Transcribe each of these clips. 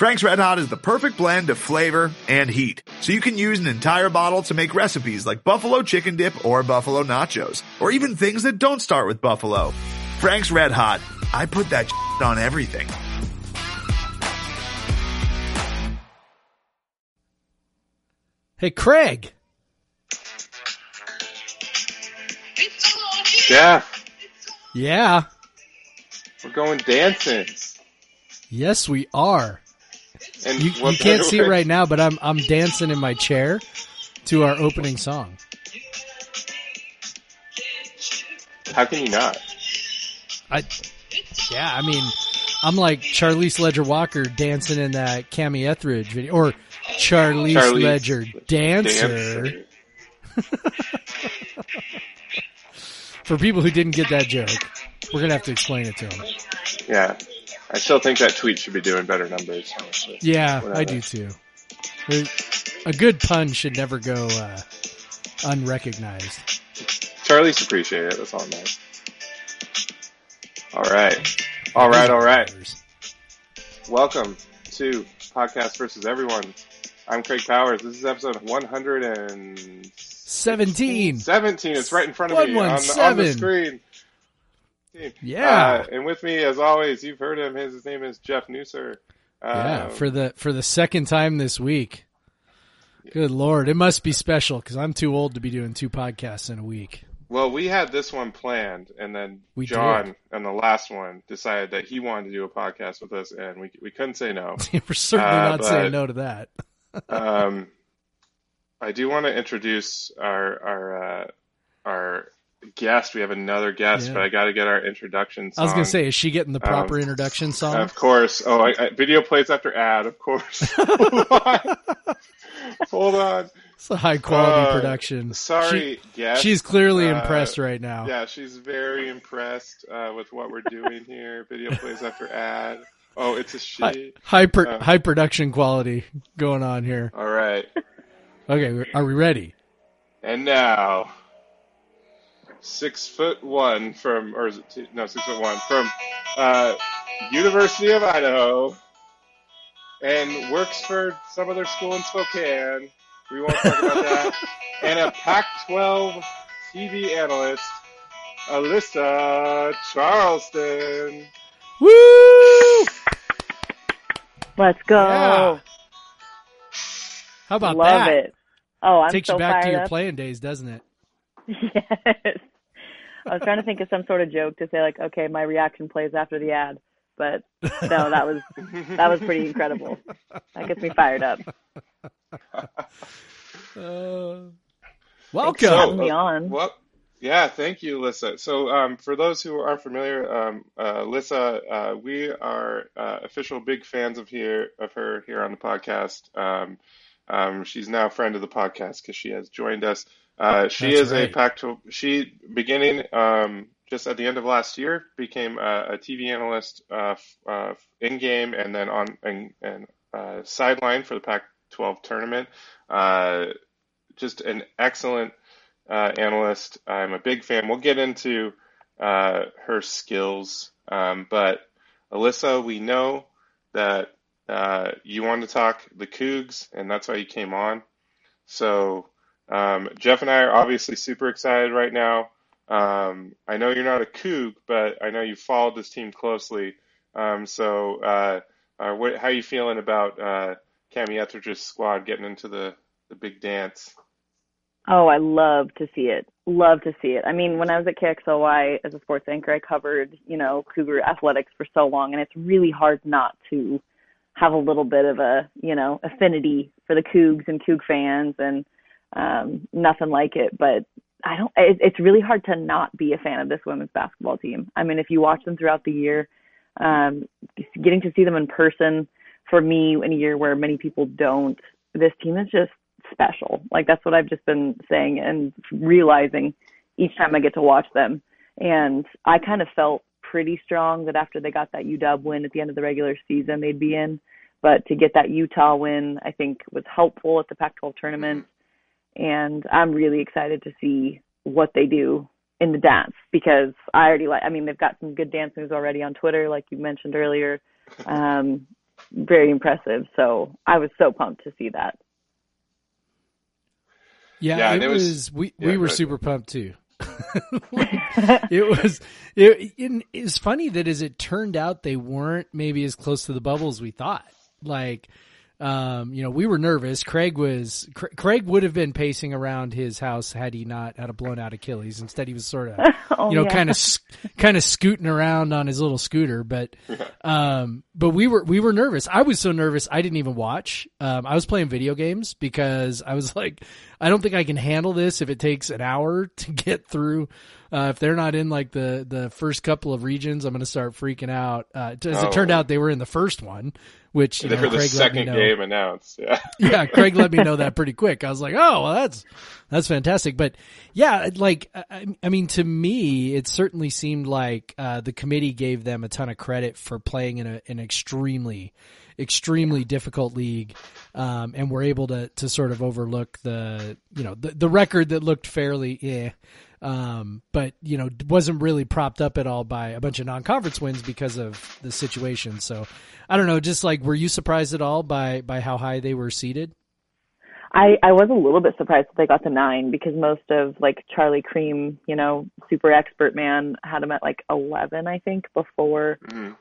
Frank's Red Hot is the perfect blend of flavor and heat, so you can use an entire bottle to make recipes like buffalo chicken dip or buffalo nachos, or even things that don't start with buffalo. Frank's Red Hot, I put that on everything. Hey, Craig. Yeah, Yeah. we're going dancing. Yes, we are. And You, you can't see it right now, but I'm I'm dancing in my chair to our opening song. How can you not? I, yeah, I mean, I'm like Charlisse Ledger Walker dancing in that Kamie Ethridge video, or Charlisse, Charlisse Ledger dancer. Dancer. For people who didn't get that joke, we're gonna have to explain it to them. Yeah, I still think that tweet should be doing better numbers. honestly. Yeah, I do too. A good pun should never go uh, unrecognized. Charlie's appreciate it. That's all that matters. All right, all right, all right. Welcome to Podcast versus Everyone. I'm Craig Powers. This is episode 117. Seventeen. It's right in front of me on the, on the 117. Screen. Yeah. Uh, and with me, as always, you've heard him. His name is Jeff Newser. Yeah, Um, for the for the second time this week. Good lord, it must be special because I'm too old to be doing two podcasts in a week. Well, we had this one planned, and then We John did. on the last one decided that he wanted to do a podcast with us, and we we couldn't say no. We're certainly Uh, not but- saying no to that. um, I do want to introduce our our uh, our guest. We have another guest, Yeah. but I got to get our introduction. Song. I was gonna say, is she getting the proper Um, introduction song? Of course. Oh, I, I, video plays after ad. Of course. Hold on. Hold on. It's a high quality Uh, production. Sorry, She- guest. she's clearly Uh, impressed right now. Yeah, she's very impressed uh, with what we're doing here. Video plays after ad. Oh, it's a High, she. high, pro- Uh. high production quality going on here. All right. Okay, are we ready? And now, six foot one from, or is it two, no, six foot one from uh, University of Idaho, and works for some other school in Spokane. We won't talk about that. And a Pac-12 TV analyst, Alyssa Charleston. Woo! Let's go. Yeah. How about Love that? it. Oh, I'm Takes so you back to your up. playing days, doesn't it? Yes. I was trying to think of some sort of joke to say like, okay, my reaction plays after the ad, but no, that was that was pretty incredible. That gets me fired up. Uh, Thanks for welcome. having me on. Well, yeah, thank you, Lissa. So, um, for those who aren't familiar, um, uh, Lissa, uh, we are uh, official big fans of here of her here on the podcast. Um, um, she's now a friend of the podcast because she has joined us. Uh, she That's is right. a Pac-12. She beginning um, just at the end of last year became a, a TV analyst uh, uh, in game and then on and, and uh, sideline for the Pac-12 tournament. Uh, just an excellent uh, analyst. I'm a big fan. We'll get into uh, her skills, um, but Alyssa, we know that uh, you want to talk the Cougs, and that's why you came on. So um, Jeff and I are obviously super excited right now. Um, I know you're not a Coug, but I know you followed this team closely. Um, so uh, uh, what, how are you feeling about uh, Kamie Ethridge's squad getting into the, the big dance? Oh, I love to see it. Love to see it. I mean, when I was at KXLY as a sports anchor, I covered, you know, Cougar athletics for so long, and it's really hard not to have a little bit of a, you know, affinity for the Cougs and Coug fans, and um, nothing like it. But I don't. It, it's really hard to not be a fan of this women's basketball team. I mean, if you watch them throughout the year, um, getting to see them in person for me in a year where many people don't, this team is just special. Like that's what I've just been saying and realizing each time I get to watch them. And I kind of felt pretty strong that after they got that UW win at the end of the regular season, they'd be in. But to get that Utah win, I think was helpful at the Pac-12 tournament. And I'm really excited to see what they do in the dance because I already like. I mean, they've got some good dance moves already on Twitter, like you mentioned earlier. Um, very impressive. So I was so pumped to see that. Yeah, Yeah, it, it was, was- we yeah, we were ahead. super pumped too. Like, it was it, it it's funny that as it turned out they weren't maybe as close to the bubble as we thought. Like um, you know, we were nervous. Craig was Cra- Craig would have been pacing around his house had he not had a blown out Achilles. Instead, he was sort of Oh, you know, yeah. kind of kind of scooting around on his little scooter. But um, but we were we were nervous. I was so nervous I didn't even watch. Um, I was playing video games because I was like, I don't think I can handle this if it takes an hour to get through. Uh, if they're not in like the the first couple of regions, I'm going to start freaking out. Uh, as it turned Oh. out, they were in the first one, which you They know, were the Craig me second game announced. Yeah. yeah, Craig let me know that pretty quick. I was like, oh, well, that's that's fantastic. But yeah, like I, I mean, to me, it certainly seemed like uh, the committee gave them a ton of credit for playing in a, an extremely, extremely difficult league, um, and were able to to sort of overlook the you know the the record that looked fairly eh. Um, but you know, wasn't really propped up at all by a bunch of non-conference wins because of the situation. So, I don't know. Just like, were you surprised at all by by how high they were seated? I, I was a little bit surprised that they got the nine because most of like Charlie Creme, you know, super expert man had him at like 11, I think, before Mhm.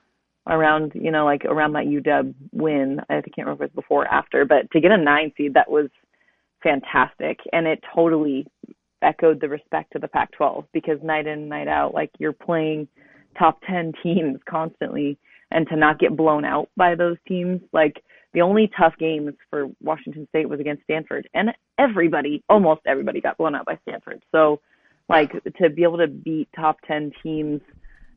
around, you know, like around that UW win. I can't remember if it was before or after, but to get a nine seed, that was fantastic. And it totally echoed the respect of the Pac 12 because night in, night out, like you're playing top 10 teams constantly and to not get blown out by those teams, like the only tough games for Washington State was against Stanford, and everybody, almost everybody, got blown out by Stanford. So, like to be able to beat top ten teams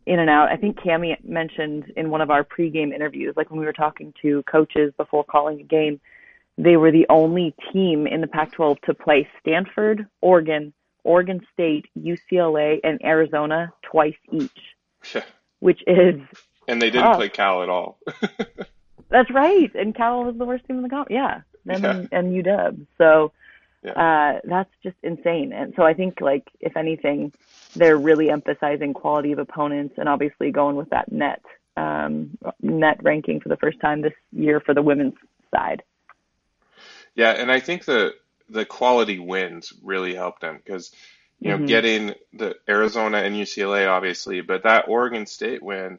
in and out. I think Kamie mentioned in one of our pregame interviews, like when we were talking to coaches before calling a game, they were the only team in the Pac-12 to play Stanford, Oregon, Oregon State, UCLA, and Arizona twice each, Yeah. which is And they didn't Oh. play Cal at all. That's right. And Cal was the worst team in the comp. Yeah, them and, and UW. So uh, that's just insane. And so I think, like, if anything, they're really emphasizing quality of opponents and obviously going with that net um, net ranking for the first time this year for the women's side. Yeah, and I think the the quality wins really helped them because you know Mhm. getting the Arizona and UCLA obviously, but that Oregon State win,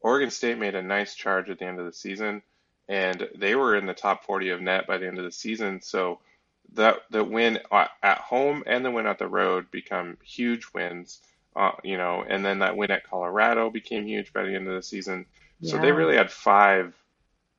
Oregon State made a nice charge at the end of the season, and they were in the top 40 of net by the end of the season. So that the win at home and the win at the road become huge wins, uh, you know, and then that win at Colorado became huge by the end of the season. So they really had five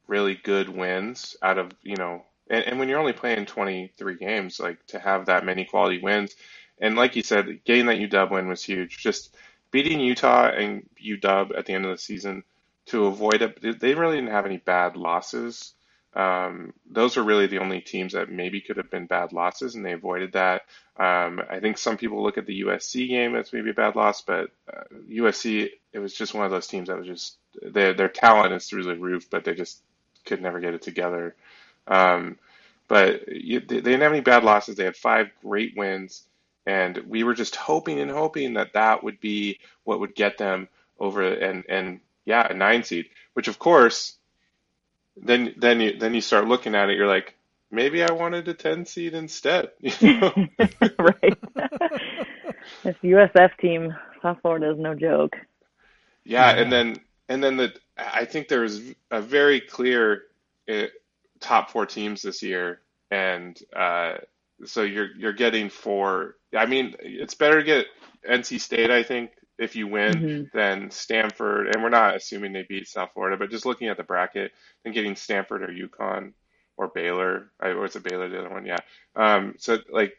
really good wins out of, you know, and, and when you're only playing 23 games, like to have that many quality wins, and like you said, getting that UW win was huge. Just beating Utah and UW at the end of the season to avoid it. They really didn't have any bad losses. Um, those are really the only teams that maybe could have been bad losses, and they avoided that. Um, I think some people look at the USC game as maybe a bad loss, but uh, USC it was just one of those teams that was just their their talent is through the roof, but they just could never get it together. Um, but you, they didn't have any bad losses. They had five great wins, and we were just hoping and hoping that that would be what would get them over and and yeah, a nine seed. Which of course, then then you then you start looking at it. You're like, maybe I wanted a ten seed instead. You know? right. this USF team, South Florida is no joke. Yeah, and then and then the I think there's a very clear uh, top four teams this year, and uh, so you're you're getting four. I mean, it's better to get NC State, I think, if you win, Mhm. than Stanford. And we're not assuming they beat South Florida, but just looking at the bracket, than getting Stanford or UConn or Baylor. I, or it's a Baylor the other one, yeah. Um, so like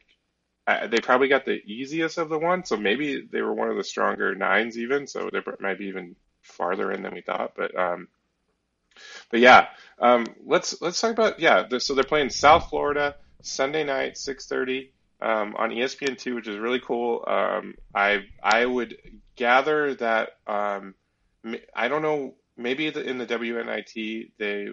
I, they probably got the easiest of the one, so maybe they were one of the stronger nines even, so they might be even farther in than we thought. But um, but yeah, um, let's let's talk about yeah. So they're playing South Florida Sunday night, six thirty um, on ESPN two, which is really cool. Um, I I would gather that um, I don't know maybe the, in the WNIT they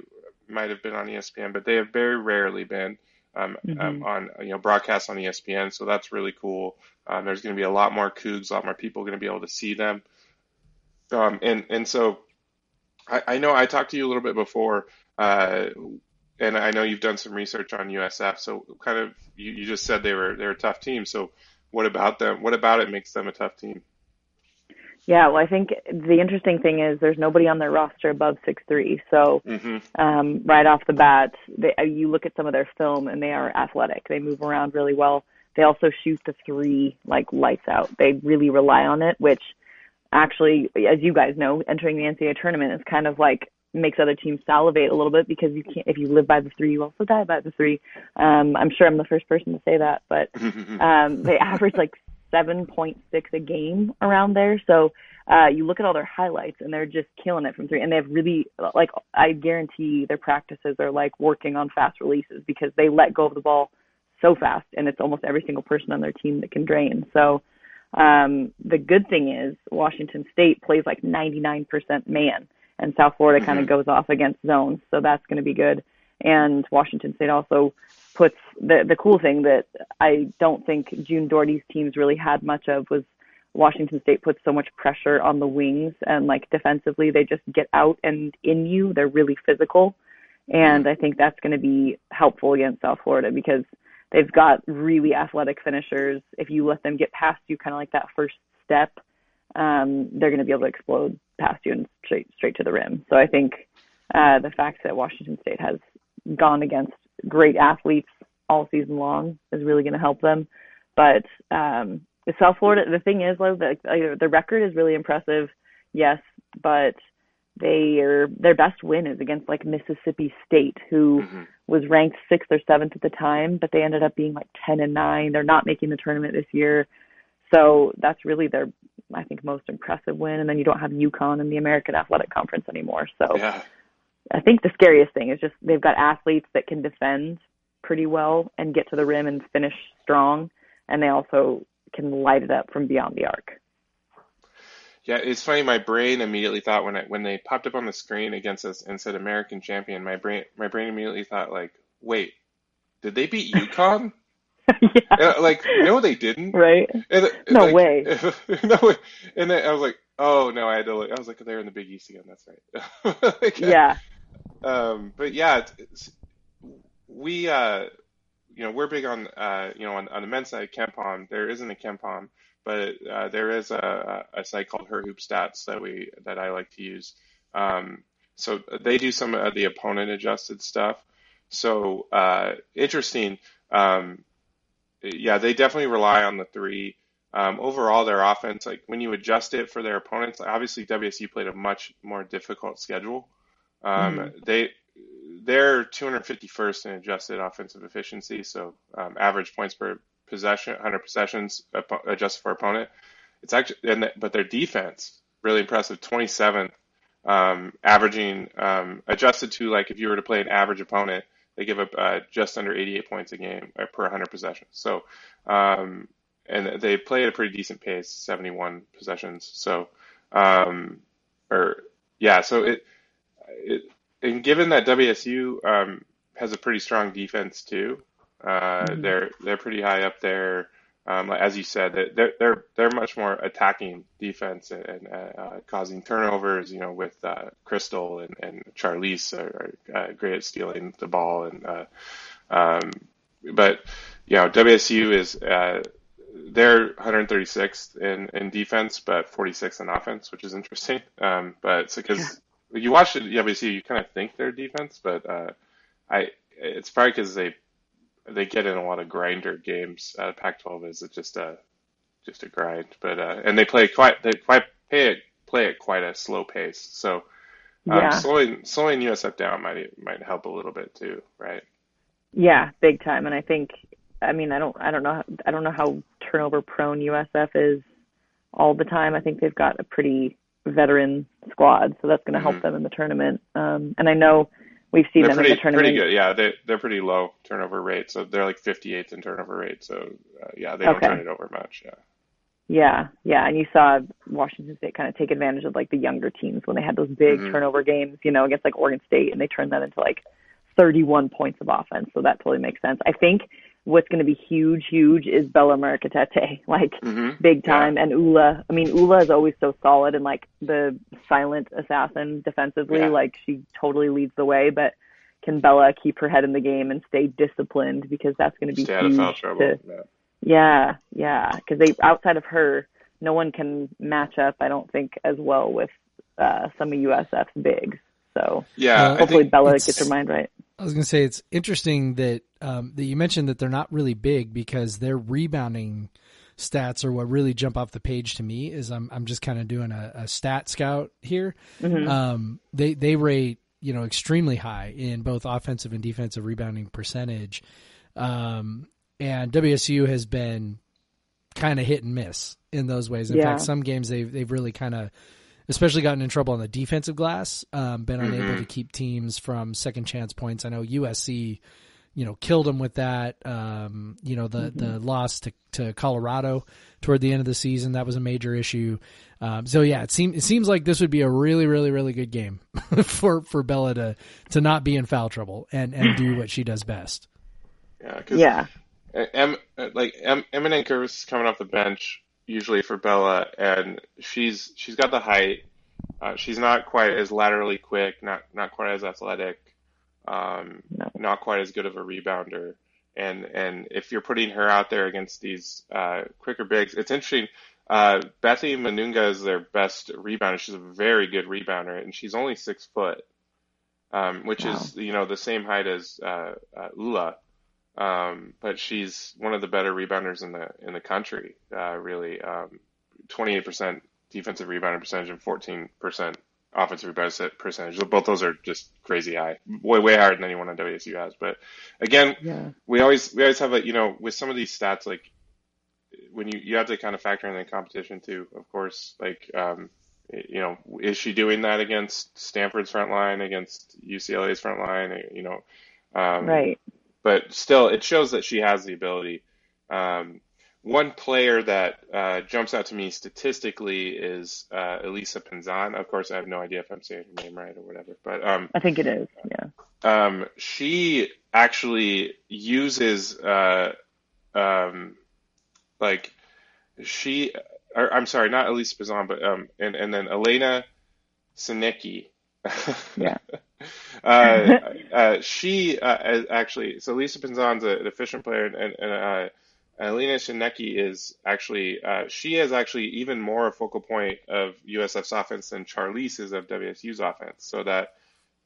might have been on ESPN, but they have very rarely been um, um, Mhm. on you know broadcast on ESPN. So that's really cool. Um, there's going to be a lot more Cougs, a lot more people going to be able to see them. Um, and and so I, I know I talked to you a little bit before, uh, and I know you've done some research on USF. So, kind of, you, you just said they were they're a tough team. So, what about them? What about it makes them a tough team? Yeah, well, I think the interesting thing is there's nobody on their roster above six three. So hmm um, right off the bat, they, uh, you look at some of their film and they are athletic. They move around really well. They also shoot the three like lights out. They really rely on it, which actually, as you guys know, entering the NCAA tournament is kind of like makes other teams salivate a little bit because you can't if you live by the three, you also die by the three. Um, I'm sure I'm the first person to say that, but um, they average like 7.6 a game around there. So uh, you look at all their highlights and they're just killing it from three. And they have really, like, I guarantee their practices are like working on fast releases because they let go of the ball so fast and it's almost every single person on their team that can drain. So um, the good thing is Washington State plays like 99% man and South Florida kind of goes off against zones. So that's going to be good. And Washington State also puts the the cool thing that I don't think June Daugherty's teams really had much of was Washington State puts so much pressure on the wings and like defensively they just get out and in you. They're really physical. And I think that's going to be helpful against South Florida because they've got really athletic finishers. If you let them get past you kind of like that first step, um, they're going to be able to explode past you and straight straight to the rim. So I think uh, the fact that Washington State has gone against great athletes all season long is really going to help them. But um, the South Florida, the thing is, though, the, the record is really impressive, yes, but they are their best win is against like Mississippi State, who Mhm. was ranked sixth or seventh at the time, but they ended up being like ten and nine. They're not making the tournament this year, so that's really their, I think, most impressive win. And then you don't have UConn in the American Athletic Conference anymore, so. Yeah. I think the scariest thing is just they've got athletes that can defend pretty well and get to the rim and finish strong, and they also can light it up from beyond the arc. Yeah, it's funny. My brain immediately thought when I when they popped up on the screen against us and said American champion, my brain my brain immediately thought like, wait, did they beat UConn? yeah, like, no, they didn't. right. And, No like, way. no way. And then I was like, oh no, I had to look. I was like, they're in the Big East again. That's right. Like, Yeah, Um, but yeah, it's, it's, we, uh, you know, we're big on, uh, you know, on, on the men's side, KenPom. There isn't a KenPom, but uh, there is a, a site called Her Hoop Stats that we that I like to use. Um, so they do some of the opponent adjusted stuff. So uh, interesting. Um, yeah, they definitely rely on the three. Um, overall, their offense, like when you adjust it for their opponents, obviously WSU played a much more difficult schedule. Um, They they're 251st in adjusted offensive efficiency, so um, average points per possession, 100 possessions adjusted for opponent. It's actually, and th- but their defense really impressive, 27th, um, averaging um, adjusted to like if you were to play an average opponent, they give up uh, just under 88 points a game uh, per 100 possessions. So, um, and they play at a pretty decent pace, 71 possessions. So, um, or yeah, so it, it and given that WSU um, has a pretty strong defense too, uh, they're they're pretty high up there. Um, as you said, they're they're they're much more attacking defense and, and uh, causing turnovers. You know, with uh, Krystal and and Charlisse are, are uh, great at stealing the ball, and uh, um, but you know WSU is uh, they're 136th in in defense, but 46th in offense, which is interesting. Um, but it's because you watch it, WSU, you kind of think they're defense, but uh, I it's probably because they they get in a lot of grinder games. Uh, Pac-12 is just a just a grind, but uh, and they play quite they quite play it play at quite a slow pace. So um, Yeah. slowing slowing USF down might might help a little bit too, right? yeah, big time. And I think, I mean, I don't, I don't know, I don't know how turnover prone USF is all the time. I think they've got a pretty veteran squad, so that's going to help Mhm. them in the tournament. Um, and I know we've seen They're them pretty in the tournament. pretty good. Yeah, they they're pretty low turnover rate. So they're like 58th in turnover rate. So uh, yeah, they don't Okay. turn it over much. Yeah. Yeah, yeah, and you saw Washington State kind of take advantage of like the younger teams when they had those big Mhm. turnover games, you know, against like Oregon State, and they turned that into like 31 points of offense. So that totally makes sense. I think what's going to be huge, huge is Bella Murekatete, like Mhm. big time, and Ula. I mean, Ula is always so solid and like the silent assassin defensively. Yeah. Like she totally leads the way, but can Bella keep her head in the game and stay disciplined because that's going to be Stay out of huge. foul trouble. to- Yeah. yeah, yeah, because they outside of her, no one can match up. I don't think as well with uh, some of USF's bigs. So Yeah, hopefully Bella gets her mind right. I was going to say it's interesting that um, that you mentioned that they're not really big because their rebounding stats are what really jump off the page to me. Is I'm I'm just kind of doing a, a stat scout here. Um, they they rate you know extremely high in both offensive and defensive rebounding percentage, um, and WSU has been kind of hit and miss in those ways. In Yeah. fact, some games they've they've really kind of especially gotten in trouble on the defensive glass, um, been unable to keep teams from second chance points. I know USC, you know, killed them with that. Um, you know, the, the loss to, to Colorado toward the end of the season, that was a major issue. Um, so yeah, it seems, it seems like this would be a really, really, really good game for, for Bella to, to not be in foul trouble and, and do what she does best. yeah, 'cause Yeah, Em, like em, Eminenko is coming off the bench usually for Bella, and she's she's got the height. Uh, she's not quite as laterally quick, not not quite as athletic, um, No. not quite as good of a rebounder. And and if you're putting her out there against these uh, quicker bigs, it's interesting. Uh, Bethy Mununga is their best rebounder. She's a very good rebounder, and she's only six foot, um, which is you know the same height as uh, uh, Ula um, but she's one of the better rebounders in the in the country. Uh, really, um, 28% defensive rebounding percentage and 14% offensive rebound percentage. Both those are just crazy high, way way higher than anyone on WSU has. But again, yeah, we always we always have a you know with some of these stats like when you you have to kind of factor in the competition too. Of course, like um, you know, is she doing that against Stanford's front line, against UCLA's front line? You know, um, right. But still, it shows that she has the ability. Um, one player that uh, jumps out to me statistically is uh, Elisa Pinzan. Of course, I have no idea if I'm saying her name right or whatever, but um, I think it is. Yeah, um, she actually uses uh, um, like she. Or, I'm sorry, not Elisa Pinzan, but um, and and then Elena Tsineke. Yeah. uh, uh, she uh, actually so Lisa Pinzan's a- an efficient player, and, and, uh, Alina Tsineke is actually uh, she is actually even more a focal point of USF's offense than Charlisse is of WSU's offense. So that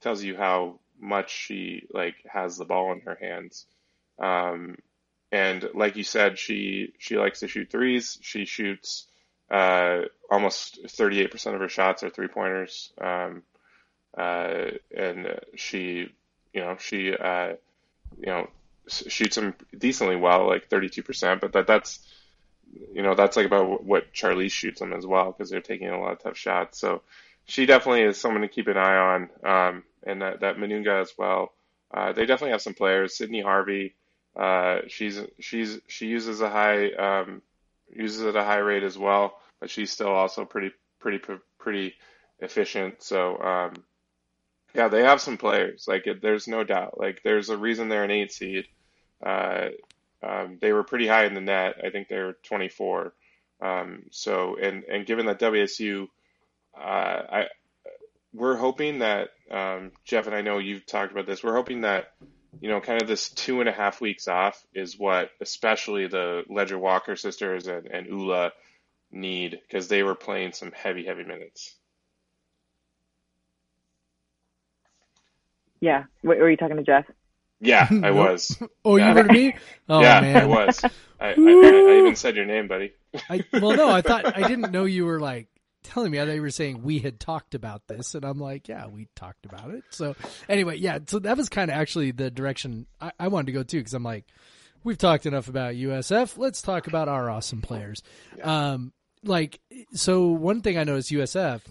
tells you how much she like has the ball in her hands. Um, and like you said, she she likes to shoot threes. She shoots uh, almost 38% of her shots are three pointers. Um, uh, and she, you know, she, uh, you know, shoots them decently well, like 32%, but that that's, you know, that's like about what Charlie shoots them as well, because they're taking a lot of tough shots. So she definitely is someone to keep an eye on. Um, and that, that Mununga as well. Uh, they definitely have some players. Sydney Harvey, uh, she's, she's, she uses a high, um, uses at a high rate as well, but she's still also pretty, pretty, pretty efficient. So, um, yeah, they have some players. Like, it, there's no doubt. Like, there's a reason they're an eight seed. Uh, um, they were pretty high in the net. I think they were 24. Um, so, and and given that WSU, uh, I we're hoping that um, Jeff and I know you've talked about this. We're hoping that you know, kind of this two and a half weeks off is what especially the Leger-Walker sisters and, and Ula need because they were playing some heavy, heavy minutes. Yeah. Wait, were you talking to Jeff? Yeah, I was. Oh, Yeah. you were to me? Oh yeah, man. I was. I, I, I even said your name, buddy. I, well, no, I thought I didn't know you were like telling me. I thought you were saying we had talked about this, and I'm like, yeah, we talked about it. So anyway, yeah. So that was kind of actually the direction I, I wanted to go too, because I'm like, we've talked enough about USF. Let's talk about our awesome players. Um, like, so one thing I noticed USF,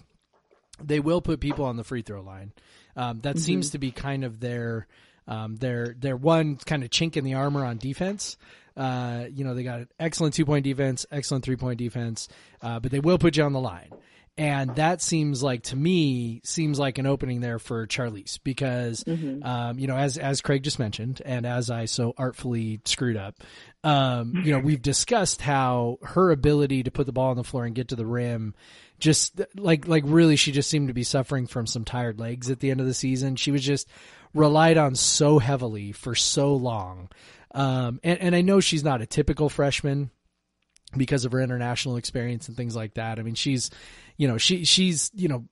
they will put people on the free throw line. Um, that seems to be kind of their um, their their one kind of chink in the armor on defense. Uh, you know, they got an excellent two point defense, excellent three point defense, uh, but they will put you on the line. And that seems like to me seems like an opening there for Charlisse because Mm-hmm. um, you know as as Craig just mentioned and as I so artfully screwed up um, you know we've discussed how her ability to put the ball on the floor and get to the rim just like like really she just seemed to be suffering from some tired legs at the end of the season she was just relied on so heavily for so long um, and, and I know she's not a typical freshman because of her international experience and things like that. I mean, she's, you know, she she's, you know,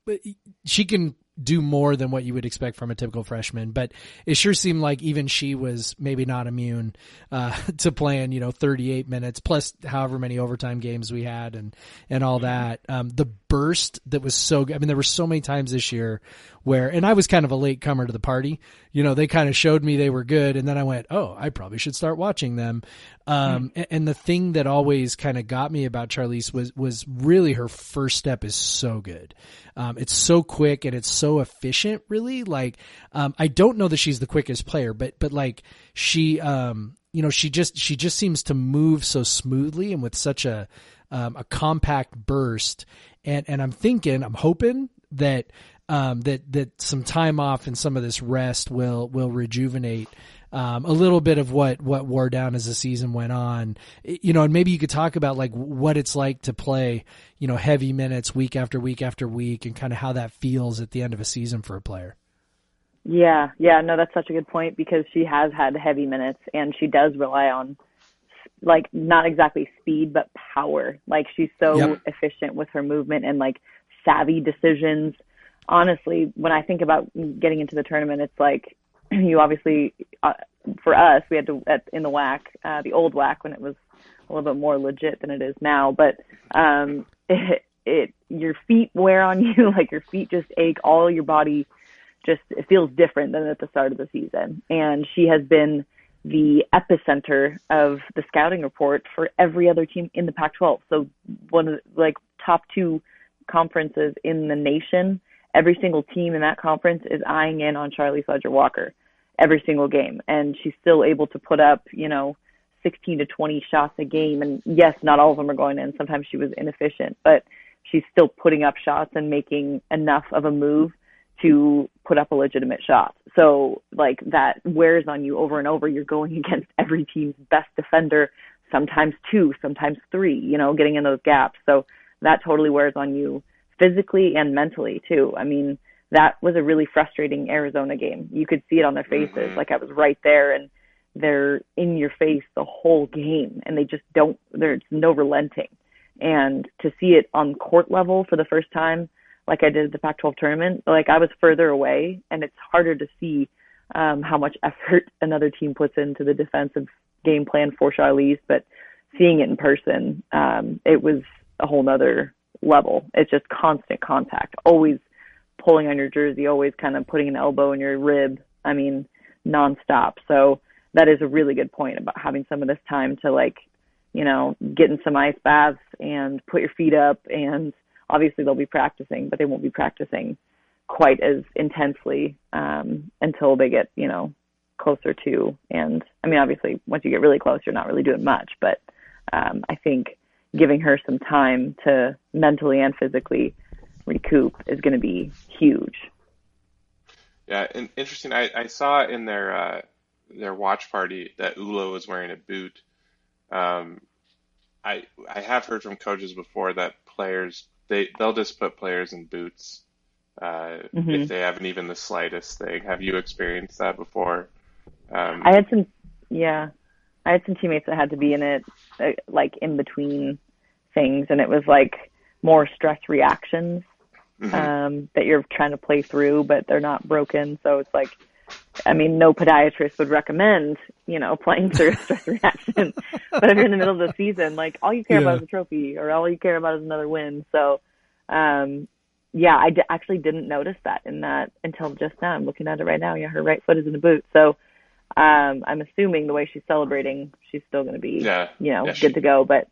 she can do more than what you would expect from a typical freshman, but it sure seemed like even she was maybe not immune uh, to playing, you know, 38 minutes plus however many overtime games we had and and all that. Um, the burst that was so good. I mean, there were so many times this year where, and I was kind of a late comer to the party. You know, they kind of showed me they were good, and then I went, "Oh, I probably should start watching them." Um, and, and the thing that always kind of got me about Charlisse was was really her first step is so good. Um, it's so quick and it's so efficient. Really, like um, I don't know that she's the quickest player, but but like she, um, you know, she just she just seems to move so smoothly and with such a um, a compact burst. And and I'm thinking, I'm hoping that um, that that some time off and some of this rest will will rejuvenate um, a little bit of what what wore down as the season went on. You know, and maybe you could talk about like what it's like to play, you know, heavy minutes week after week after week, and kind of how that feels at the end of a season for a player. Yeah, yeah, no, that's such a good point because she has had heavy minutes and she does rely on like not exactly speed but power. Like she's so Yep. efficient with her movement and like savvy decisions. Honestly, when I think about getting into the tournament, it's like you obviously uh, for us we had to at, in the WAC, uh, the old WAC when it was a little bit more legit than it is now, but um it, it your feet wear on you like your feet just ache all your body just it feels different than at the start of the season. And she has been the epicenter of the scouting report for every other team in the Pac-12. So one of the, like top two conferences in the nation, every single team in that conference is eyeing in on Charlie Fledger Walker every single game, and she's still able to put up, you know, 16 to 20 shots a game. And yes, not all of them are going in. Sometimes she was inefficient, but she's still putting up shots and making enough of a move to put up a legitimate shot. So like that wears on you over and over. You're going against every team's best defender, sometimes two, sometimes three, you know, getting in those gaps. So that totally wears on you physically and mentally too. I mean, that was a really frustrating Arizona game. You could see it on their faces. Mm-hmm. Like I was right there and they're in your face the whole game and they just don't, there's no relenting. And to see it on court level for the first time, like I did at the Pac-12 tournament, like I was further away and it's harder to see um, how much effort another team puts into the defensive game plan for Charlisse, but seeing it in person, um, it was a whole nother level. It's just constant contact, always pulling on your jersey, always kind of putting an elbow in your rib. I mean, nonstop. So that is a really good point about having some of this time to like, you know, get in some ice baths and put your feet up and obviously they'll be practicing, but they won't be practicing quite as intensely um, until they get, you know, closer to. And I mean, obviously, once you get really close, you're not really doing much. But um, I think giving her some time to mentally and physically recoup is going to be huge. Yeah, and interesting. I, I saw in their uh, their watch party that Ula was wearing a boot. Um, I I have heard from coaches before that players they they'll just put players in boots uh, Mhm. if they haven't even the slightest thing. Have you experienced that before? Um, I had some, yeah, I had some teammates that had to be in it, uh, like in between things, and it was like more stress reactions mhm. um, that you're trying to play through, but they're not broken. So it's like, I mean, no podiatrist would recommend, you know, playing through a stress reaction. but if you're in the middle of the season, like all you care Yeah. about is a trophy, or all you care about is another win. So, um, yeah, I d- actually didn't notice that in that until just now. I'm looking at it right now. Yeah, her right foot is in the boot. So, um, I'm assuming the way she's celebrating, she's still going to be, Yeah. you know, Yeah, good she- to go. But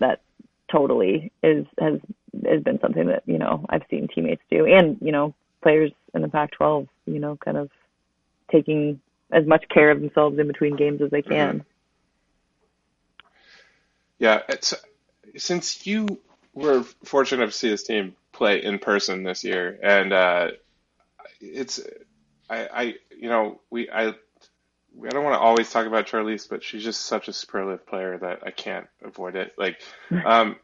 that totally is has has been something that you know I've seen teammates do, and you know players in the Pac-12, you know, kind of taking as much care of themselves in between games as they can. Yeah, it's since you were fortunate to see this team play in person this year, and uh, it's I, I you know we I I don't want to always talk about Charlisse, but she's just such a superlative player that I can't avoid it. Like, um,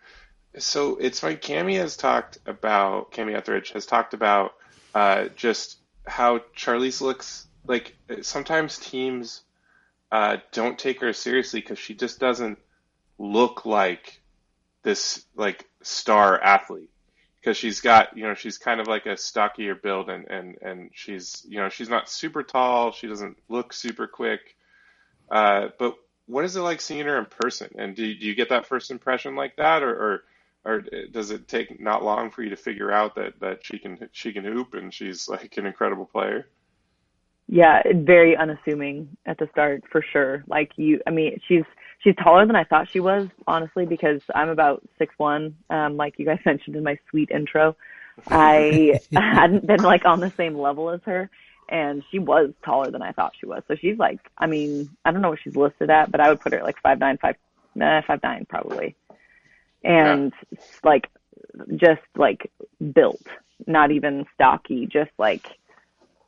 so it's like Kamie has talked about Kamie Ethridge has talked about uh, just how Charlisse looks like. Sometimes teams uh, don't take her seriously because she just doesn't look like this like star athlete. Because she's got you know she's kind of like a stockier build and and and she's you know she's not super tall. She doesn't look super quick. Uh, but what is it like seeing her in person? And do, do you get that first impression like that? Or, or or does it take not long for you to figure out that that she can she can hoop and she's like an incredible player yeah very unassuming at the start for sure like you i mean she's she's taller than I thought she was, honestly, because I'm about six one, um, like you guys mentioned in my sweet intro. I hadn't been like on the same level as her, and she was taller than I thought she was. So she's like, I mean, I don't know what she's listed at, but I would put her at like five nine, five, nah, five nine probably, and yeah. like just like built, not even stocky, just like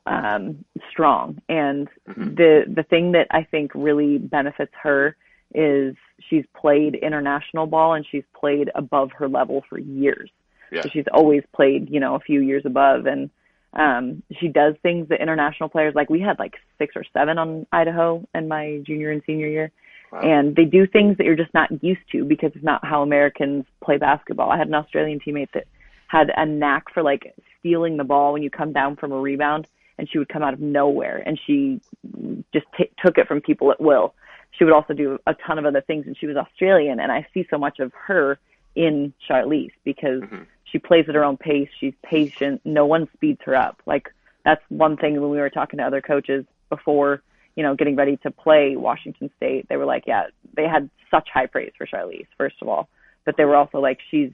um strong and mm-hmm. the the thing that I think really benefits her is she's played international ball and she's played above her level for years. Yeah. So she's always played, you know, a few years above and um she does things that international players like we had like six or seven on Idaho in my junior and senior year. Wow. And they do things that you're just not used to because it's not how Americans play basketball. I had an Australian teammate that had a knack for like stealing the ball when you come down from a rebound and she would come out of nowhere and she just t- took it from people at will she would also do a ton of other things and she was Australian and I see so much of her in Charlisse because mm-hmm. she plays at her own pace, she's patient, no one speeds her up. Like that's one thing when we were talking to other coaches before, you know, getting ready to play Washington State, they were like, yeah, they had such high praise for Charlisse, first of all. But they were also like, she's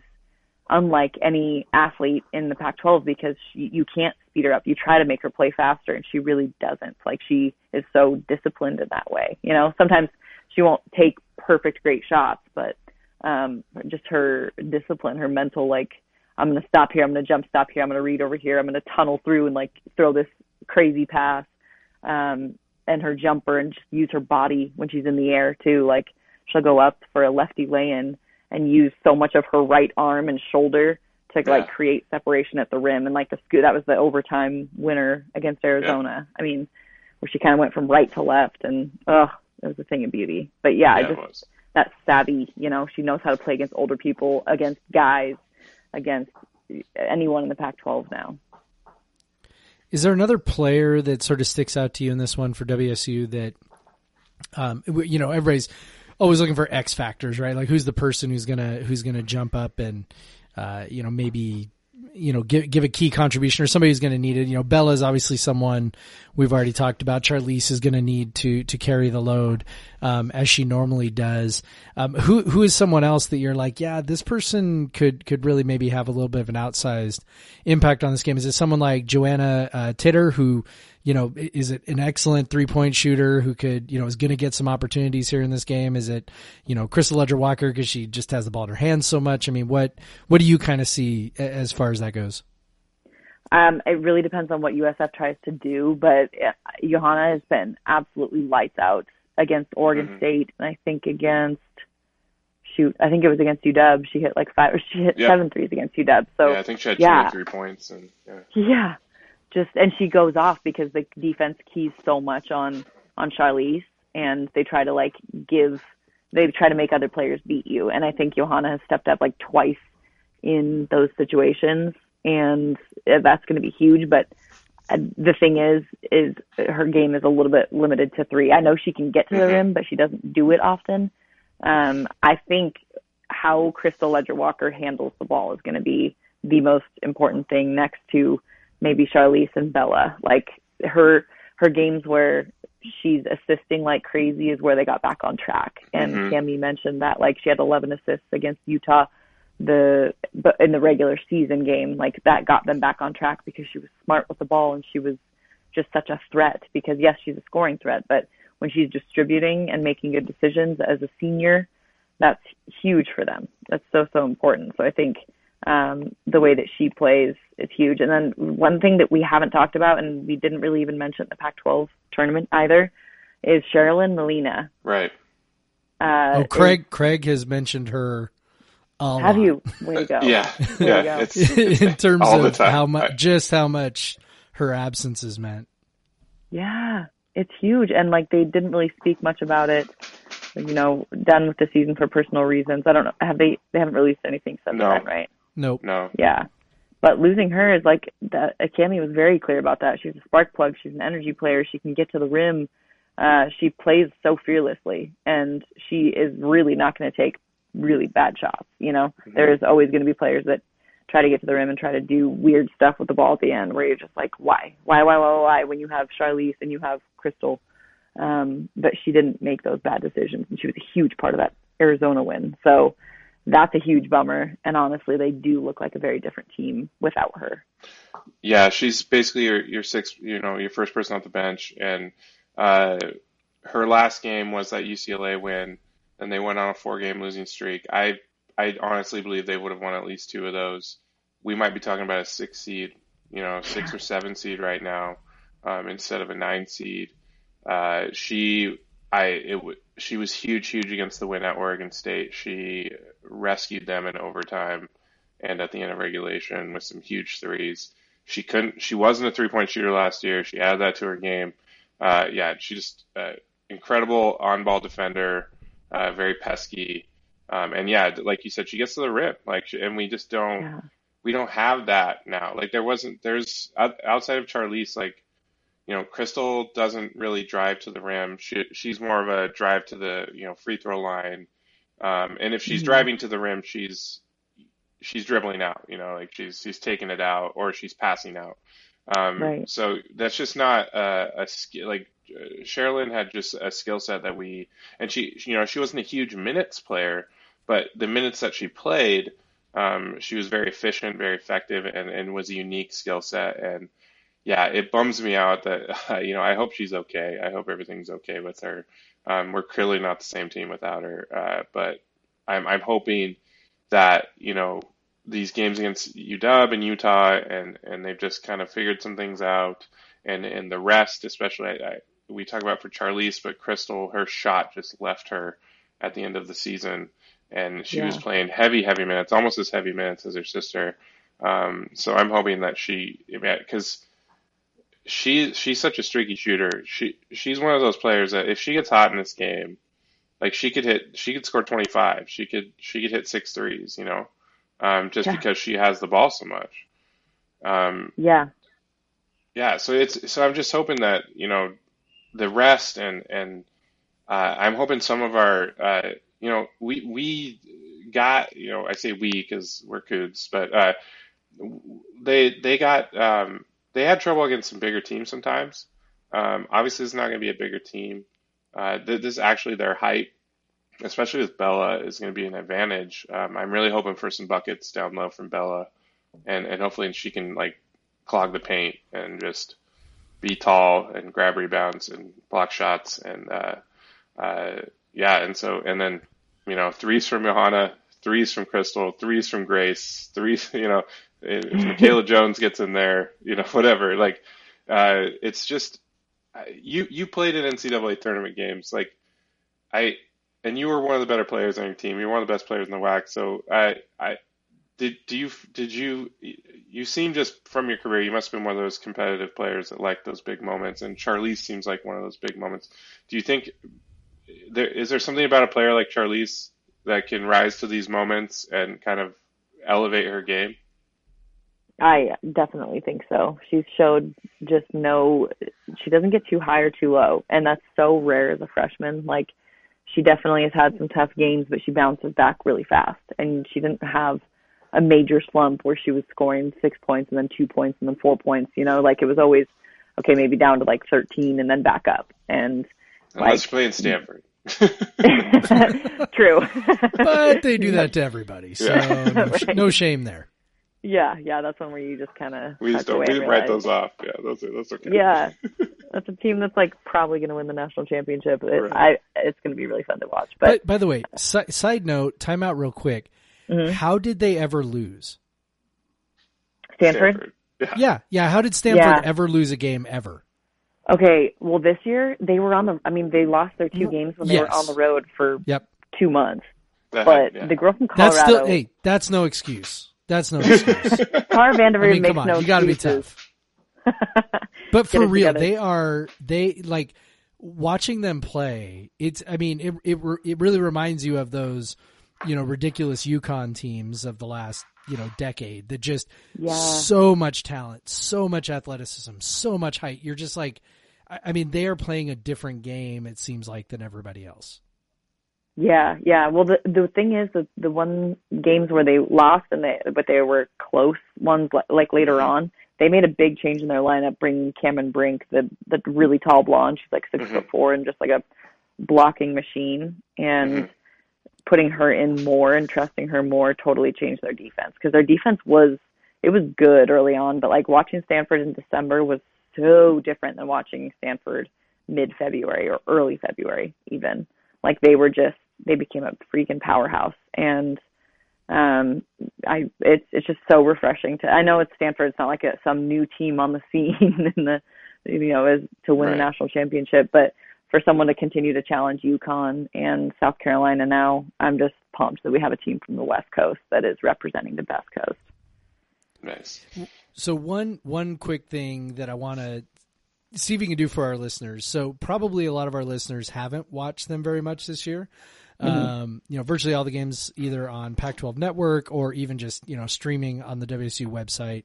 unlike any athlete in the Pac-12 because she, you can't speed her up. You try to make her play faster, and she really doesn't. Like she is so disciplined in that way. You know, sometimes she won't take perfect great shots, but um, just her discipline, her mental like, I'm gonna stop here, I'm gonna jump stop here, I'm gonna read over here, I'm gonna tunnel through and like throw this crazy pass, um, and her jumper and just use her body when she's in the air too. Like she'll go up for a lefty lay-in and use so much of her right arm and shoulder to yeah. like create separation at the rim and like the scoot that was the overtime winner against Arizona. Yeah. I mean, where she kind of went from right to left and oh, it was a thing of beauty. But yeah, yeah I just that savvy, you know, she knows how to play against older people, against guys, against anyone in the Pac-12 now. Is there another player that sort of sticks out to you in this one for WSU that, um, you know, everybody's always looking for X factors, right? Like who's the person who's gonna who's gonna jump up and uh, you know maybe you know give give a key contribution or somebody who's going to need it. You know, Bella is obviously someone we've already talked about. Charlisse is going to need to to carry the load um, as she normally does. Um, who who is someone else that you're like, yeah, this person could could really maybe have a little bit of an outsized impact on this game? Is it someone like Johanna uh, Teder who you know, is it an excellent three point shooter who could, you know, is going to get some opportunities here in this game? Is it, you know, Krystal Leger-Walker because she just has the ball in her hands so much? I mean, what what do you kind of see as far as that goes? Um, it really depends on what USF tries to do, but uh, Johanna has been absolutely lights out against Oregon mm-hmm. State, and I think against shoot, I think it was against UW. She hit like five, or she hit yep. seven threes against UW. So yeah, I think she had two yeah. three points, and yeah. yeah, just and she goes off because the defense keys so much on on Charlisse and they try to like give they try to make other players beat you and I think Johanna has stepped up like twice in those situations and that's going to be huge but uh, the thing is is her game is a little bit limited to 3. I know she can get to the rim but she doesn't do it often. Um I think how Krystal Leger-Walker handles the ball is going to be the most important thing next to maybe Charlisse and Bella. Like her her games where she's assisting like crazy is where they got back on track. And mm-hmm. Mentioned that like she had 11 assists against Utah the but in the regular season game like that got them back on track because she was smart with the ball and she was just such a threat because yes she's a scoring threat but when she's distributing and making good decisions as a senior that's huge for them. That's so so important. So I think um, the way that she plays is huge. And then one thing that we haven't talked about, and we didn't really even mention the Pac-12 tournament either, is Cherilyn Molina. Right. Uh, oh, Craig. Craig has mentioned her. A have lot. you? Way to go. Yeah. There Yeah. go. It's, it's in terms of how I- much, just how much her absence has meant. Yeah, it's huge, and like they didn't really speak much about it. You know, done with the season for personal reasons. I don't know. Have they? They haven't released anything since No. then, right? Nope. no. Yeah. But losing her is like that. Akemi was very clear about that. She's a spark plug. She's an energy player. She can get to the rim. Uh, she plays so fearlessly, and she is really not going to take really bad shots. You know, there's always going to be players that try to get to the rim and try to do weird stuff with the ball at the end, where you're just like, why, why, why, why, why? When you have Charlisse and you have Krystal, um, but she didn't make those bad decisions, and she was a huge part of that Arizona win. So that's a huge bummer. And honestly, they do look like a very different team without her. Yeah, she's basically your your sixth, you know, your first person off the bench, and uh, her last game was that UCLA win, and they went on a four-game losing streak. I I honestly believe they would have won at least two of those. We might be talking about a six seed, you know, six or seven seed right now, um, instead of a nine seed. Uh, she I it w- she was huge, huge against the win at Oregon State. She rescued them in overtime and at the end of regulation with some huge threes. She couldn't. She wasn't a three point shooter last year. She added that to her game. Uh, yeah, she just uh, incredible on ball defender, uh, very pesky, um, and yeah, like you said, she gets to the rim. Like, and we just don't Yeah. we don't have that now. Like there wasn't there's outside of Charlisse, like you know, Krystal doesn't really drive to the rim. She she's more of a drive to the you know free throw line. Um, and if she's Mhm. driving to the rim, she's she's dribbling out. You know, like she's she's taking it out or she's passing out. Um, Right. So that's just not a, a skill. Like uh, Cherilyn had just a skill set that we and she you know she wasn't a huge minutes player, but the minutes that she played, um, she was very efficient, very effective, and, and was a unique skill set. And yeah, it bums me out that you know I hope she's okay. I hope everything's okay with her. Um, we're clearly not the same team without her, uh, but I'm I'm hoping that you know these games against UW and Utah, and and they've just kind of figured some things out, and and the rest, especially I, I, we talk about for Charlisse, but Krystal, her shot just left her at the end of the season, and she was playing heavy, heavy minutes, almost as heavy minutes as her sister. Um, so I'm hoping that she, because she she's such a streaky shooter. She she's one of those players that if she gets hot in this game, like she could hit, she could score 25. She could she could hit six threes, you know, um, just Yeah. because she has the ball so much. Um, Yeah. yeah, so it's so I'm just hoping that you know the rest and and uh, I'm hoping some of our uh, you know we we got you know I say we because we're Cougs, but uh, they they got um, they had trouble against some bigger teams sometimes. Um, obviously, it's not going to be a bigger team. Uh, th- this is actually their height, especially with Bella, is going to be an advantage. Um, I'm really hoping for some buckets down low from Bella, and and hopefully she can like clog the paint and just be tall and grab rebounds and block shots and uh, uh, yeah, and so and then you know threes from Johanna, threes from Krystal, threes from Grace, threes you know if Michaela Jones gets in there, you know whatever. Like uh, it's just uh, you you played in NCAA tournament games like I and you were one of the better players on your team. You were one of the best players in the WAC. So I I did do you did you you seem just from your career you must have been one of those competitive players that like those big moments and Charlisse seems like one of those big moments. Do you think there is there something about a player like Charlisse that can rise to these moments and kind of elevate her game? I definitely think so. She's showed just no, she doesn't get too high or too low, and that's so rare as a freshman. Like, she definitely has had some tough games, but she bounces back really fast, and she didn't have a major slump where she was scoring six points and then two points and then four points. You know, like it was always okay, maybe down to like 13 and then back up. And Unless Like- you play in Stanford. true. But they do that to everybody, so Yeah. no, sh- no shame there. Yeah, yeah, that's one where you just kind of We just don't we write those off. Yeah, those are that's okay. Yeah, that's a team that's like probably going to win the national championship. It, right. I it's going to be really fun to watch. But, but by the way, si- side note, time out real quick. Mm-hmm. How did they ever lose? Stanford. Stanford. Yeah. yeah, yeah. How did Stanford yeah. ever lose a game ever? Okay, well, this year they were on the. I mean, they lost their two games when they yes. were on the road for yep. two months. but yeah. the girl from Colorado. That's still, hey, that's no excuse. That's no excuse. Tara VanDerveer I mean, makes on, no You got to be tough. but for real, together. they are they like watching them play. It's. I mean, it it it really reminds you of those, you know, ridiculous UConn teams of the last you know decade that just yeah. so much talent, so much athleticism, so much height. You're just like, I mean, they are playing a different game. It seems like than everybody else. Yeah, yeah. Well, the the thing is that the one games where they lost and they but they were close ones like later on, they made a big change in their lineup, bringing Cameron Brink, the the really tall blonde. She's like 6 mm-hmm. foot four and just like a blocking machine, and mm-hmm. putting her in more and trusting her more totally changed their defense because their defense was it was good early on, but like watching Stanford in December was so different than watching Stanford mid February or early February even. Like they were just they became a freaking powerhouse and um i it's it's just so refreshing to i know it's stanford it's not like a, some new team on the scene in the you know as to win right. a national championship but for someone to continue to challenge UConn and South Carolina now, I'm just pumped that we have a team from the West Coast that is representing the best coast. Nice. So one one quick thing that I want to see if we can do for our listeners. So probably a lot of our listeners haven't watched them very much this year. Mm-hmm. Um, you know, virtually all the games either on Pac-12 Network or even just you know streaming on the WSU website.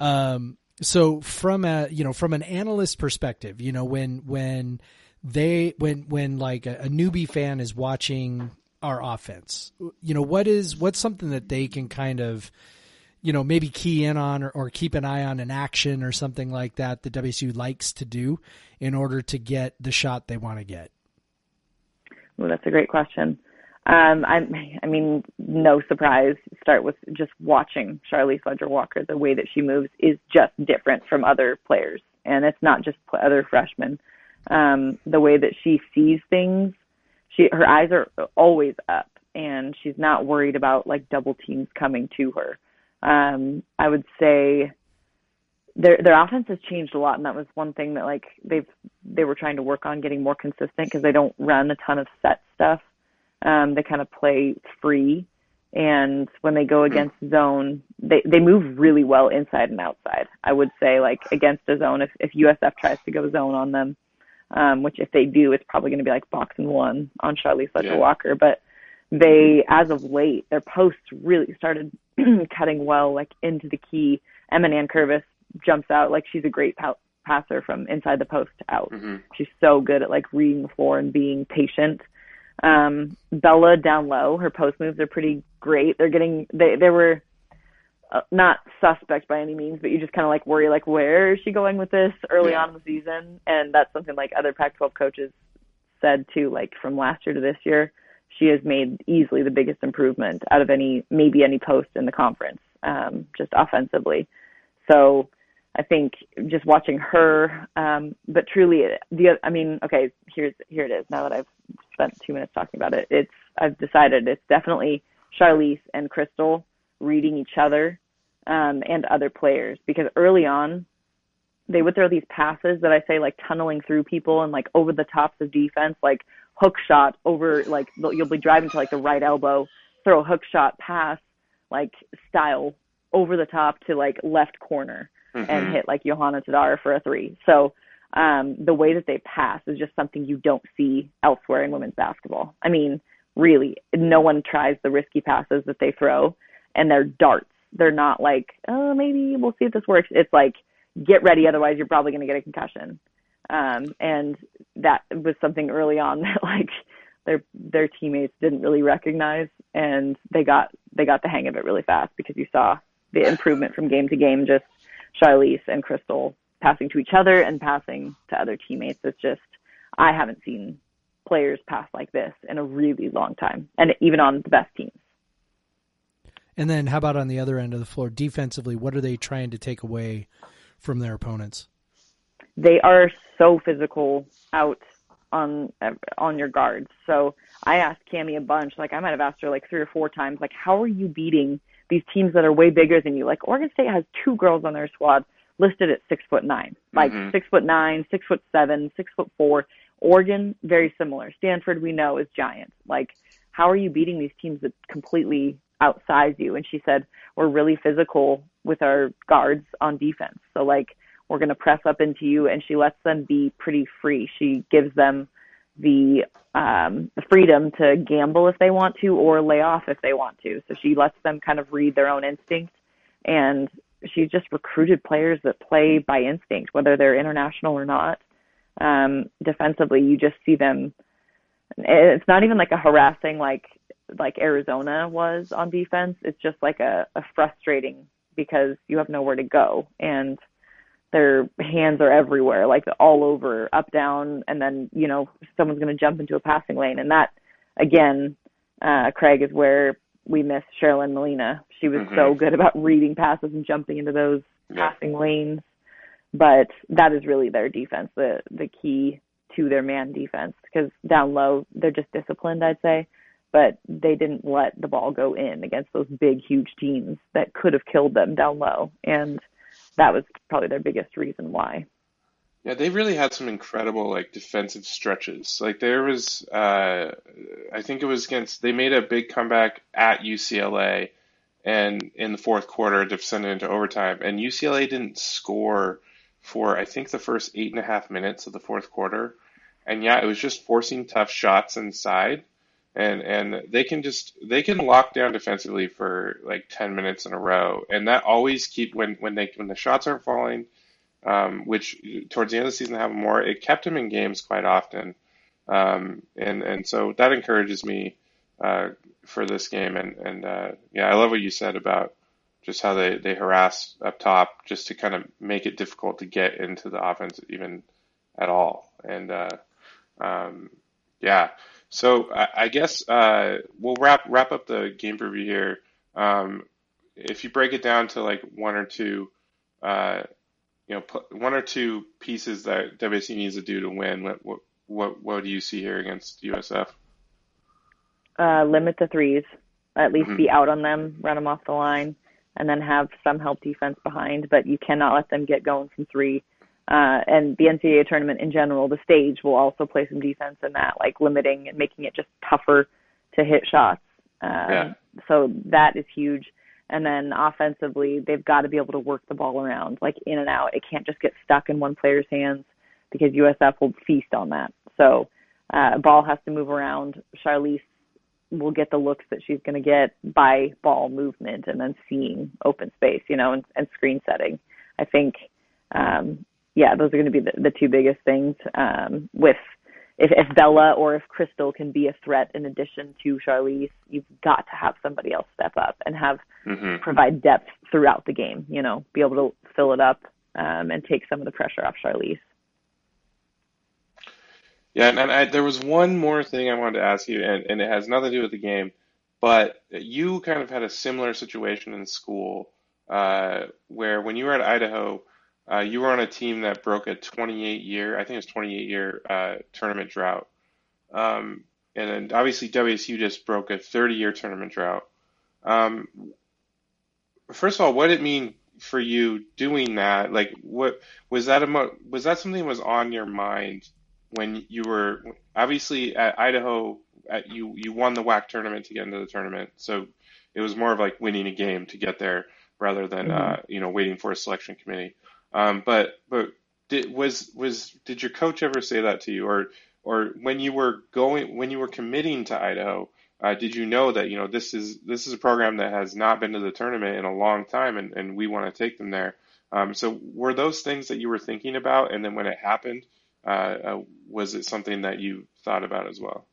Um, so from a you know from an analyst perspective, you know when when they when when like a, a newbie fan is watching our offense, you know what is what's something that they can kind of you know, maybe key in on or, or, keep an eye on an action or something like that that WSU likes to do in order to get the shot they want to get? Well, that's a great question. Um, I, I mean, no surprise. Start with just watching Charlisse Leger Walker. The way that she moves is just different from other players, and it's not just other freshmen. Um, the way that she sees things, she her eyes are always up, and she's not worried about like double teams coming to her. Um, I would say their their offense has changed a lot, and that was one thing that like they've they were trying to work on getting more consistent because they don't run a ton of set stuff. Um, they kind of play free, and when they go against zone, they they move really well inside and outside. I would say like against a zone, if if USF tries to go zone on them, um, which if they do, it's probably going to be like box and one on Charlisse Leger Walker, but they, as of late, their posts really started cutting well, like into the key. Emma Nankervis jumps out like she's a great passer from inside the post out. Mm-hmm. She's so good at like reading the floor and being patient. Um, Bella down low, her post moves are pretty great. They're getting they they were uh, not suspect by any means, but you just kind of like worry like where is she going with this early yeah. on in the season, and that's something like other Pac-12 coaches said too, like from last year to this year. She has made easily the biggest improvement out of any maybe any post in the conference, um, just offensively. So I think just watching her, um, but truly the, I mean, okay, here's, here it is. Now that I've spent two minutes talking about it, it's, I've decided it's definitely Charlisse and Krystal reading each other, um, and other players because early on, they would throw these passes that I say like tunneling through people and like over the tops of defense, like hook shot over, like you'll be driving to like the right elbow, throw a hook shot pass, like style over the top to like left corner mm-hmm. and hit like Johanna Teder for a three. So um, the way that they pass is just something you don't see elsewhere in women's basketball. I mean, really, no one tries the risky passes that they throw, and they're darts. They're not like, oh, maybe we'll see if this works. It's like, get ready, otherwise you're probably going to get a concussion. Um, and that was something early on that like their their teammates didn't really recognize, and they got they got the hang of it really fast because you saw the improvement from game to game. Just Charlisse and Krystal passing to each other and passing to other teammates. It's just I haven't seen players pass like this in a really long time, and even on the best teams. And then how about on the other end of the floor, defensively, what are they trying to take away from their opponents? They are so physical out on on your guards. So I asked Kamie a bunch, like I might have asked her like three or four times, like how are you beating these teams that are way bigger than you? Like Oregon State has two girls on their squad listed at six foot nine, like mm-hmm. six foot nine, six foot seven, six foot four. Oregon, very similar. Stanford, we know is giant. Like, how are you beating these teams that completely outsize you? And she said, we're really physical with our guards on defense. So like, we're going to press up into you and she lets them be pretty free. She gives them the um, freedom to gamble if they want to or lay off if they want to. So she lets them kind of read their own instinct and she's just recruited players that play by instinct, whether they're international or not. Um, defensively, you just see them. It's not even like a harassing like like Arizona was on defense. It's just like a, a frustrating because you have nowhere to go and their hands are everywhere, like all over, up, down, and then you know someone's going to jump into a passing lane, and that again, uh, Craig is where we miss Cherilyn Molina. She was mm-hmm. so good about reading passes and jumping into those yeah. passing lanes. But that is really their defense, the the key to their man defense. Because down low, they're just disciplined, I'd say. But they didn't let the ball go in against those big, huge teams that could have killed them down low. And that was probably their biggest reason why. Yeah, they really had some incredible like defensive stretches. Like there was, uh, I think it was against. They made a big comeback at UCLA, and in the fourth quarter, descended into overtime. And UCLA didn't score for I think the first eight and a half minutes of the fourth quarter. And yeah, it was just forcing tough shots inside and and they can just they can lock down defensively for like 10 minutes in a row. And that always keep when when they when the shots aren't falling um, which towards the end of the season they have more it kept them in games quite often. Um, and and so that encourages me uh, for this game. And and uh, yeah I love what you said about just how they they harass up top just to kind of make it difficult to get into the offense even at all. And uh, um, yeah so I, I guess uh, we'll wrap wrap up the game preview here. Um, if you break it down to like one or two, uh, you know, one or two pieces that WSU needs to do to win, what what what, what do you see here against USF? Uh, limit the threes. At least mm-hmm. be out on them, run them off the line, and then have some help defense behind. But you cannot let them get going from three uh, and the NCAA tournament in general, the stage will also play some defense in that, like limiting and making it just tougher to hit shots. Um, yeah. So that is huge. And then offensively, they've got to be able to work the ball around, like in and out. It can't just get stuck in one player's hands because USF will feast on that. So uh, ball has to move around. Charlisse will get the looks that she's going to get by ball movement and then seeing open space, you know, and, and screen setting. I think um, yeah, those are going to be the, the two biggest things. Um, with if, if Bella or if Krystal can be a threat in addition to Charlisse, you've got to have somebody else step up and have mm-hmm. provide depth throughout the game. You know, be able to fill it up um, and take some of the pressure off Charlisse. Yeah, and, and I, there was one more thing I wanted to ask you, and, and it has nothing to do with the game, but you kind of had a similar situation in school uh, where when you were at Idaho, uh, you were on a team that broke a 28 year, I think it was 28 year uh, tournament drought. Um, and then obviously WSU just broke a 30 year tournament drought. Um, first of all, what did it mean for you doing that? Like, what was that? A, was that something that was on your mind when you were obviously at Idaho? At, you you won the WAC tournament to get into the tournament, so it was more of like winning a game to get there rather than mm-hmm. uh, you know waiting for a selection committee. Um, but but did was was did your coach ever say that to you, or or when you were going when you were committing to Idaho? Uh, did you know that you know this is this is a program that has not been to the tournament in a long time, and, and we want to take them there? Um, so were those things that you were thinking about, and then when it happened, uh, uh, was it something that you thought about as well?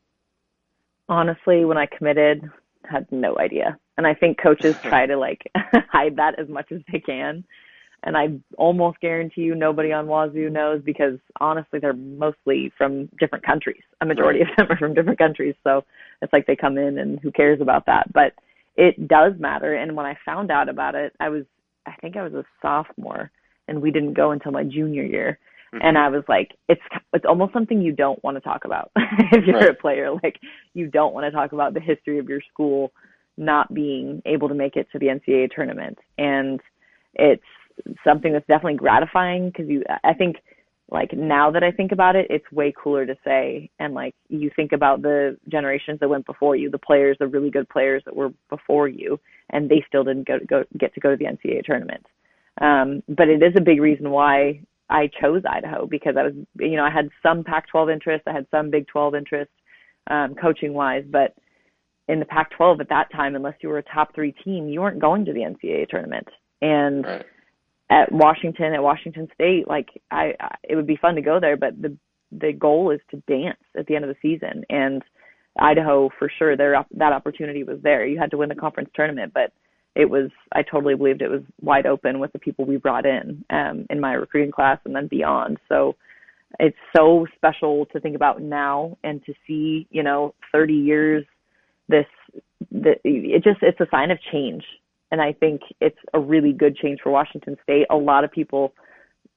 Honestly, when I committed, had no idea, and I think coaches try to like hide that as much as they can and I almost guarantee you nobody on Wazoo knows because honestly they're mostly from different countries. A majority right. of them are from different countries, so it's like they come in and who cares about that. But it does matter. And when I found out about it, I was, I think I was a sophomore and we didn't go until my junior year. Mm-hmm. And I was like, it's, it's almost something you don't want to talk about if you're right. a player. Like you don't want to talk about the history of your school not being able to make it to the NCAA tournament. And it's something that's definitely gratifying because you, I think, like now that I think about it, it's way cooler to say. And like you think about the generations that went before you, the players, the really good players that were before you, and they still didn't go to go get to go to the NCAA tournament. Um, but it is a big reason why I chose Idaho because I was, you know, I had some Pac-12 interest, I had some Big 12 interest, um, coaching wise, but in the Pac-12 at that time, unless you were a top three team, you weren't going to the NCAA tournament. And right at Washington at Washington State, like I, I it would be fun to go there, but the the goal is to dance at the end of the season. And Idaho, for sure, there that opportunity was there. You had to win the conference tournament, but it was I totally believed it was wide open with the people we brought in um, in my recruiting class and then beyond. So it's so special to think about now and to see, you know, 30 years. This, the, it just it's a sign of change and I think it's a really good change for Washington State. A lot of people,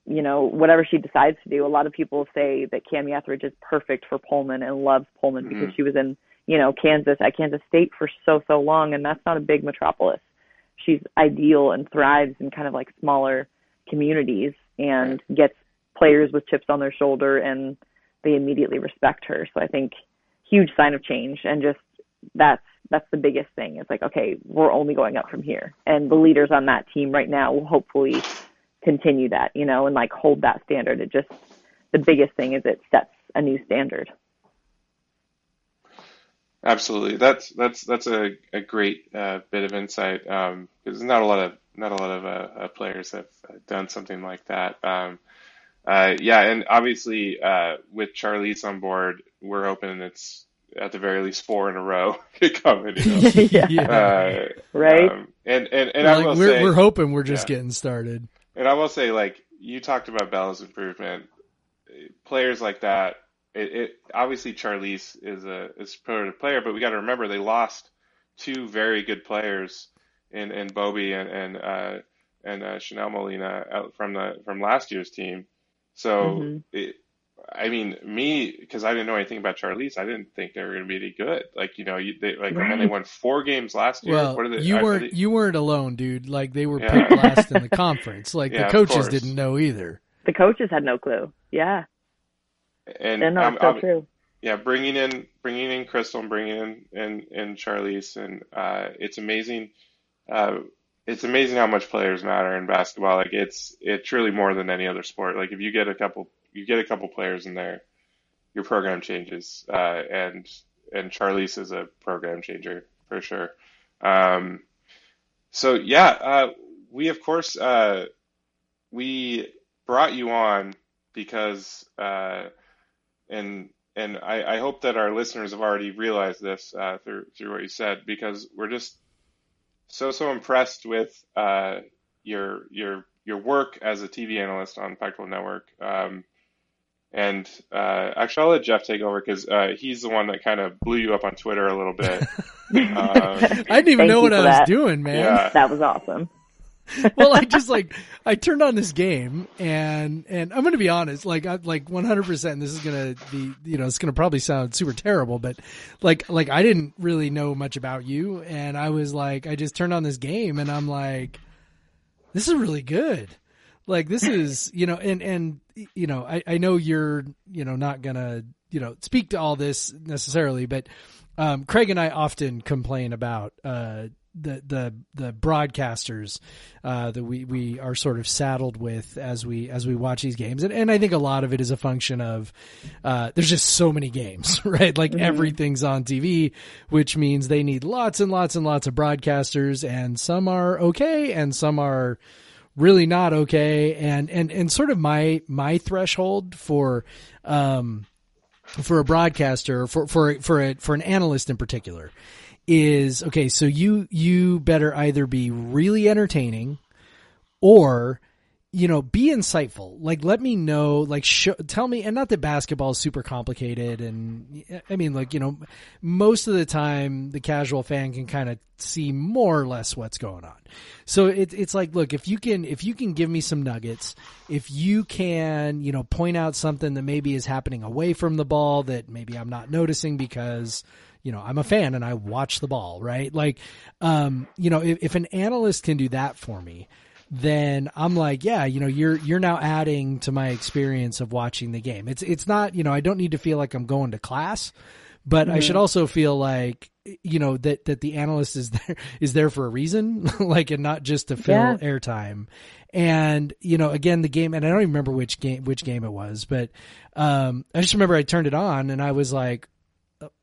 you know, whatever she decides to do, a lot of people say that Kamie Ethridge is perfect for Pullman and loves Pullman mm-hmm. because she was in, you know, Kansas at Kansas State for so so long, and that's not a big metropolis. She's ideal and thrives in kind of like smaller communities and right. gets players with chips on their shoulder and they immediately respect her. So I think huge sign of change and just that's that's the biggest thing. It's like, okay, we're only going up from here. And the leaders on that team right now will hopefully continue that, you know, and like hold that standard. It just, the biggest thing is it sets a new standard. Absolutely. That's, that's, that's a, a great uh, bit of insight. Um, because not a lot of, not a lot of uh, uh, players have done something like that. Um, uh, yeah, and obviously uh, with Charlisse on board, we're hoping it's at the very least four in a row coming. You know? yeah. Uh, right. Um, and and and I will we're, say, we're hoping we're just yeah. getting started. And I will say, like you talked about Bella's improvement, players like that. It, it obviously Charlisse is a is a player, but we got to remember they lost two very good players in in Bobby and and uh, and uh, Chanelle Molina out from the from last year's team. So mm-hmm. it, I mean, me because I didn't know anything about Charlisse, I didn't think they were going to be any good. Like you know, you, they like right. and they won four games last year. Well, they, you weren't they, you weren't alone, dude. Like they were yeah. picked last in the conference. Like yeah, the coaches didn't know either. The coaches had no clue. Yeah, and no, I'm, so I'm, true. Yeah, bringing in bringing in Krystal and bringing in and and Charlisse, and uh, it's amazing. Uh, it's amazing how much players matter in basketball. Like it's it's truly more than any other sport. Like if you get a couple you get a couple players in there, your program changes. Uh, and and Charlisse is a program changer for sure. Um, so yeah, uh, we of course uh, we brought you on because uh, and and I, I, hope that our listeners have already realized this uh, through through what you said because we're just so so impressed with uh, your your your work as a TV analyst on Pac-12 Network. Um, and uh, actually, I'll let Jeff take over because uh, he's the one that kind of blew you up on Twitter a little bit. um, I didn't even know what I was doing, man. Yeah. That was awesome. well, I just like I turned on this game and and I'm gonna be honest, like I like 100. percent This is gonna be you know it's gonna probably sound super terrible, but like like I didn't really know much about you, and I was like I just turned on this game and I'm like, this is really good like this is you know and and you know I, I know you're you know not gonna you know speak to all this necessarily but um, craig and i often complain about uh, the the the broadcasters uh, that we we are sort of saddled with as we as we watch these games and, and I think a lot of it is a function of uh, there's just so many games right like mm-hmm. everything's on TV which means they need lots and lots and lots of broadcasters and some are okay and some are really not okay. And and and sort of my my threshold for um for a broadcaster for for for a, for an analyst in particular is okay so you you better either be really entertaining or you know, be insightful. Like, let me know, like, sh- tell me, and not that basketball is super complicated. And I mean, like, you know, most of the time the casual fan can kind of see more or less what's going on. So it, it's like, look, if you can, if you can give me some nuggets, if you can, you know, point out something that maybe is happening away from the ball that maybe I'm not noticing because, you know, I'm a fan and I watch the ball, right? Like, um, you know, if, if an analyst can do that for me, then I'm like, yeah, you know, you're you're now adding to my experience of watching the game. It's it's not, you know, I don't need to feel like I'm going to class, but mm-hmm. I should also feel like you know that that the analyst is there is there for a reason, like and not just to fill yeah. airtime. And you know, again, the game, and I don't even remember which game which game it was, but um, I just remember I turned it on and I was like,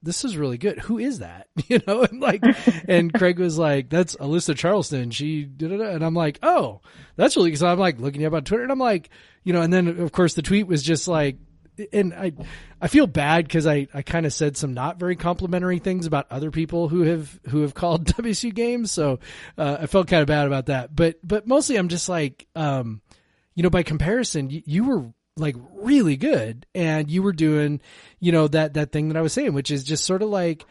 this is really good. Who is that? You know, and like, and Craig was like, that's Alyssa Charleston. She did it. And I'm like, oh, that's really, so I'm like looking up on Twitter and I'm like, you know, and then of course the tweet was just like, and I, I feel bad because I, I kind of said some not very complimentary things about other people who have, who have called WSU games. So, uh, I felt kind of bad about that, but, but mostly I'm just like, um, you know, by comparison, you, you were like really good and you were doing you know that that thing that I was saying which is just sort of like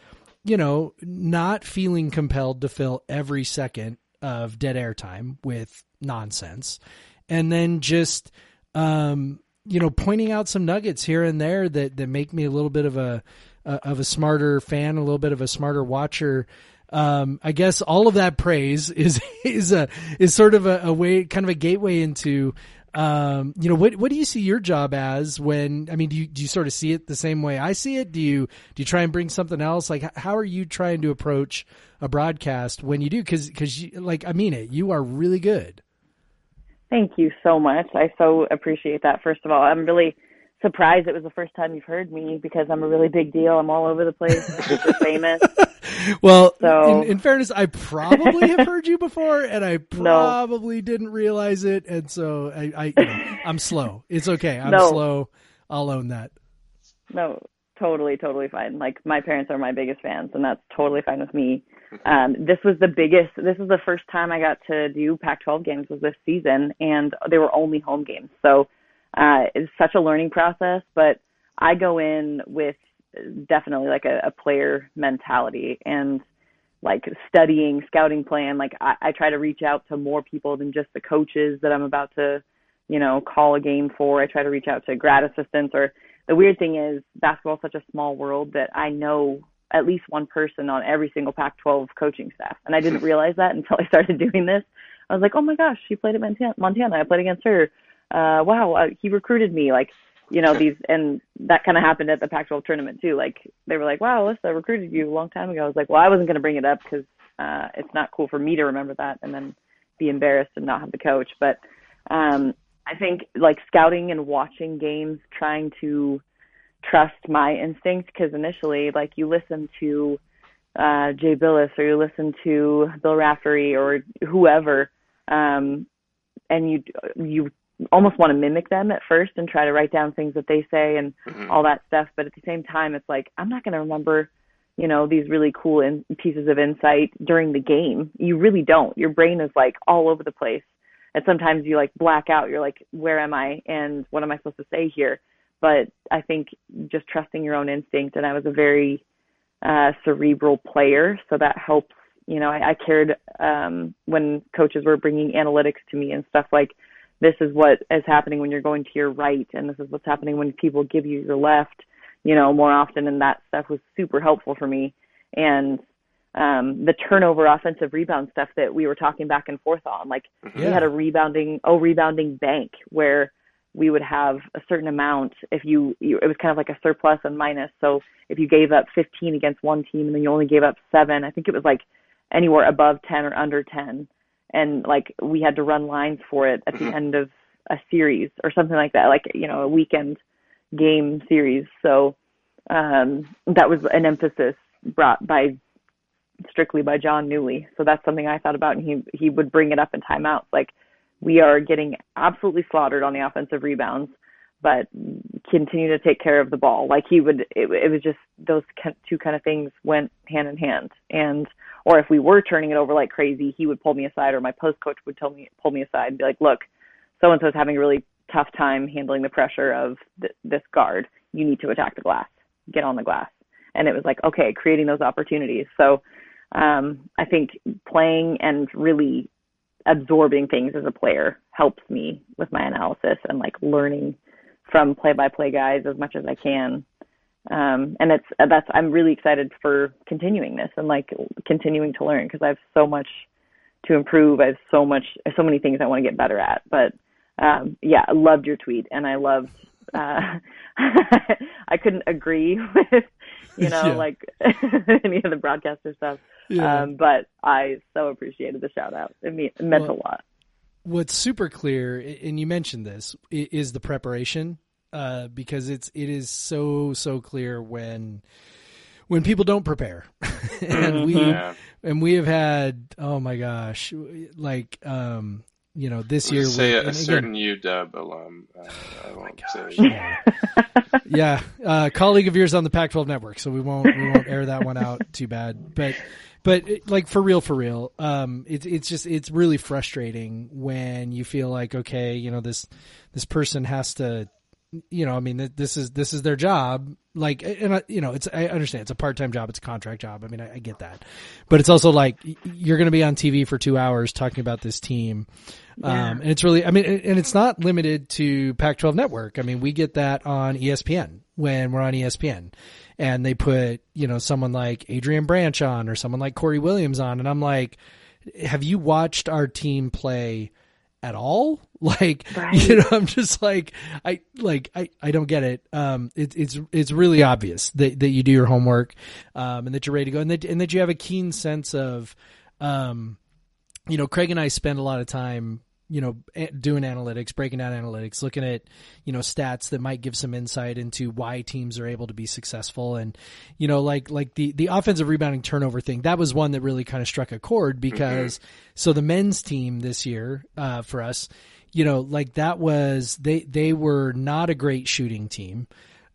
you know not feeling compelled to fill every second of dead air time with nonsense. And then just um you know pointing out some nuggets here and there that that make me a little bit of a of a smarter fan a little bit of a smarter watcher. Um, I guess all of that praise is is a is sort of a, a, way, kind of a gateway into um, you know, what what do you see your job as when? I mean, do you do you sort of see it the same way I see it? Do you do you try and bring something else? Like, how are you trying to approach a broadcast when you do? Because because like I mean it, you are really good. Thank you so much. I so appreciate that. First of all, I'm really surprised it was the first time you've heard me because I'm a really big deal. I'm all over the place, famous. Well, so, in, in, fairness, I probably have heard you before, and I probably no. didn't realize it, and so I, I you know, I'm slow. It's okay. I'm no. slow. I'll own that. No, totally, totally fine. Like my parents are my biggest fans, and that's totally fine with me. Um, this was the biggest. This is the first time I got to do Pac-12 games was this season, and they were only home games. So uh, it's such a learning process, but I go in with definitely like a, a player mentality and like studying scouting plan. Like I, I try to reach out to more people than just the coaches that i'm about to you know call a game for. I try to reach out to grad assistants or the weird thing is basketball is such a small world that i know at least one person on every single pac 12 coaching staff. And i didn't realize that until i started doing this. I was like oh my gosh she played at montana, montana. i played against her. Uh wow uh, he recruited me. Like you know these and that kind of happened at the Pac-12 tournament too. Like they were like, "Wow, Alyssa recruited you a long time ago." I was like, "Well, I wasn't going to bring it up because uh, it's not cool for me to remember that and then be embarrassed and not have the coach." But um, I think like scouting and watching games, trying to trust my instincts because initially, like you listen to uh, Jay Bilas or you listen to Bill Raftery or whoever, um, and you you almost want to mimic them at first and try to write down things that they say and mm-hmm. all that stuff. But at the same time, it's like I'm not going to remember, you know, these really cool in- pieces of insight during the game. You really don't. Your brain is like all over the place, and sometimes you like black out. You're like, where am I and what am I supposed to say here? But I think just trusting your own instinct, and I was a very uh, cerebral player, so that helps. You know, I, I cared um, when coaches were bringing analytics to me and stuff like this is what is happening when you're going to your right and this is what's happening when people give you your left you know more often and that stuff was super helpful for me. And um the turnover offensive rebound stuff that we were talking back and forth on like yeah. we had a rebounding oh rebounding bank where we would have a certain amount if you, you it was kind of like a surplus and minus. So if you gave up 15 against one team and then you only gave up 7 i think it was like anywhere above 10 or under 10 and like we had to run lines for it at the mm-hmm. end of a series or something like that, like you know a weekend game series. So um, that was an emphasis brought by strictly by Jon Newlee. So that's something I thought about, and he he would bring it up in timeouts. Like we are getting absolutely slaughtered on the offensive rebounds, but continue to take care of the ball. Like he would, it, it was just those two kind of things went hand in hand, and or if we were turning it over like crazy, he would pull me aside or my post coach would tell me pull me aside and be like, "Look, so and so is having a really tough time handling the pressure of th- this guard. You need to attack the glass. Get on the glass. And it was like, okay, creating those opportunities. So um, I think playing and really absorbing things as a player helps me with my analysis and like learning from play-by-play guys as much as I can. Um, and it's that's I'm really excited for continuing this and like continuing to learn because I have so much to improve. I have so much, so many things I want to get better at. But um, yeah, I loved your tweet, and I loved. Uh, I couldn't agree with, you know, yeah. like any of the broadcaster stuff. Yeah. Um, but I so appreciated the shout out. It, mean, it meant well, a lot. What's super clear, and you mentioned this, is the preparation, uh, because it's it is so so clear when when people don't prepare, and we yeah. and we have had oh my gosh, like um, you know this year say we, a, certain UW alum. Uh, I oh won't say. yeah, uh, colleague of yours on the Pac-12 network, so we won't we won't air that one out too bad, but but like for real, for real, um, it's it's just it's really frustrating when you feel like okay, you know this this person has to, you know, I mean this is this is their job, like, and I, you know, it's I understand it's a part time job, it's a contract job. I mean, I, I get that, but it's also like you're going to be on TV for two hours talking about this team. Yeah. Um, and it's really, I mean, and it's not limited to Pac-12 network. I mean, we get that on ESPN when we're on ESPN and they put, you know, someone like Adrian Branch on or someone like Corey Williams on. And I'm like, have you watched our team play at all? Like, right. you know, I'm just like, I, like, I, I don't get it. Um, it, it's, it's really obvious that, that you do your homework, um, and that you're ready to go and that, and that you have a keen sense of, um, you know, Craig and I spend a lot of time you know, doing analytics, breaking down analytics, looking at, you know, stats that might give some insight into why teams are able to be successful. And, you know, like, like the, the offensive rebounding turnover thing, that was one that really kind of struck a chord because, mm-hmm. so the men's team this year, uh, for us, you know, like that was, they, they were not a great shooting team.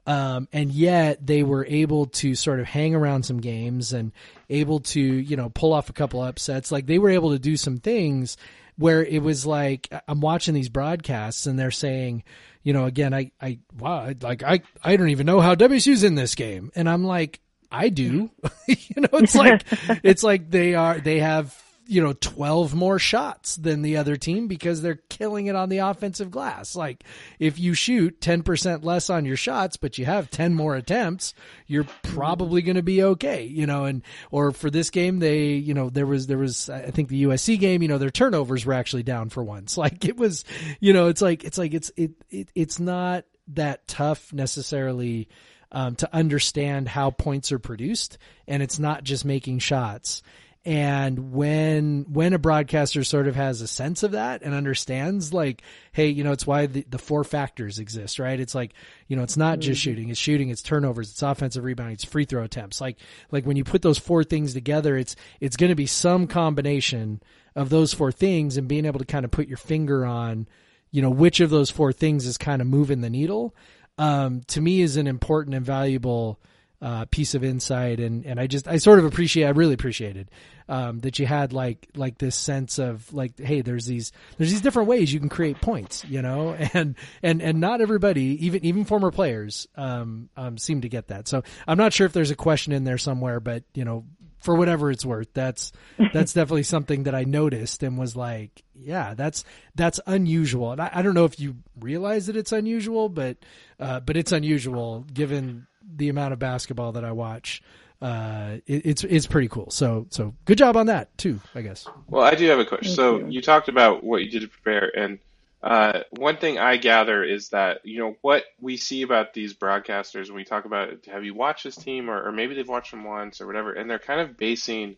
Um, and yet they were able to sort of hang around some games and able to, you know, pull off a couple upsets. Like they were able to do some things where it was like I'm watching these broadcasts and they're saying, you know, again, I, I, wow, like I, I don't even know how WSU's in this game, and I'm like, I do, you know, it's like, it's like they are, they have you know, 12 more shots than the other team because they're killing it on the offensive glass. Like if you shoot 10% less on your shots, but you have 10 more attempts, you're probably going to be okay, you know, and, or for this game, they, you know, there was, there was, I think the USC game, you know, their turnovers were actually down for once. Like it was, you know, it's like, it's like, it's, it, it it's not that tough necessarily, um, to understand how points are produced and it's not just making shots and when when a broadcaster sort of has a sense of that and understands like hey you know it's why the, the four factors exist right? It's like you know it's not just mm-hmm. shooting. It's shooting it's turnovers it's offensive rebounding it's free throw attempts. Like like when you put those four things together it's it's going to be some combination of those four things and being able to kind of put your finger on you know which of those four things is kind of moving the needle um, to me is an important and valuable uh, piece of insight and, and I just I sort of appreciate I really appreciated um, that you had like like this sense of like hey there's these there's these different ways you can create points you know? And and and not everybody even even former players um, um, seem to get that. So I'm not sure if there's a question in there somewhere but you know for whatever it's worth that's that's definitely something that I noticed and was like yeah that's that's unusual. And I, I don't know if you realize that it's unusual but uh, but it's unusual given the amount of basketball that I watch, uh, it, it's it's pretty cool. So so good job on that too, I guess. Well, I do have a question. Thank so you. you. talked about what you did to prepare, and uh, one thing I gather is that you know what we see about these broadcasters when we talk about have you watched this team or, or maybe they've watched them once or whatever, and they're kind of basing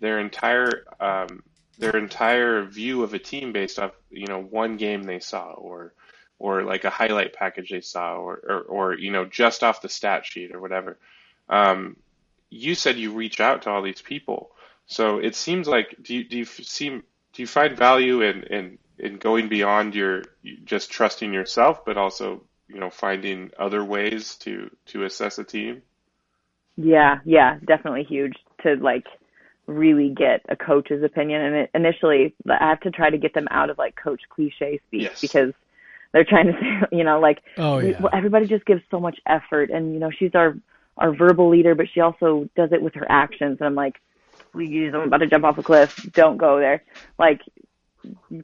their entire um, their entire view of a team based off you know one game they saw or or like a highlight package they saw or, or, or you know, just off the stat sheet or whatever. Um, you said you reach out to all these people. So it seems like, do you, do you seem, do you find value in, in, in going beyond your just trusting yourself, but also, you know, finding other ways to, to assess a team? Yeah, yeah, definitely huge to like really get a coach's opinion. And it, initially, I have to try to get them out of like coach cliche speak Yes. because they're trying to say, you know, like Oh, yeah. well, everybody just gives so much effort, and you know, she's our our verbal leader, but she also does it with her actions. And I'm like, please, I'm about to jump off a cliff. Don't go there. Like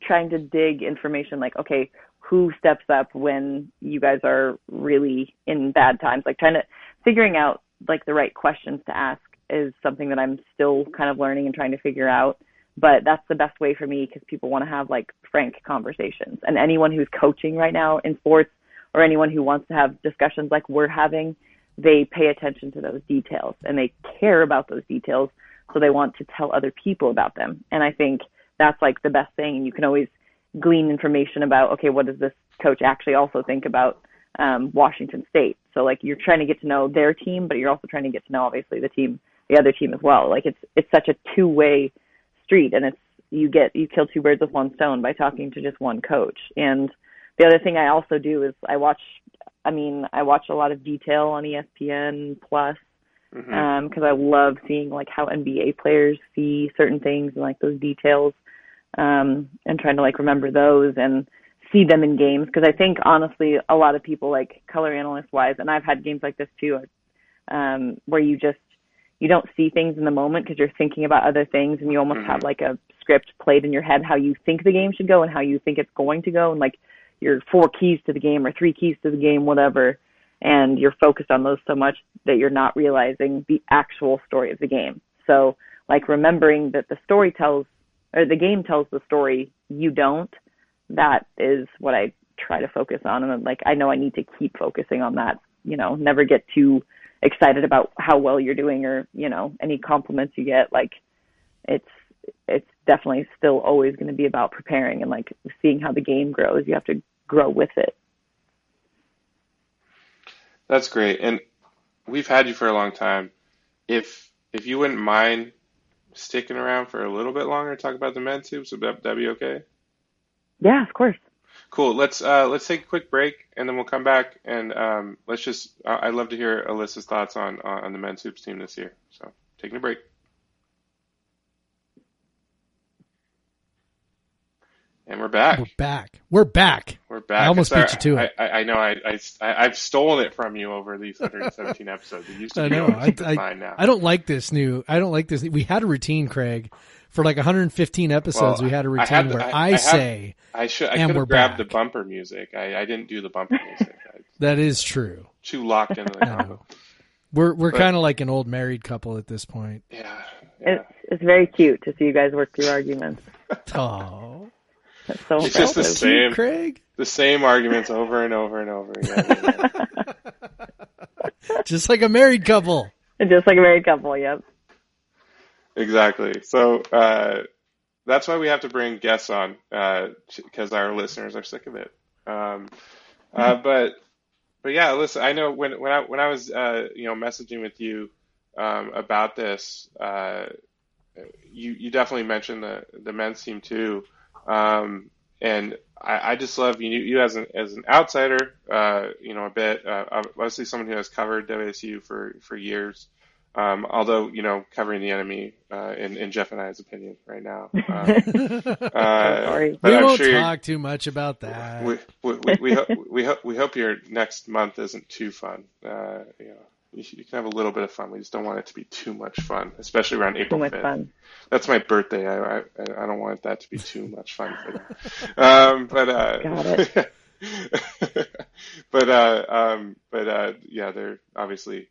trying to dig information like okay who steps up when you guys are really in bad times like trying to figuring out like the right questions to ask is something that i'm still kind of learning and trying to figure out but that's the best way for me because people want to have like frank conversations and anyone who's coaching right now in sports or anyone who wants to have discussions like we're having they pay attention to those details and they care about those details so they want to tell other people about them and i think that's like the best thing. And you can always glean information about, okay, what does this coach actually also think about um, Washington State? So like you're trying to get to know their team, but you're also trying to get to know obviously the team, the other team as well. Like it's it's such a two way street, and it's you get you kill two birds with one stone by talking to just one coach. And the other thing I also do is I watch. I mean, I watch a lot of detail on ESPN Plus Mhm. um because I love seeing like how NBA players see certain things and like those details um and trying to like remember those and see them in games because I think honestly a lot of people like color analyst wise and I've had games like this too um where you just you don't see things in the moment because you're thinking about other things and you almost have mm-hmm. like a script played in your head how you think the game should go and how you think it's going to go and like your four keys to the game or three keys to the game whatever and you're focused on those so much that you're not realizing the actual story of the game. So, like remembering that the story tells or the game tells the story, you don't. That is what I try to focus on, and like I know I need to keep focusing on that. You know, never get too excited about how well you're doing or you know any compliments you get. Like it's it's definitely still always going to be about preparing and like seeing how the game grows. You have to grow with it. That's great. And we've had you for a long time. If if you wouldn't mind sticking around for a little bit longer to talk about the men's hoops, would that, that be okay? Yeah, of course. Cool. Let's uh, let's take a quick break and then we'll come back and um, let's just. I'd love to hear Alyssa's thoughts on on the men's hoops team this year. So taking a break. And we're back. We're back. We're back. We're back. I almost beat you to it. I, I, I know. I, I, I, have stolen it from you over these 117 episodes. It used to I know. I, I, now. I don't like this new. I don't like this. We had a routine, Craig, for like 115 episodes. Well, we had a routine had- where I- I, I have- say I should. I And could we're have grabbed the bumper music. I, I didn't do the bumper music. That is true. too locked into the I combo. We're we're kind of like an old married couple at this point. Yeah. yeah. It's it's very cute to see you guys work through arguments. Oh, That's so It's just the impressive. same. Craig. The same arguments over and over and over again. Just like a married couple. Just like a married couple, yep. Exactly. So uh, that's why we have to bring guests on because our listeners are sick of it. Um, uh, but but yeah, listen. I know when when I when I was uh, you know messaging with you um, about this, uh, you you definitely mentioned the the men's team too, um, and I, I just love you you as an as an outsider, uh, you know a bit. Uh, obviously, someone who has covered WSU for for years. Um, although you know covering the enemy uh, in in Jeff and I's opinion right now. Um, uh, Sorry. we won't sure talk too much about that. we we we, we, hope, we hope we hope your next month isn't too fun. Uh, you know, you, you can have a little bit of fun. We just don't want it to be too much fun, especially around Too April much 5th. fun. That's my birthday. I, I I don't want that to be too much fun for them. Um, but uh, Got it. but uh, um, but uh, yeah, they're obviously.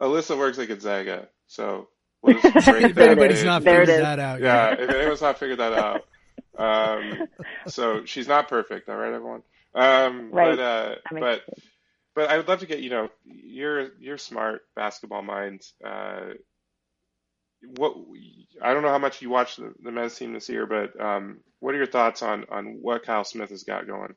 Alyssa works at Gonzaga, so we'll just if that anybody's in. not figured that out Yeah, yet. if anyone's not figured that out. Um, so she's not perfect, all right, everyone. Um, Right. But uh, but but I would love to get you know you're you're smart basketball mind. Uh, what I don't know how much you watched the, the men's team this year, but um, what are your thoughts on on what Kyle Smith has got going?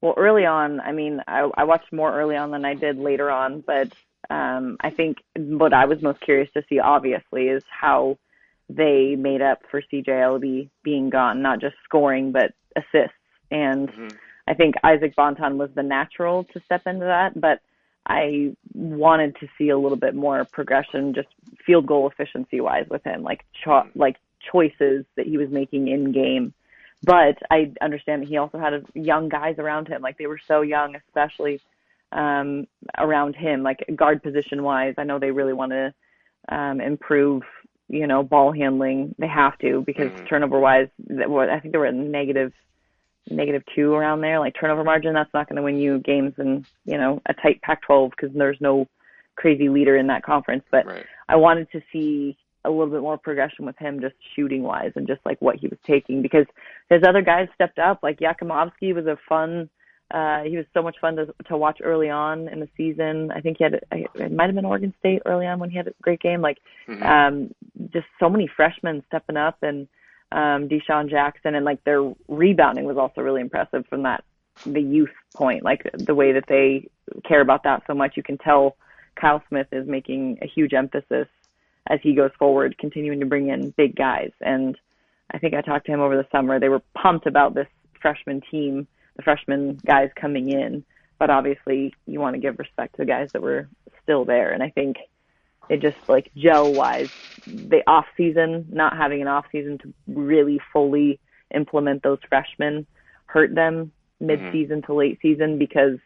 Well, early on, I mean, I, I watched more early on than I did later on, but um, I think what I was most curious to see, obviously, is how they made up for CJ CJLB being gone, not just scoring, but assists. And Mhm. I think Isaac Bonton was the natural to step into that, but I wanted to see a little bit more progression just field goal efficiency wise with him, like cho- like choices that he was making in game. But I understand that he also had young guys around him, like they were so young, especially um, around him, like guard position wise. I know they really want to um, improve, you know, ball handling. They have to because mm-hmm. turnover wise, I think they were at negative negative two around there, like turnover margin. That's not going to win you games in you know a tight Pac-12 because there's no crazy leader in that conference. But right. I wanted to see a little bit more progression with him just shooting wise and just like what he was taking because his other guys stepped up. Like Jakimovski was a fun uh, he was so much fun to to watch early on in the season. I think he had it might have been Oregon State early on when he had a great game. Like mm-hmm. um, just so many freshmen stepping up and um, Dishon Jackson and like their rebounding was also really impressive from that the youth point. Like the way that they care about that so much, you can tell Kyle Smith is making a huge emphasis as he goes forward, continuing to bring in big guys. And I think I talked to him over the summer. They were pumped about this freshman team the freshman guys coming in, but obviously you want to give respect to the guys that were still there. And I think it just like gel wise, the off season, not having an off season to really fully implement those freshmen hurt them mid season mm-hmm. to late season because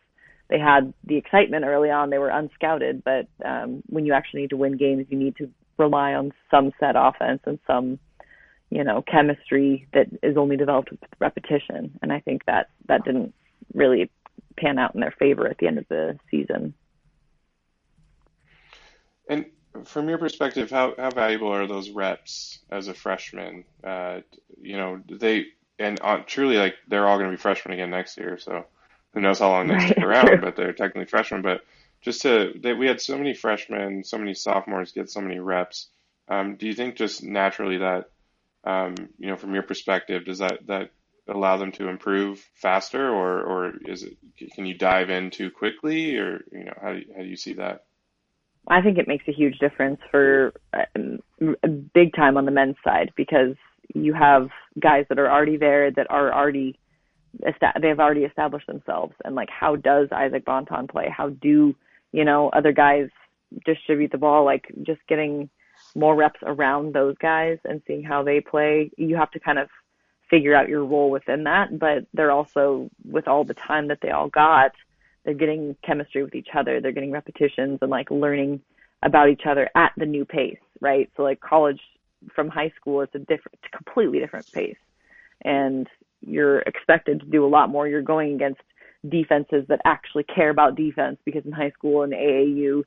they had the excitement early on. They were unscouted, but um, when you actually need to win games, you need to rely on some set offense and some you know, chemistry that is only developed with repetition. And I think that that didn't really pan out in their favor at the end of the season. And from your perspective, how, how valuable are those reps as a freshman? Uh, you know, they and on, truly like they're all going to be freshmen again next year. So who knows how long they right, stick around? But they're technically freshmen. But just to they, we had so many freshmen, so many sophomores get so many reps. Um, do you think just naturally that um, you know, from your perspective, does that that allow them to improve faster, or or is it can you dive in too quickly, or you know, how do you, how do you see that? I think it makes a huge difference for uh, big time on the men's side because you have guys that are already there that are already they've already established themselves and like how does Isaac Bonton play? How do you know other guys distribute the ball? Like just getting more reps around those guys and seeing how they play. You have to kind of figure out your role within that, but they're also with all the time that they all got, they're getting chemistry with each other. They're getting repetitions and like learning about each other at the new pace, right? So like college from high school, it's a different, completely different pace. And you're expected to do a lot more. You're going against defenses that actually care about defense because in high school and AAU,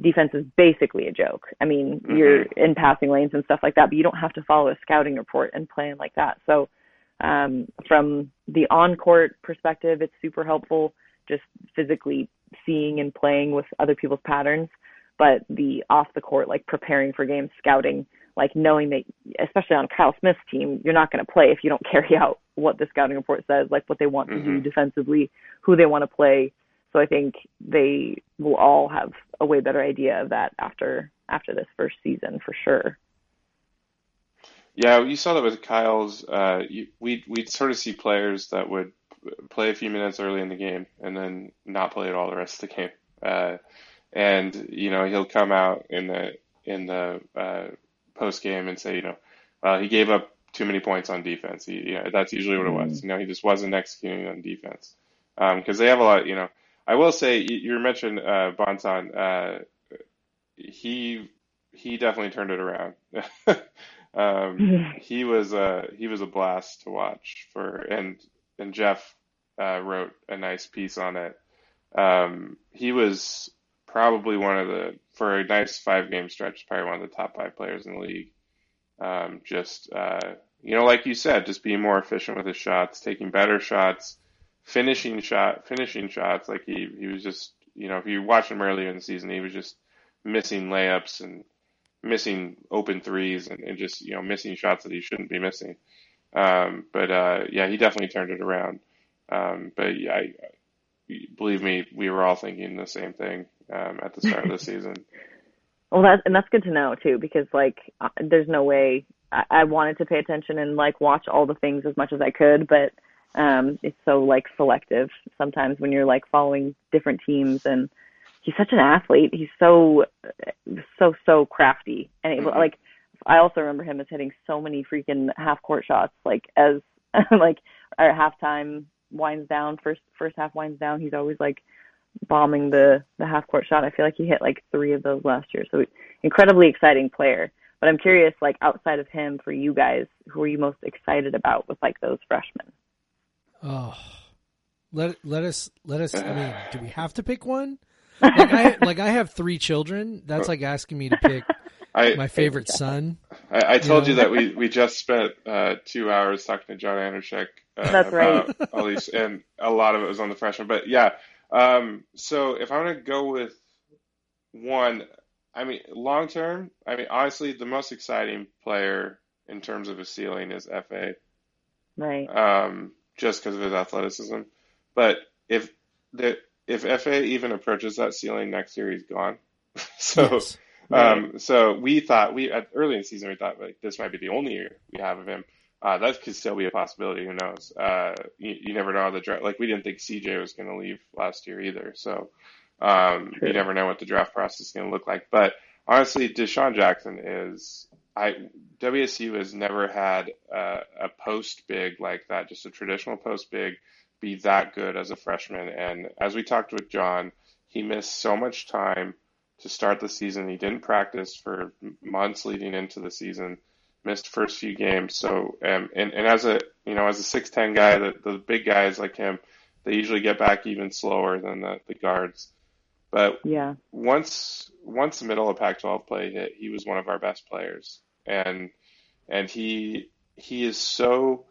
defense is basically a joke. I mean, mm-hmm. you're in passing lanes and stuff like that, but you don't have to follow a scouting report and plan like that. So, um, from the on court perspective, it's super helpful just physically seeing and playing with other people's patterns. But the off the court, like preparing for games, scouting, like knowing that, especially on Kyle Smith's team, you're not going to play if you don't carry out what the scouting report says, like what they want mm-hmm. to do mm-hmm. defensively, who they want to play, so I think they will all have a way better idea of that after after this first season for sure. Yeah, you saw that with Kyle's. Uh, we we'd sort of see players that would play a few minutes early in the game and then not play at all the rest of the game. Uh, and you know he'll come out in the in the uh, post game and say, you know, uh, he gave up too many points on defense. He, you know, that's usually what it was. Mm-hmm. You know, he just wasn't executing on defense because um, they have a lot. You know, I will say you, you mentioned uh, Bonton. Uh, he he definitely turned it around. um, he was uh, he was a blast to watch for, and and Jeff uh, wrote a nice piece on it. Um, he was probably one of the for a nice five game stretch, probably one of the top five players in the league. Um, just uh, you know, like you said, just being more efficient with his shots, taking better shots finishing shot, finishing shots. Like he, he was just, you know, if you watch him earlier in the season, he was just missing layups and missing open threes and, and just, you know, missing shots that he shouldn't be missing. Um, but, uh, yeah, he definitely turned it around. Um, but yeah, I, believe me, we were all thinking the same thing, um, at the start of the season. Well, that's, and that's good to know too, because like, uh, there's no way I, I wanted to pay attention and like watch all the things as much as I could, but um, it's so like selective sometimes when you're like following different teams and he's such an athlete. He's so so so crafty and able Mhm. like I also remember him as hitting so many freaking half court shots like as like at halftime winds down first first half winds down he's always like bombing the the half court shot. I feel like he hit like 3 of those last year. So incredibly exciting player. But I'm curious like outside of him for you guys who are you most excited about with like those freshmen? Oh, let let us let us. I mean, do we have to pick one? Like I like I have three children. That's like asking me to pick I, my favorite son. I, I told You you that we, we just spent uh, two hours talking to John Andrzejek uh, That's about all these, and a lot of it was on the freshman. But yeah, um, so if I'm gonna go with one, I mean, long term, I mean, honestly, the most exciting player in terms of his ceiling is Efe, Right. um, just because of his athleticism. But if the if Efe even approaches that ceiling next year, he's gone. so. Yes. Um, so we thought we at early in the season we thought like this might be the only year we have of him. Uh, that could still be a possibility. Who knows? Uh, you, you never know how the draft. Like we didn't think CJ was going to leave last year either. So um, you never know what the draft process is going to look like. But honestly, Dishon Jackson is. I WSU has never had uh, a post big like that, just a traditional post big, be that good as a freshman. And as we talked with John, he missed so much time to start the season. He didn't practice for months leading into the season. Missed first few games. So um, and and as a you know as a six ten guy, the the big guys like him, they usually get back even slower than the, the guards. But Yeah. once once the middle of Pac-12 play hit, he was one of our best players, and and he he is so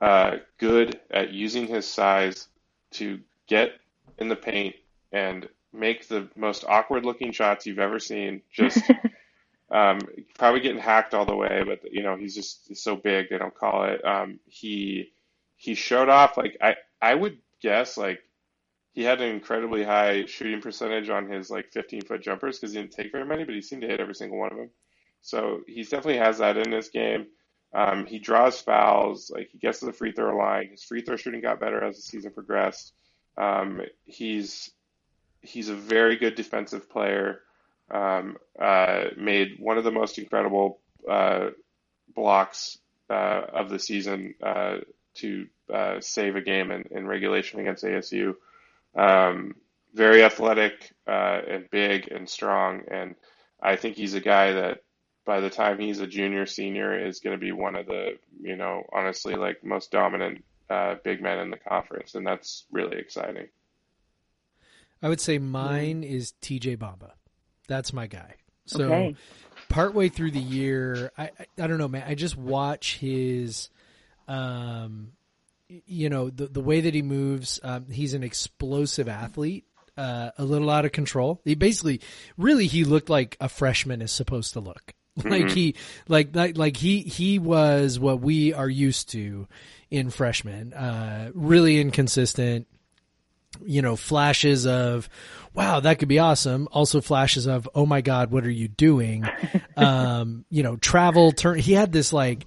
uh, good at using his size to get in the paint and make the most awkward looking shots you've ever seen. Just um, probably getting hacked all the way, but you know he's just he's so big they don't call it. Um, he he showed off like I I would guess like he had an incredibly high shooting percentage on his like 15 foot jumpers because he didn't take very many, but he seemed to hit every single one of them. So he definitely has that in his game. Um, he draws fouls, like he gets to the free throw line. His free throw shooting got better as the season progressed. Um, he's he's a very good defensive player. Um, uh, made one of the most incredible uh, blocks uh, of the season uh, to uh, save a game in, in regulation against ASU. Um, very athletic uh, and big and strong, and I think he's a guy that by the time he's a junior, senior, is going to be one of the you know honestly like most dominant uh, big men in the conference, and that's really exciting. I would say mine is TJ Bamba. That's my guy. So Okay. partway through the year, I, I I don't know, man. I just watch his, um, you know, the the way that he moves. Um, he's an explosive athlete. Uh, a little out of control. He basically, really, he looked like a freshman is supposed to look. Like he, like, like, like he, he was what we are used to in freshmen. Uh, really inconsistent, you know, flashes of, wow, that could be awesome. Also flashes of, oh my God, what are you doing? um, you know, travel turn. He had this like,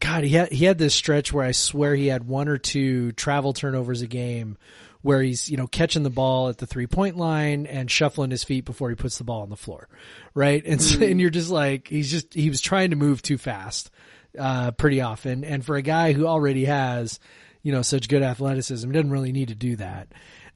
God, he had, he had this stretch where I swear he had one or two travel turnovers a game where he's, you know, catching the ball at the three point line and shuffling his feet before he puts the ball on the floor. Right. And so, and you're just like, he's just, he was trying to move too fast, uh, pretty often. And for a guy who already has, you know, such good athleticism, he doesn't really need to do that.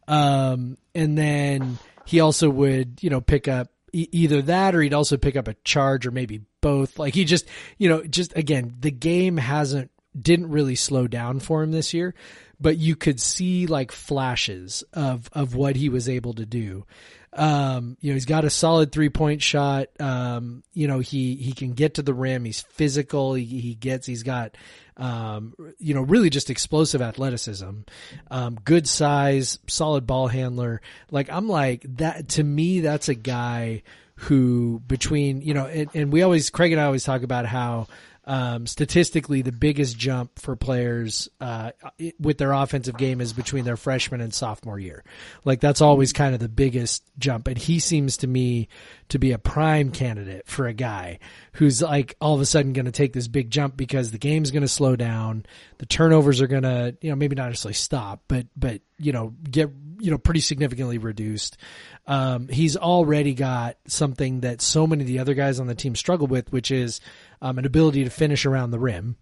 Um, and then he also would, you know, pick up e- either that or he'd also pick up a charge or maybe both. Like he just, you know, just again, the game hasn't, didn't really slow down for him this year, but you could see like flashes of, of what he was able to do. Um, you know, he's got a solid three point shot. Um, you know, he, he can get to the rim. He's physical. He, he gets, he's got, um, you know, really just explosive athleticism, um, good size, solid ball handler. Like I'm like that to me, that's a guy who between, you know, and, and we always, Craig and I always talk about how, um, statistically, the biggest jump for players uh, with their offensive game is between their freshman and sophomore year. Like that's always kind of the biggest jump, and he seems to me to be a prime candidate for a guy who's like all of a sudden going to take this big jump because the game's going to slow down, the turnovers are going to, you know, maybe not necessarily stop, but but you know get you know pretty significantly reduced. Um, he's already got something that so many of the other guys on the team struggle with, which is um, an ability to finish around the rim.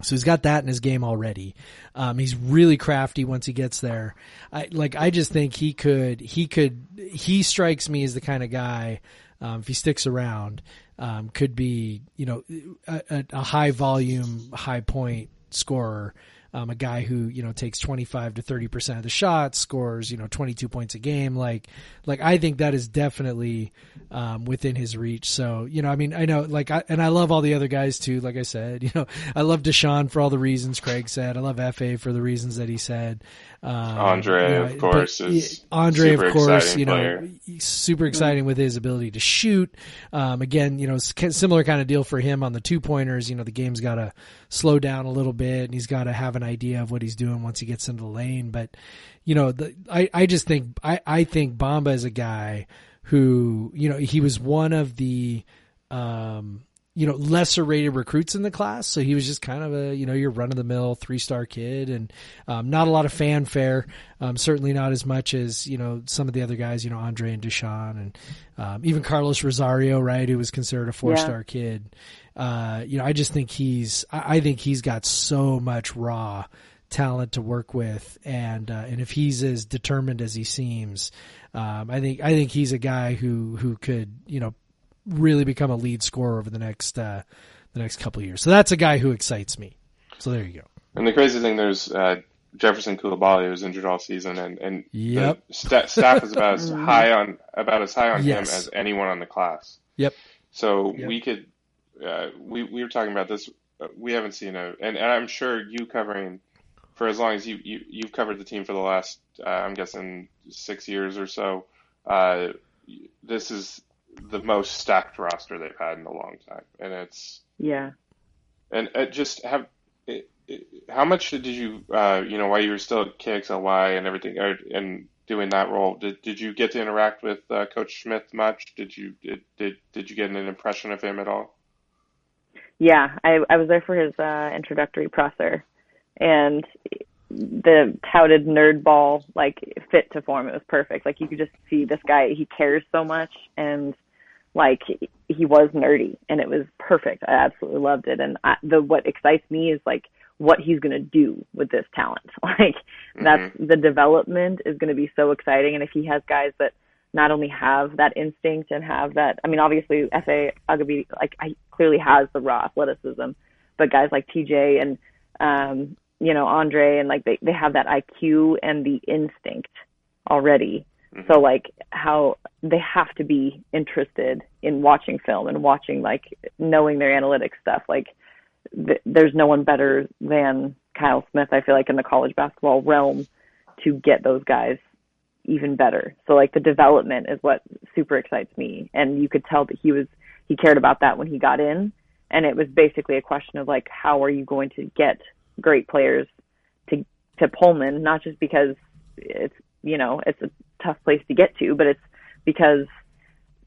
So he's got that in his game already. Um, he's really crafty once he gets there. I like. I just think he could. He could. He strikes me as the kind of guy. Um, if he sticks around, um, could be you know a, a high volume, high point scorer um, a guy who you know takes 25 to 30 percent of the shots, scores you know 22 points a game. Like, like I think that is definitely um, within his reach. So you know, I mean, I know like, I, and I love all the other guys too. Like I said, you know, I love Dishon for all the reasons Craig said. I love Efe for the reasons that he said. Um, Andre, you know, of course, is Andre, of course, you know, player. super exciting with his ability to shoot. Um, again, you know, similar kind of deal for him on the two pointers. You know, the game's got to slow down a little bit, and he's got to have an idea of what he's doing once he gets into the lane. But you know, the, I I just think I I think Bamba is a guy who you know he was one of the um you know, lesser rated recruits in the class. So he was just kind of a, you know, your run of the mill three star kid and, um, not a lot of fanfare. Um, certainly not as much as, you know, some of the other guys, you know, Andre and Dishon and, um, even Carlos Rosario, right, who was considered a four star yeah. kid. Uh, you know, I just think he's, I, I think he's got so much raw talent to work with. And, uh, and if he's as determined as he seems, um, I think, I think he's a guy who, who could, you know, really become a lead scorer over the next uh, the next couple of years. So that's a guy who excites me. So there you go. And the crazy thing, there's uh, Jefferson Coulibaly who was injured all season, and and yep. the st- staff is about as high on about as high on yes. him as anyone on the class. Yep. So yep. we could uh, we we were talking about this. Uh, we haven't seen a, and, and I'm sure you covering for as long as you, you you've covered the team for the last uh, I'm guessing six years or so. Uh, this is the most stacked roster they've had in a long time, and it's yeah. And it just have it, it, how much did you uh, you know while you were still at KXLY and everything or, and doing that role did did you get to interact with uh, Coach Smith much? Did you did, did did you get an impression of him at all? Yeah, I I was there for his uh, introductory presser, and the touted nerd ball like fit to form. It was perfect. Like you could just see this guy. He cares so much, and like he was nerdy, and it was perfect. I absolutely loved it. And I, the what excites me is like what he's going to do with this talent. Like mm-hmm. that's the development is going to be so exciting. And if he has guys that not only have that instinct and have that, I mean, obviously Efe Abogidi like I clearly has the raw athleticism, but guys like TJ and um, you know Andre and like they they have that IQ and the instinct already. Mm-hmm. So like how they have to be interested in watching film and watching like knowing their analytics stuff. Like th- there's no one better than Kyle Smith. I feel like in the college basketball realm to get those guys even better. So like the development is what super excites me, and you could tell that he was he cared about that when he got in, and it was basically a question of like how are you going to get great players to to Pullman, not just because it's you know it's a tough place to get to, but it's because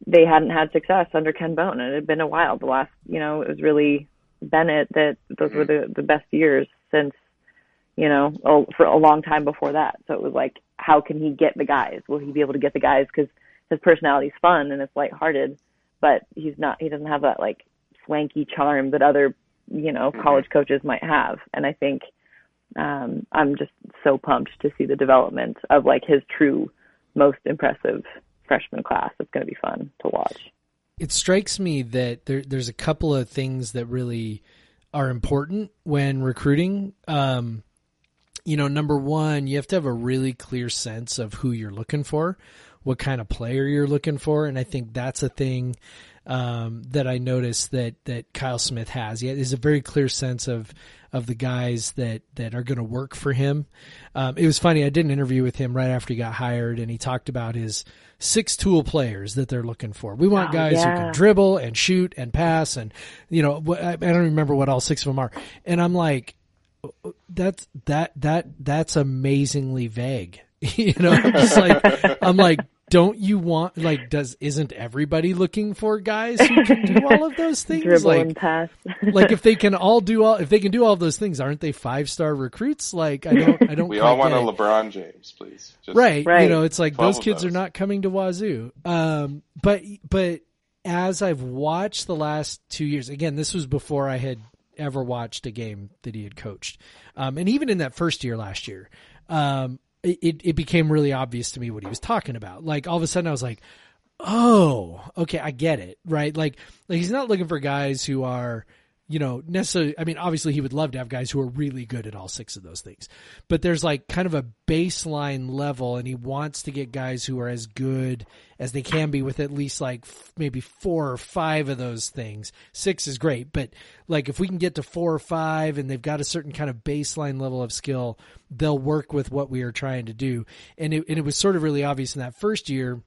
they hadn't had success under Ken Bone, and it had been a while. The last you know it was really Bennett that those were the the best years since you know for a long time before that. So it was like how can he get the guys? Will he be able to get the guys because his personality's fun and it's lighthearted, but he's not. He doesn't have that like swanky charm that other you know mm-hmm. college coaches might have and i think um i'm just so pumped to see the development of like his true most impressive freshman class. It's going to be fun to watch. It strikes me that there, there's a couple of things that really are important when recruiting. Um you know number one you have to have a really clear sense of who you're looking for what kind of player you're looking for and i think that's a thing um, that I noticed that that Kyle Smith has. He has a very clear sense of of the guys that that are going to work for him. Um, it was funny. I did an interview with him right after he got hired, and he talked about his six tool players that they're looking for. We want oh, guys yeah. who can dribble and shoot and pass, and you know, I don't remember what all six of them are. And I'm like, that's that that that's amazingly vague. you know, I'm just like I'm like don't you want like does isn't everybody looking for guys who can do all of those things? Dribble like and pass. like if they can all do all if they can do all of those things, aren't they five star recruits? Like I don't I don't We all want a. LeBron James, please. Just, right you know it's like those of kids are not coming to wazoo um but but as i've watched the last two years again this was before i had ever watched a game that he had coached um and even in that first year last year um it, it, became really obvious to me what he was talking about. Like all of a sudden i was like oh okay i get it right? Like like he's not looking for guys who are you know necessarily i mean obviously he would love to have guys who are really good at all six of those things. But there's like kind of a baseline level and he wants to get guys who are as good as they can be with at least like f- maybe four or five of those things. Six is great but like if we can get to four or five and they've got a certain kind of baseline level of skill they'll work with what we are trying to do. And it, and it was sort of really obvious in that first year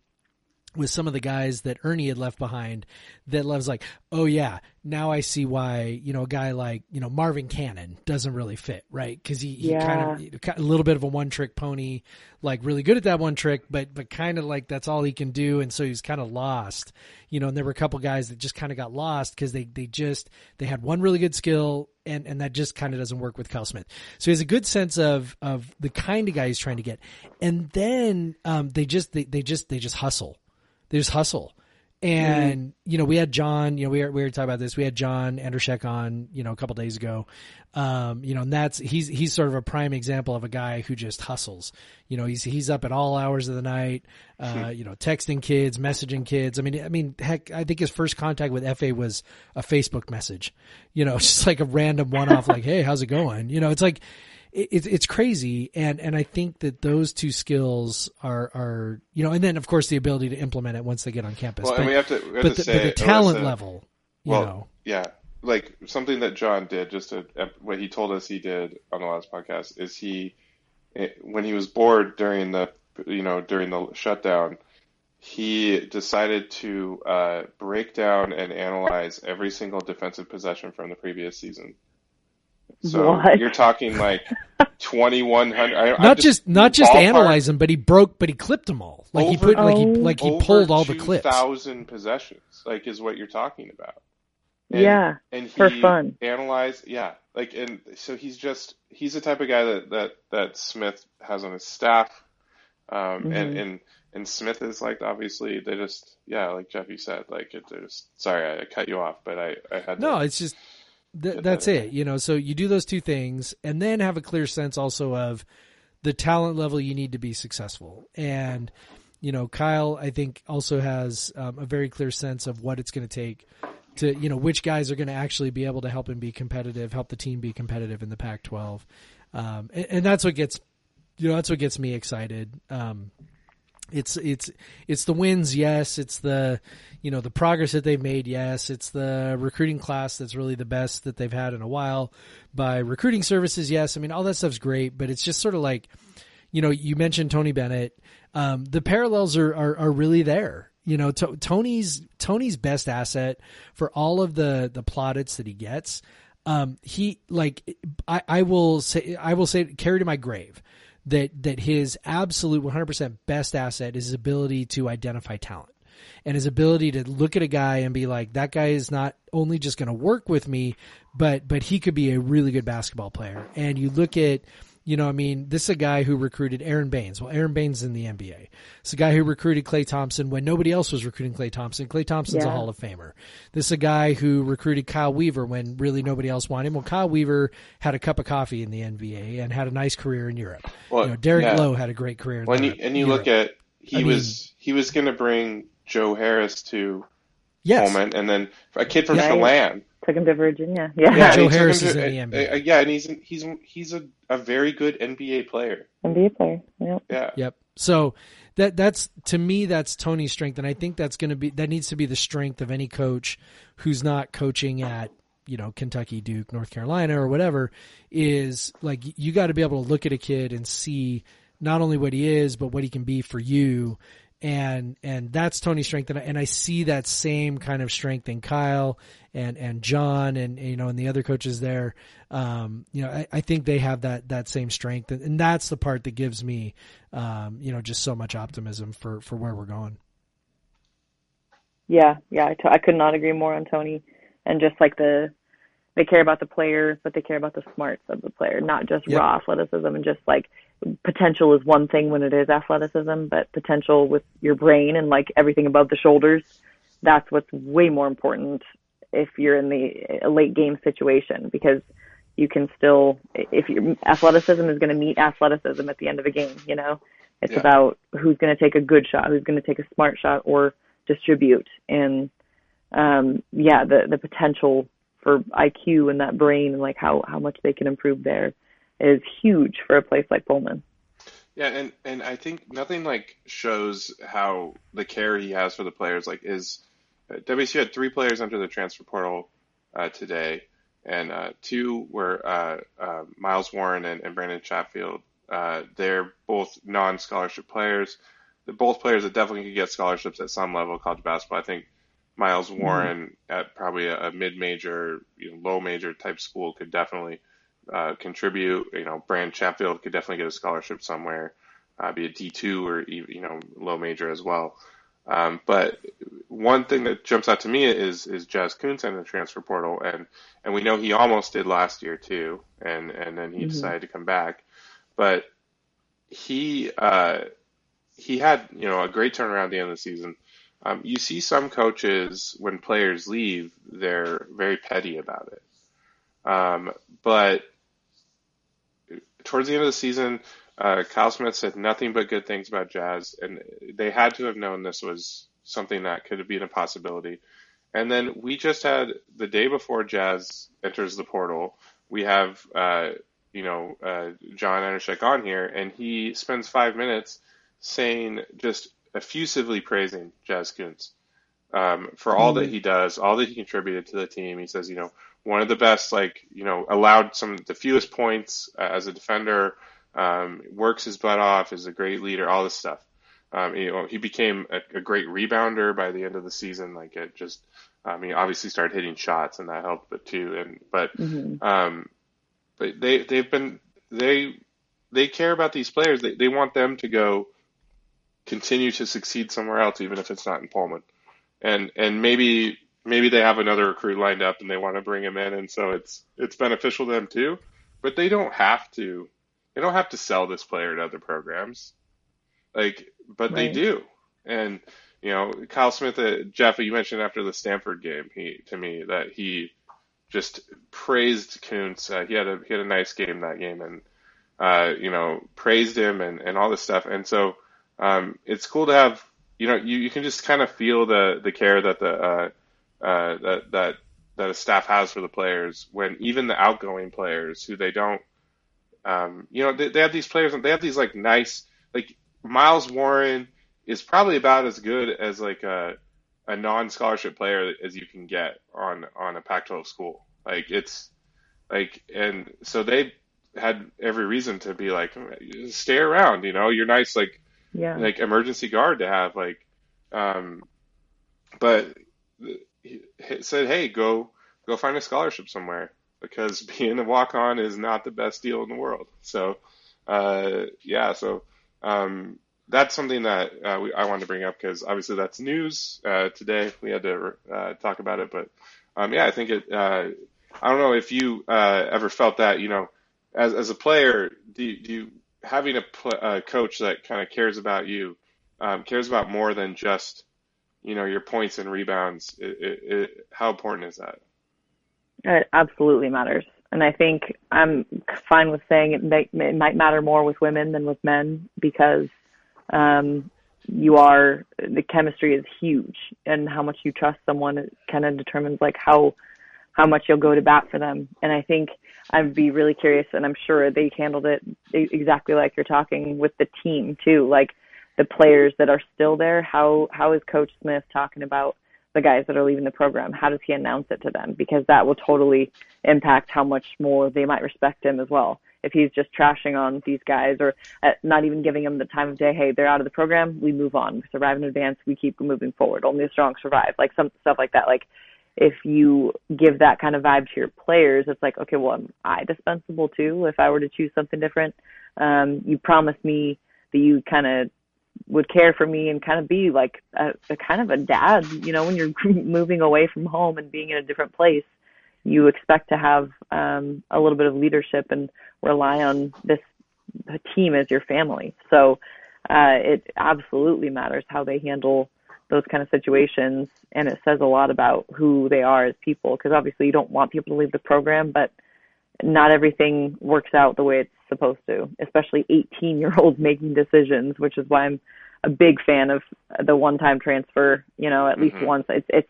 with some of the guys that Ernie had left behind that was like, oh yeah, now I see why, you know, a guy like, you know, Marvin Cannon doesn't really fit, right? Cause he, he kind of, a little bit of a one trick pony, like really good at that one trick, but, but kind of like that's all he can do. And so he's kind of lost, you know, and there were a couple guys that just kind of got lost because they, they just, they had one really good skill and, and that just kind of doesn't work with Kyle Smith. So he has a good sense of, of the kind of guy he's trying to get. And then, um, they just, they, they just, they just hustle they just hustle. And you know, we had John. You know, we were, we were talking about this. We had John Andrzejek on. You know, a couple days ago. Um, you know, and that's he's he's sort of a prime example of a guy who just hustles. You know, he's he's up at all hours of the night. Uh, you know, texting kids, messaging kids. I mean, I mean, heck, I think his first contact with Efe was a Facebook message. You know, just like a random one off, like, "Hey, how's it going?" You know, it's like it, it's crazy. And and I think that those two skills are are you know and then of course the ability to implement it once they get on campus. Well, but, and we have to, we have but, to the, say, but the talent Alyssa- level you well, know. yeah, like something that John did, just to, what he told us he did on the last podcast is he, when he was bored during the, you know, during the shutdown, he decided to uh, break down and analyze every single defensive possession from the previous season. So What? you're talking like 2100. I, not just not just ballpark analyze them but he broke but he clipped them all like he Over- put like he Oh. like he over pulled all the clips 2,000 possessions, like is what you're talking about. And, Yeah, and he for fun. Analyze, yeah, like and so he's just he's the type of guy that that that Smith has on his staff, um, and Mhm. and and Smith is like obviously they just yeah, like Jeffy said, like it just sorry I cut you off, but I I had no to, it's just th- that's it you know so you do those two things and then have a clear sense also of the talent level you need to be successful. And you know Kyle I think also has um, a very clear sense of what it's going to take to you know which guys are going to actually be able to help him be competitive help the team be competitive in the Pac-12 um, and, and that's what gets you know that's what gets me excited um, it's it's it's the wins yes. It's the you know the progress that they've made yes. It's the recruiting class that's really the best that they've had in a while. By recruiting services yes. I mean all that stuff's great but it's just sort of like you know you mentioned tony bennett. Um, the parallels are, are are really there. You know to, tony's tony's best asset for all of the the plaudits that he gets um, he like I, I will say I will say carry to my grave that that his absolute 100% best asset is his ability to identify talent. And his ability to look at a guy and be like that guy is not only just going to work with me but but he could be a really good basketball player. And you look at you know, I mean, this is a guy who recruited Aron Baynes. Well, Aron Baynes is in the NBA. It's a guy who recruited Klay Thompson when nobody else was recruiting Klay Thompson. Klay Thompson's a Hall of Famer. This is a guy who recruited Kyle Weaver when really nobody else wanted him. Well, Kyle Weaver had a cup of coffee in the NBA and had a nice career in Europe. Well, you know, Derek yeah. Lowe had a great career in when you and you look at he I mean- was he was going to bring Joe Harris to yes, Pullman, and then a kid from Right. Chelan. Took him to Virginia. Yeah. Yeah, Joe and he took Harris him is to- in the uh, NBA. uh, yeah, and he's he's he's a, a very good NBA player. NBA player. Yep. Yeah. Yep. So that that's to me that's Tony's strength, and I think that's going to be that needs to be the strength of any coach who's not coaching at you know Kentucky, Duke, North Carolina, or whatever. Is like you got to be able to look at a kid and see not only what he is, but what he can be for you. And and that's Tony's strength, and I, and I see that same kind of strength in Kyle and and John and you know and the other coaches there. Um, you know, I, I think they have that that same strength, and, and that's the part that gives me, um, you know, just so much optimism for for where we're going. Yeah, yeah, I, t- I could not agree more on Tony, and just like the they care about the player, but they care about the smarts of the player, not just yep. raw athleticism and just like potential is one thing when it is athleticism, but potential with your brain and like everything above the shoulders, that's what's way more important if you're in the late game situation because you can still if your athleticism is going to meet athleticism at the end of a game, you know. It's yeah. about who's going to take a good shot, who's going to take a smart shot or distribute and um yeah, the the potential for IQ and that brain and like how how much they can improve there is huge for a place like Pullman. Yeah, and and I think nothing like shows how the care he has for the players. Like is uh, WSU had three players enter the transfer portal uh, today, and uh, two were uh, uh, Miles Warren and, and Brandon Chatfield. Uh, they're both non-scholarship players. They're both players that definitely could get scholarships at some level of college basketball. I think Miles mm-hmm. Warren mm-hmm. at probably a, a mid-major, you know, low-major type school could definitely uh, contribute. You know, Brand Chatfield could definitely get a scholarship somewhere, uh, be a D2 or you know low major as well. Um, but one thing that jumps out to me is is Jaz Kunc in the transfer portal, and and we know he almost did last year too, and and then he mm-hmm. decided to come back, but he uh, he had you know a great turnaround at the end of the season. Um, you see some coaches when players leave, they're very petty about it. Um, but towards the end of the season, uh, Kyle Smith said nothing but good things about Jaz, and they had to have known this was something that could have been a possibility. And then we just had the day before Jaz enters the portal, we have uh, you know uh, John Andrzejek on here, and he spends five minutes saying just effusively praising Jaz Kunc um, for all mm-hmm. that he does, all that he contributed to the team. He says, you know, one of the best, like, you know, allowed some of the fewest points uh, as a defender, um, works his butt off, is a great leader, all this stuff. Um, you know, he became a, a, great rebounder by the end of the season. Like it just, I mean, obviously started hitting shots and that helped, but too, and but, mm-hmm. um, but they they've been they they care about these players. They they want them to go continue to succeed somewhere else, even if it's not in Pullman. And and maybe maybe they have another recruit lined up and they want to bring him in, and so it's it's beneficial to them too. But they don't have to. They don't have to sell this player to other programs, like, but right. they do. And you know, Kyle Smith, uh, Jeff, you mentioned after the Stanford game, he to me that he just praised Kunc. Uh, he had a he had a nice game that game, and uh, you know, praised him and and all this stuff. And so um, it's cool to have. You know, you, you can just kind of feel the the care that the uh, that that that a staff has for the players when even the outgoing players who they don't um, you know they, they have these players and they have these like nice like Miles Warren is probably about as good as like a a non-scholarship player as you can get on on a Pac-12 school. Like it's like and so they had every reason to be like stay around, you know, you're nice like yeah. like emergency guard to have like um but he said, "Hey, go go find a scholarship somewhere because being a walk on is not the best deal in the world." So, uh, yeah, so um, that's something that uh, we, I wanted to bring up because obviously that's news uh, today. We had to uh, talk about it, but um, yeah, I think it. Uh, I don't know if you uh, ever felt that. You know, as as a player, do you, do you having a, pl- a coach that kind of cares about you, um, cares about more than just you know your points and rebounds. It, it, it, how important is that? It absolutely matters, and I think I'm fine with saying it, may, it might matter more with women than with men because um, you are the chemistry is huge, and how much you trust someone kind of determines like how how much you'll go to bat for them. And I think I'd be really curious, and I'm sure they handled it exactly like you're talking with the team too. Like the players that are still there? How how is Coach Smith talking about the guys that are leaving the program? How does he announce it to them? Because that will totally impact how much more they might respect him as well. if he's just trashing on these guys or uh, not even giving them the time of day, hey, they're out of the program, we move on. We survive in advance, we keep moving forward. Only the strong survive. Like some stuff like that. Like if you give that kind of vibe to your players, it's like, okay, well, am I dispensable too if I were to choose something different? Um, you promised me that you kind of would care for me and kind of be like a, a kind of a dad, you know, when you're moving away from home and being in a different place you expect to have um, a little bit of leadership and rely on this team as your family. So uh, it absolutely matters how they handle those kind of situations, and it says a lot about who they are as people. Because obviously, you don't want people to leave the program, but not everything works out the way it's supposed to. Especially 18 year olds making decisions, which is why I'm a big fan of the one time transfer. You know, at least mm-hmm. once. It's it's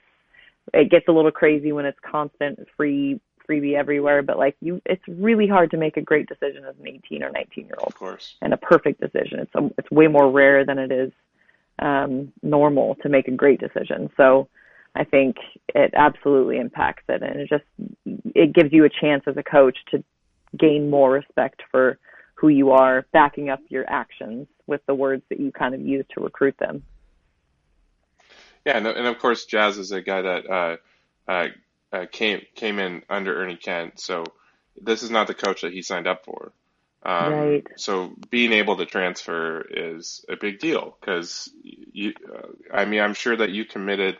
it gets a little crazy when it's constant free freebie everywhere but like you it's really hard to make a great decision as an 18 or 19 year old of course and a perfect decision it's a, it's way more rare than it is um normal to make a great decision so i think it absolutely impacts it and it just it gives you a chance as a coach to gain more respect for who you are backing up your actions with the words that you kind of use to recruit them yeah, and, and of course, Jaz is a guy that uh, uh, uh, came came in under Ernie Kent, so this is not the coach that he signed up for. Um, right. So being able to transfer is a big deal because you, uh, I mean, I'm sure that you committed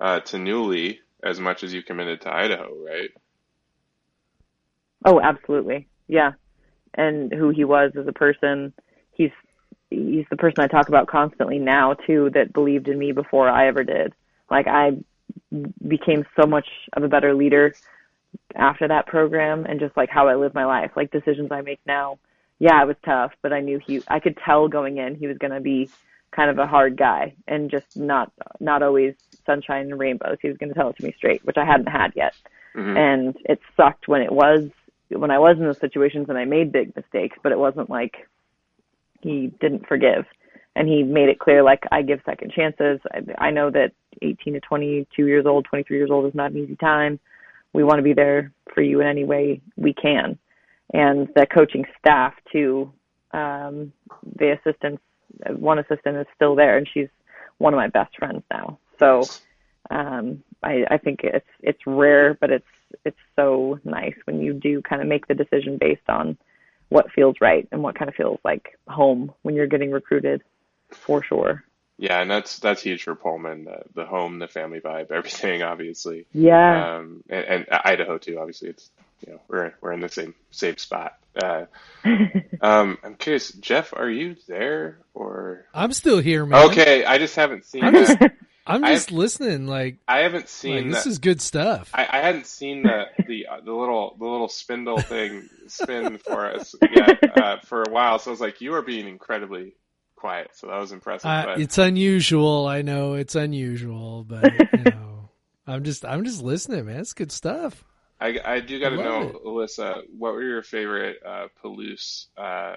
uh, to Newlee as much as you committed to Idaho, right? Oh, absolutely. Yeah. And who he was as a person, he's he's the person I talk about constantly now too that believed in me before I ever did. Like I became so much of a better leader after that program and just like how I live my life, like decisions I make now. Yeah, it was tough, but I knew he I could tell going in he was going to be kind of a hard guy and just not not always sunshine and rainbows. He was going to tell it to me straight, which I hadn't had yet. Mm-hmm. And it sucked when it was when I was in those situations and I made big mistakes, but it wasn't like he didn't forgive and he made it clear like I give second chances. I, I know that 18 to 22 years old, 23 years old is not an easy time. We want to be there for you in any way we can. And the coaching staff too, um, the assistants, one assistant is still there and she's one of my best friends now. So, um, I, I think it's, it's rare, but it's, it's so nice when you do kind of make the decision based on what feels right and what kind of feels like home when you're getting recruited for sure. Yeah, and that's that's huge for Pullman. The, the home, the family vibe, everything, obviously. Yeah. Um, and, and Idaho too. Obviously, it's you know we're we're in the same same spot. Uh, um, I'm curious, Jeff, are you there or? I'm still here, man. Okay, I just haven't seen. I'm just, I'm just listening. Like I haven't seen. Like, this is good stuff. I, I hadn't seen the the uh, the little the little spindle thing spin for us yet uh, for a while. So I was like, you are being incredibly quiet. So that was impressive. Uh, it's unusual. I know it's unusual, but you know, I'm just I'm just listening, man. It's good stuff. I, I do got to know, it. Alyssa, what were your favorite uh, Palouse, uh,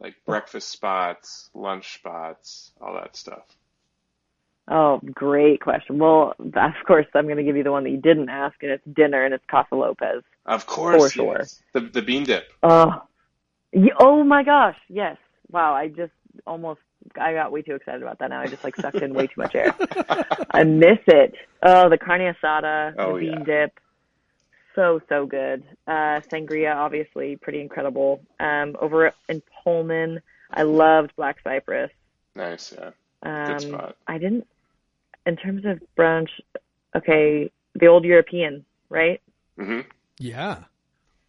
like breakfast spots, lunch spots, all that stuff? Oh, great question. Well, of course, I'm going to give you the one that you didn't ask, and it's dinner, and it's Casa Lopez. Of course, for sure. Yes. The the bean dip. Oh, yeah, oh my gosh, yes. Wow, I just almost I got way too excited about that. Now I just like sucked in way too much air. I miss it. Oh, the carne asada, oh, the bean yeah. dip, so so good. Uh, sangria, obviously, pretty incredible. Um, over in Pullman, I loved Black Cypress. Nice, yeah. Um, Good spot. I didn't in terms of brunch, okay, the old European, right? Mm-hmm. Yeah.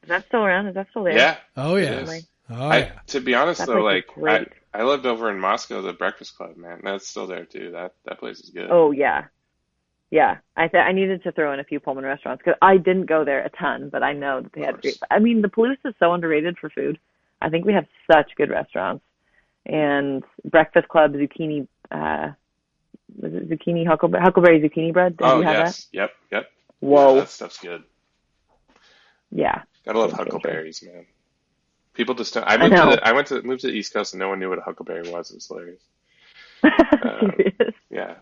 Is that still around? Is that still there? Yeah. Oh yeah. Oh I, yeah. To be honest that though, like I, I lived over in Moscow, the Breakfast Club, man. That's still there too. That that place is good. Oh yeah. Yeah, I th- I needed to throw in a few Pullman restaurants because I didn't go there a ton, but I know that they had great. I mean, the Palouse is so underrated for food. I think we have such good restaurants, and Breakfast Club, Zucchini uh, was it zucchini huckleberry, huckleberry zucchini bread? Did oh you have yes, that? yep, yep. Whoa, yeah, that stuff's good. Yeah, gotta love huckleberries, man. People just don't. I moved I to the, I went to moved to the East Coast and no one knew what a huckleberry was. It was hilarious. um, yeah,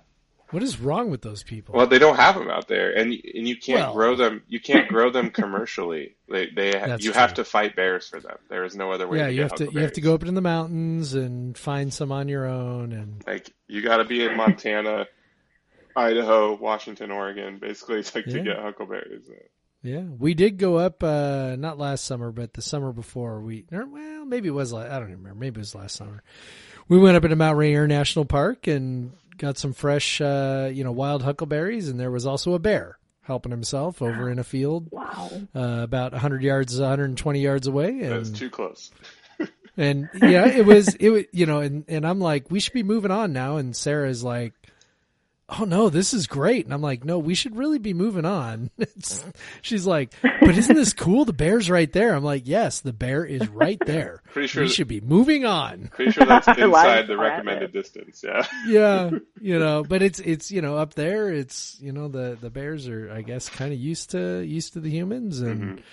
What is wrong with those people? Well, they don't have them out there, and and you can't Well- grow them. You can't grow them commercially. They they you have to fight bears for them. There is no other way. yeah, to you get have to you have to go up in the mountains and find some on your own and Like you got to be in Montana, Idaho, Washington, Oregon, basically like Yeah. to get huckleberries. Yeah, we did go up uh not last summer, but the summer before. We or, well, maybe it was I don't even remember. Maybe it was last summer. We went up into Mount Rainier National Park and got some fresh uh you know wild huckleberries and there was also a bear helping himself over in a field Wow. uh, about 100 yards 120 yards away That's and too close. and yeah, it was it was you know, and and I'm like, we should be moving on now. And Sarah's like, oh no, this is great. And I'm like, no, we should really be moving on. It's, she's like, but isn't this cool? The bear's right there. I'm like, yes, the bear is right there. Pretty sure. we should be moving on. Pretty sure that's inside the recommended distance. Yeah. Yeah, you know, but it's it's you know up there. It's you know the the bears are I guess kind of used to used to the humans and.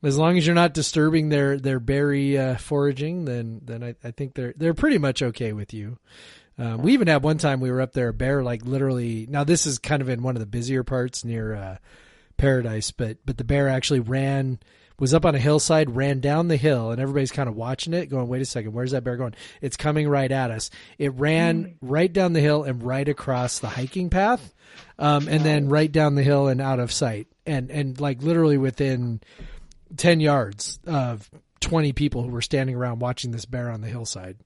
As long as you're not disturbing their their berry uh, foraging, then then I, I think they're they're pretty much okay with you. Um, we even had one time we were up there, a bear like literally. Now this is kind of in one of the busier parts near uh, Paradise, but but the bear actually ran was up on a hillside, ran down the hill, and everybody's kind of watching it, going, "Wait a second, where's that bear going? It's coming right at us." It ran right down the hill and right across the hiking path, um, and then right down the hill and out of sight, and and like literally within ten yards of twenty people who were standing around watching this bear on the hillside.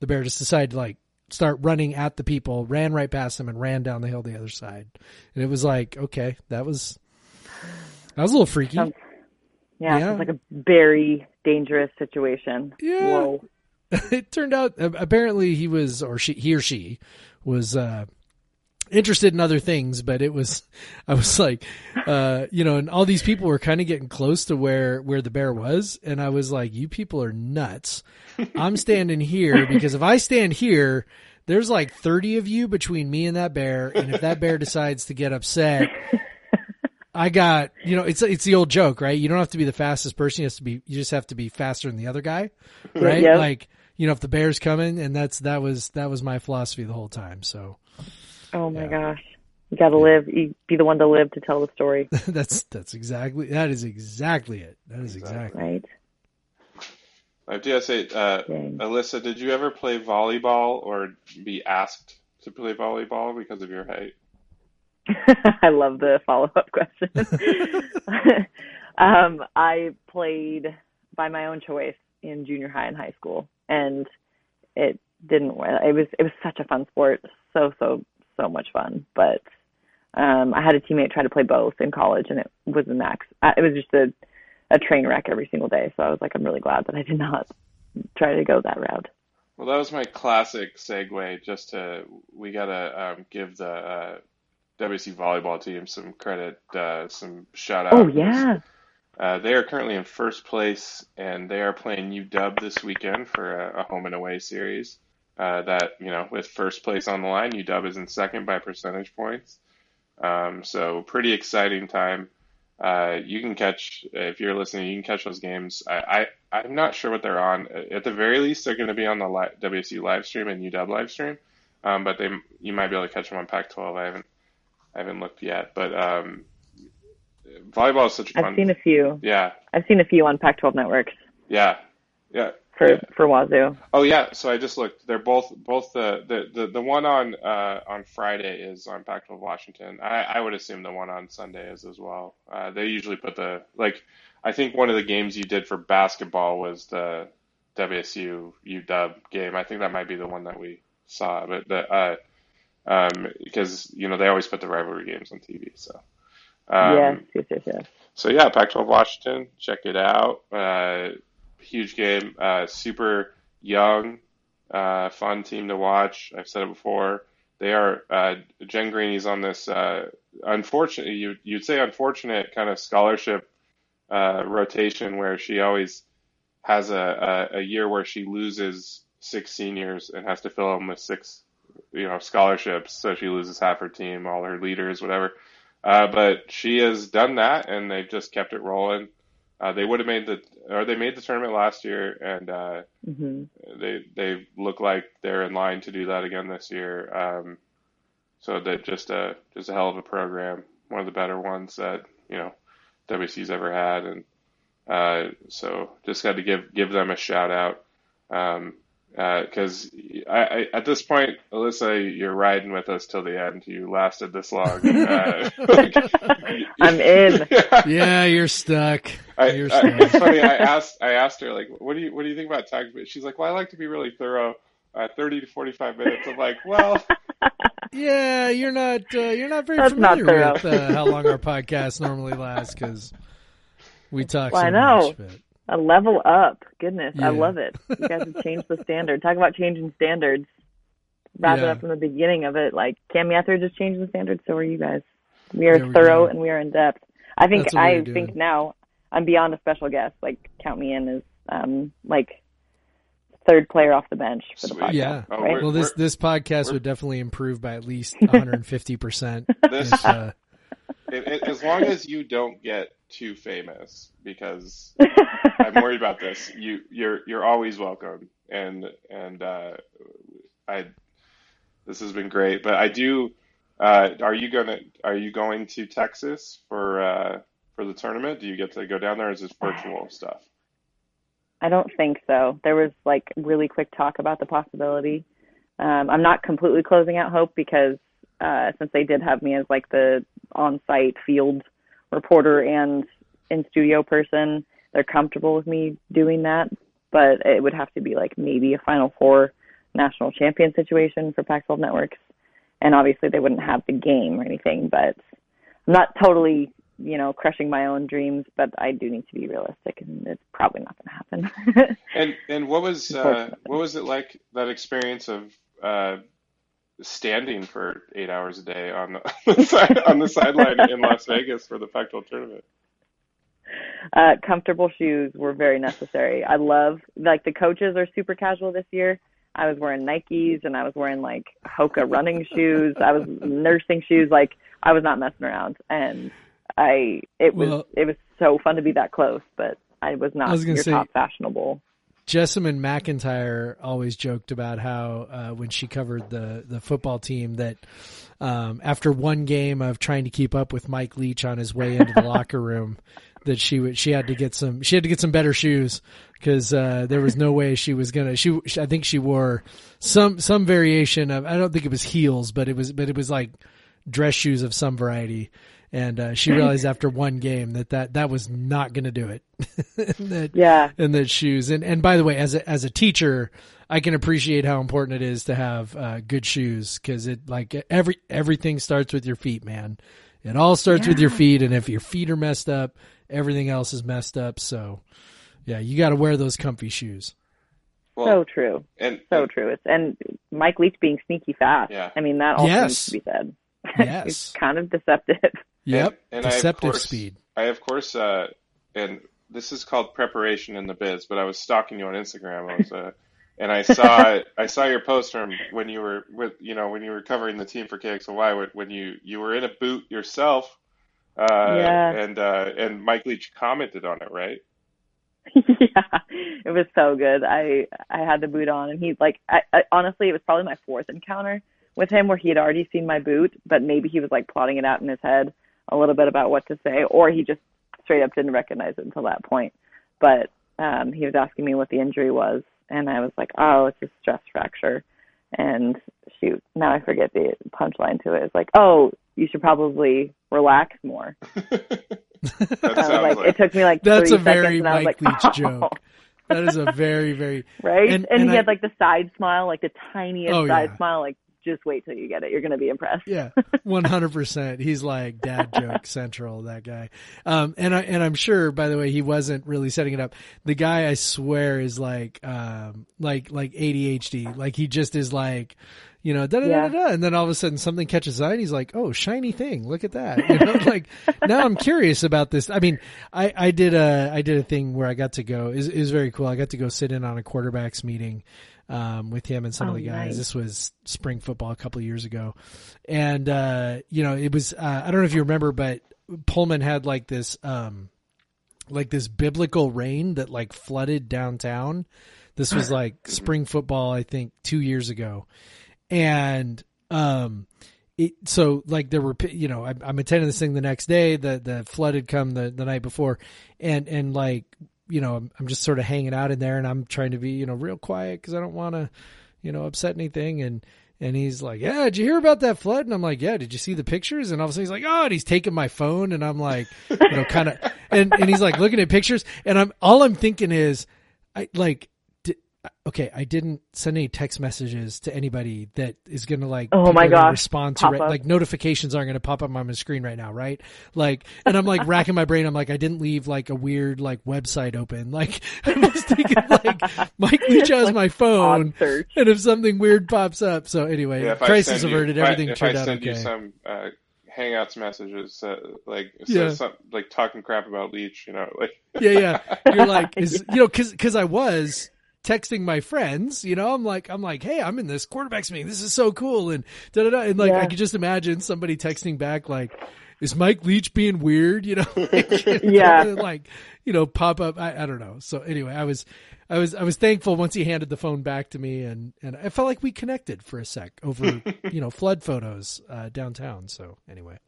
The bear just decided to like start running at the people, ran right past them, and ran down the hill the other side. And it was like, okay, that was that was a little freaky. Sounds- Yeah, Yeah. like a very dangerous situation. Yeah. Whoa. it turned out uh, apparently he was or she he or she was uh interested in other things but it was i was like uh you know and all these people were kind of getting close to where where the bear was and i was like you people are nuts i'm standing here because if i stand here there's like 30 of you between me and that bear and if that bear decides to get upset I got, you know, it's it's the old joke, right? You don't have to be the fastest person. You have to be, you just have to be faster than the other guy, right? Yep. Like, you know, if the bear's coming, and that's that was that was my philosophy the whole time. So Oh my Yeah. gosh. You gotta live. You be the one to live to tell the story, that's that's exactly that is exactly it. That is exactly. right? I do have to say, uh, Alyssa, did you ever play volleyball or be asked to play volleyball because of your height? I love the follow up question. um, I played by my own choice in junior high and high school, and it didn't. It was it was such a fun sport, so so so much fun. But um, I had a teammate try to play both in college, and it was a max. uh, It was just a a train wreck every single day. So I was like, I'm really glad that I did not try to go that route. Well, that was my classic segue. Just to we gotta um, give the uh, WC volleyball team some credit, uh, some shout out. Oh yeah, Uh, they are currently in first place, and they are playing UW this weekend for a, a home and away series. Uh, that you know, with first place on the line, UW is in second by percentage points. Um, so pretty exciting time. Uh, you can catch if you're listening, you can catch those games. I, I I'm not sure what they're on. At the very least, they're going to be on the li- WC live stream and UW live stream. Um, but they you might be able to catch them on Pac-12. I haven't I haven't looked yet, but um, volleyball is such a I've fun. seen a few. yeah, I've seen a few on Pac-12 networks yeah, yeah. For for Wazzu. Oh yeah, so I just looked. They're both both the the the, the one on uh, on Friday is on Pac-12 Washington. I, I would assume the one on Sunday is as well. Uh, they usually put the like. I think one of the games you did for basketball was the WSU UW game. I think that might be the one that we saw, but the uh, um, because you know they always put the rivalry games on TV. So um, yes, yes, yes, yes. so yeah, Pac-12 Washington, check it out. Uh, huge game, uh, super young, uh, fun team to watch. I've said it before. They are uh, Jen Greeny's on this uh, unfortunate you you'd say unfortunate kind of scholarship uh, rotation where she always has a, a, a year where she loses six seniors and has to fill them with six you know scholarships. So she loses half her team, all her leaders, whatever. Uh, but she has done that, and they've just kept it rolling. Uh, they would have made the, or they made the tournament last year, and uh, hmm they they look like they're in line to do that again this year. Um, so that just a just a hell of a program, one of the better ones that you know WC's ever had, and uh, so just had to give give them a shout out. Um, because uh, I, I, at this point, Alyssa, you're riding with us till the end. You lasted this long. Uh, like, I'm in. Yeah, you're stuck. I, you're I, stuck. it's funny. I asked I asked her like, what do you what do you think about time? She's like, well, I like to be really thorough. Uh, 30 to 45 minutes. I'm like, well, Yeah, you're not uh, you're not very That's not familiar with uh, how long our podcast normally lasts because we talk Well, so I know. much. But A level up. Goodness, Yeah. I love it. You guys have changed the standard. Talk about changing standards. Wrap it up from the beginning of it. Like Cam Ethridge just changed the standard. so are you guys. We are There we thorough go. and we are in depth. I think I we're think now I'm beyond a special guest. Like count me in as um like third player off the bench for the Sweet. podcast. yeah. Oh, right? we're- Well, this this podcast would definitely improve by at least 150 percent. this Uh, it, as long as you don't get too famous, because I'm worried about this. You you're you're always welcome, and and uh, I this has been great. But I do. Uh, are you gonna Are you going to Texas for uh, for the tournament? Do you get to go down there? Or is this virtual stuff? I don't think so. There was like really quick talk about the possibility. Um, I'm not completely closing out hope because uh, since they did have me as like the on-site field reporter and in studio person, they're comfortable with me doing that. But it would have to be like maybe a Final Four national champion situation for Pac-12 networks, and obviously they wouldn't have the game or anything. But I'm not totally you know, crushing my own dreams, but I do need to be realistic, and it's probably not going to happen. And and what was uh, what was it like that experience of uh, standing for eight hours a day on the side, on the sideline in Las Vegas for the Pac-12 tournament? uh, comfortable shoes were very necessary. I love like the coaches are super casual this year. I was wearing Nikes and I was wearing like Hoka running shoes. I was nursing shoes. Like I was not messing around, and I it was Well- it was so fun to be that close, but I was not I was your say- top fashionable. Jessamine McIntyre always joked about how uh, when she covered the the football team that um, after one game of trying to keep up with Mike Leach on his way into the locker room, that she would she had to get some she had to get some better shoes because uh, there was no way she was gonna she I think she wore some some variation of I don't think it was heels but it was but it was like dress shoes of some variety. And uh, she realized after one game that that, that was not going to do it. that, Yeah, and the shoes. And and by the way, as a as a teacher, I can appreciate how important it is to have uh, good shoes because it like every everything starts with your feet, man. It all starts with your feet, and if your feet are messed up, everything else is messed up. So, yeah, you got to wear those comfy shoes. Well, so true, and, so and true. It's and Mike Leach being sneaky fast. Yeah. I mean that also Yes. needs to be said. Yes. He's kind of deceptive. Yep, and I, of deceptive course- speed. I of course, uh, and this is called preparation in the biz. But I was stalking you on Instagram. I was, uh, and I saw I saw your post from when you were with you know when you were covering the team for KXLY when, when you you were in a boot yourself. Uh, Yeah. And uh, and Mike Leach commented on it, right? yeah, it was so good. I I had the boot on, and he like I, I honestly it was probably my fourth encounter with him where he had already seen my boot, but maybe he was like plotting it out in his head a little bit about what to say, or he just straight up didn't recognize it until that point. But um he was asking me what the injury was, and I was like, oh, it's a stress fracture. And shoot, now I forget the punchline to it. It's like, oh, you should probably relax more. That I was sounds like, like, it took me like That's three a very seconds, and I was Mike like, Leach oh. joke. That is a very very right? And- And, and he I- had like the side smile, like the tiniest Oh, side yeah. smile. Like, just wait till you get it. You're gonna be impressed. Yeah, one hundred percent. He's like dad joke central. That guy, um, and I and I'm sure. By the way, he wasn't really setting it up. The guy, I swear, is like, um, like like ADHD. Like he just is like, you know, da da da da, and then all of a sudden something catches his eye, and he's like, oh, shiny thing. Look at that. You know, like now I'm curious about this. I mean, I I did a I did a thing where I got to go. Is is very cool. I got to go sit in on a quarterbacks meeting um, with him and some of Oh, the guys. nice. This was spring football a couple of years ago, and uh, you know it was. Uh, I don't know if you remember, but Pullman had like this, um, like this biblical rain that like flooded downtown. This was like spring football, I think, two years ago, and um, it, so like there were, you know, I'm, I'm attending this thing the next day. The the flood had come the the night before, and and like you know, I'm, I'm just sort of hanging out in there, and I'm trying to be you know real quiet because I don't want to, you know, upset anything. And and he's like, "Yeah, did you hear about that flood?" And I'm like, "Yeah, did you see the pictures?" And all of a sudden he's like, "Oh," and he's taking my phone, and I'm like, you know, kind of, and and he's like looking at pictures, and I'm all I'm thinking is, I like okay, I didn't send any text messages to anybody that is going to like, oh my god, respond to it. Like notifications aren't going to pop up on my screen right now. Right. Like, and I'm like racking my brain. I'm like, I didn't leave like a weird like website open. Like I was thinking like Mike Leach has like my phone and if something weird pops up. So anyway, yeah, crisis averted. You, everything I, turned out okay. You some, uh, Hangouts messages, uh, like yeah. some, like talking crap about Leach, you know, like yeah, yeah. You're like, is you know, because because I was texting my friends, you know, I'm like, I'm like, hey, I'm in this quarterbacks meeting. This is so cool. And da da da. And like, yeah. I could just imagine somebody texting back like, is Mike Leach being weird? You know, like, yeah, like, you know, pop up. I, I don't know. So anyway, I was, I was, I was thankful once he handed the phone back to me and, and I felt like we connected for a sec over, you know, flood photos, uh, downtown. So anyway.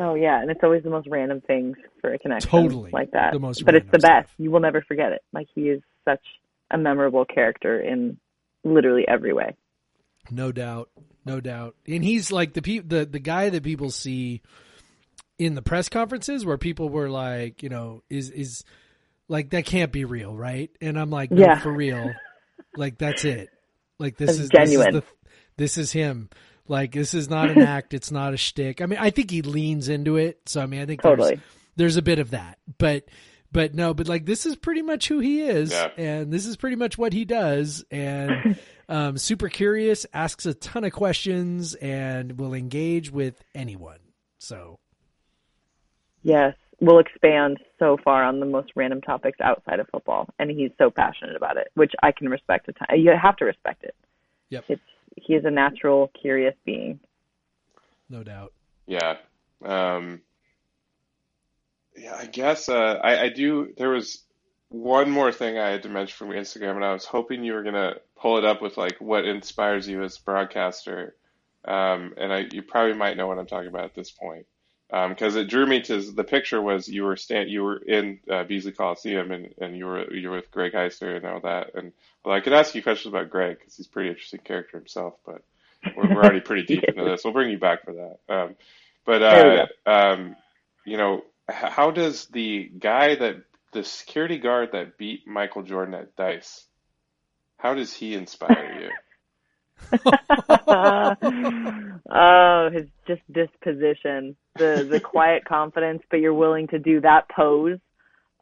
Oh yeah, and it's always the most random things for a connection. Totally, like that. The most, but it's the stuff. best. You will never forget it. Like he is such a memorable character in literally every way. No doubt, no doubt. And he's like the pe- the the guy that people see in the press conferences where people were like, you know, is is like that can't be real, right? And I'm like, no, yeah. for real. like that's it. Like this that's is genuine. This is, the, this is him. Like this is not an act. It's not a shtick. I mean, I think he leans into it. So I mean, I think totally. there's, there's a bit of that, but but no, but like this is pretty much who he is, yeah. and this is pretty much what he does, and um, super curious, asks a ton of questions, and will engage with anyone. So, yes, will expand so far on the most random topics outside of football, and he's so passionate about it, which I can respect. A ton. You have to respect it. Yep, it's he is a natural, curious being. No doubt. Yeah. Um, yeah, I guess uh, I, I do. There was one more thing I had to mention from Instagram, and I was hoping you were gonna pull it up with like what inspires you as a broadcaster. Um, and I, you probably might know what I'm talking about at this point, because um, it drew me to the picture was you were stand you were in uh, Beasley Coliseum and, and you were you were with Greg Heister and all that. And well, I could ask you questions about Greg because he's a pretty interesting character himself, but we're, we're already pretty deep into this. We'll bring you back for that. Um, but uh, um, you know, how does the guy that the security guard that beat Michael Jordan at dice, how does he inspire you? oh, his just disposition, the the quiet confidence, but you're willing to do that pose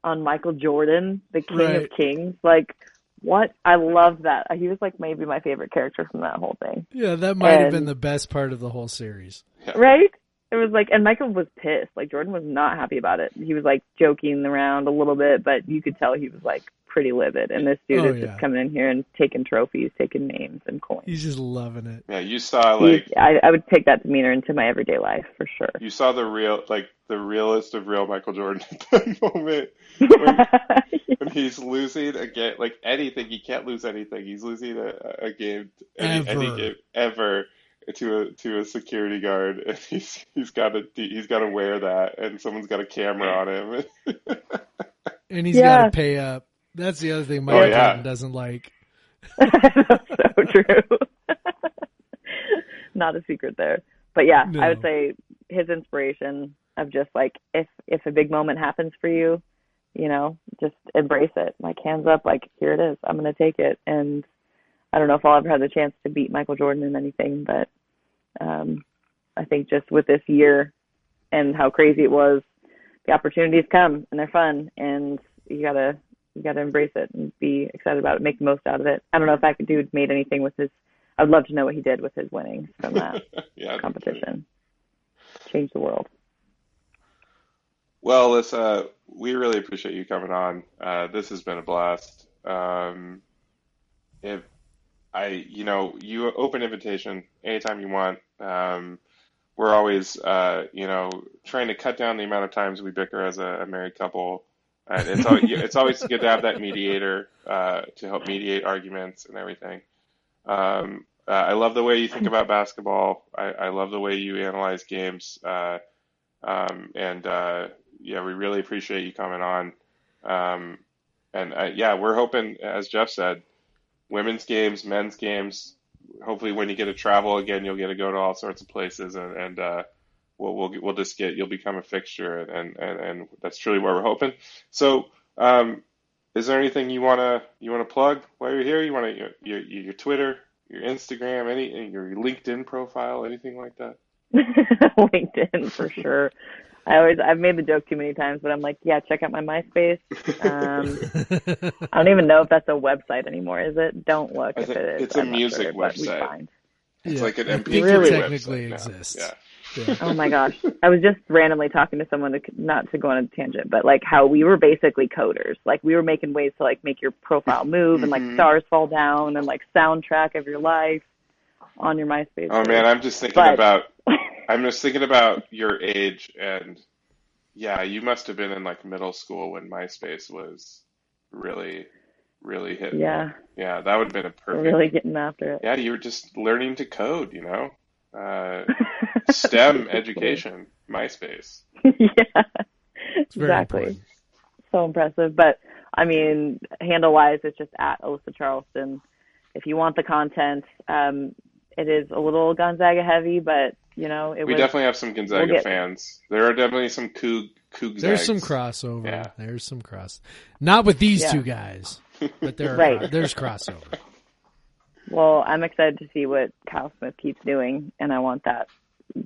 on Michael Jordan, the king right. of kings. Like, what? I love that. He was like maybe my favorite character from that whole thing. Yeah, that might and, have been the best part of the whole series. Right? It was like, and Michael was pissed. Like Jordan was not happy about it. He was like joking around a little bit, but you could tell he was like pretty livid. And this dude oh, is yeah. just coming in here and taking trophies, taking names and coins. He's just loving it. Yeah, you saw like I, I would take that demeanor into my everyday life for sure. You saw the real, like the realist of real Michael Jordan at that moment when, yeah. when he's losing a game, like anything. He can't lose anything. He's losing a, a game, any, any game ever to a to a security guard, and he's he's got to he's got to wear that, and someone's got a camera on him, and he's yeah. got to pay up. That's the other thing Mike oh, yeah. doesn't like. That's so true. Not a secret there, but yeah, no. I would say his inspiration of just like if if a big moment happens for you, you know, just embrace it. Like hands up, like here it is. I'm gonna take it and I don't know if I'll ever have the chance to beat Michael Jordan in anything, but um, I think just with this year and how crazy it was, the opportunities come and they're fun, and you gotta you gotta embrace it and be excited about it, make the most out of it. I don't know if that dude made anything with his. I'd love to know what he did with his winnings from that yeah, competition. Change the world. Well, let's. Uh, we really appreciate you coming on. Uh, this has been a blast. Um, if I, you know, you open invitation anytime you want. Um, we're always, uh, you know, trying to cut down the amount of times we bicker as a, a married couple. And it's always, it's always good to have that mediator uh, to help mediate arguments and everything. Um, Uh, I love the way you think about basketball. I, I love the way you analyze games. Uh, um, and uh, yeah, we really appreciate you coming on. Um, and uh, yeah, we're hoping, as Jeff said, women's games, men's games. Hopefully, when you get to travel again, you'll get to go to all sorts of places, and, and uh, we'll, we'll we'll just get you'll become a fixture, and and, and that's truly what we're hoping. So, um, is there anything you wanna you wanna plug while you're here? You wanna your your, your Twitter, your Instagram, any your LinkedIn profile, anything like that? LinkedIn for sure. I always I've made the joke too many times, but I'm like, yeah, check out my MySpace. Um, I don't even know if that's a website anymore. Is it? Don't look I if think it is. it's a I'm not music sure, but we website. find. It's Yeah. like an MP3 think Really? it website technically exists. Yeah. Yeah. Oh my gosh. I was just randomly talking to someone to, not to go on a tangent, but like how we were basically coders. Like we were making ways to like make your profile move and like Mhm. stars fall down and like soundtrack of your life on your MySpace. Oh page. man, I'm just thinking But- about I'm just thinking about your age and yeah, you must have been in like middle school when MySpace was really, really hit. yeah, Yeah, that would have been a perfect. really getting after it. Yeah, you were just learning to code, you know, uh, STEM education, MySpace. yeah, exactly. important. So impressive. But I mean, handle wise, it's just at Alyssa Charlston. If you want the content, um, it is a little Gonzaga heavy, but you know, it We was definitely have some Gonzaga we'll get- fans. There are definitely some Coug Coug There's some crossover. Yeah. There's some cross. Not with these Yeah. two guys, but there are, Right. there's crossover. Well, I'm excited to see what Kyle Smith keeps doing, and I want that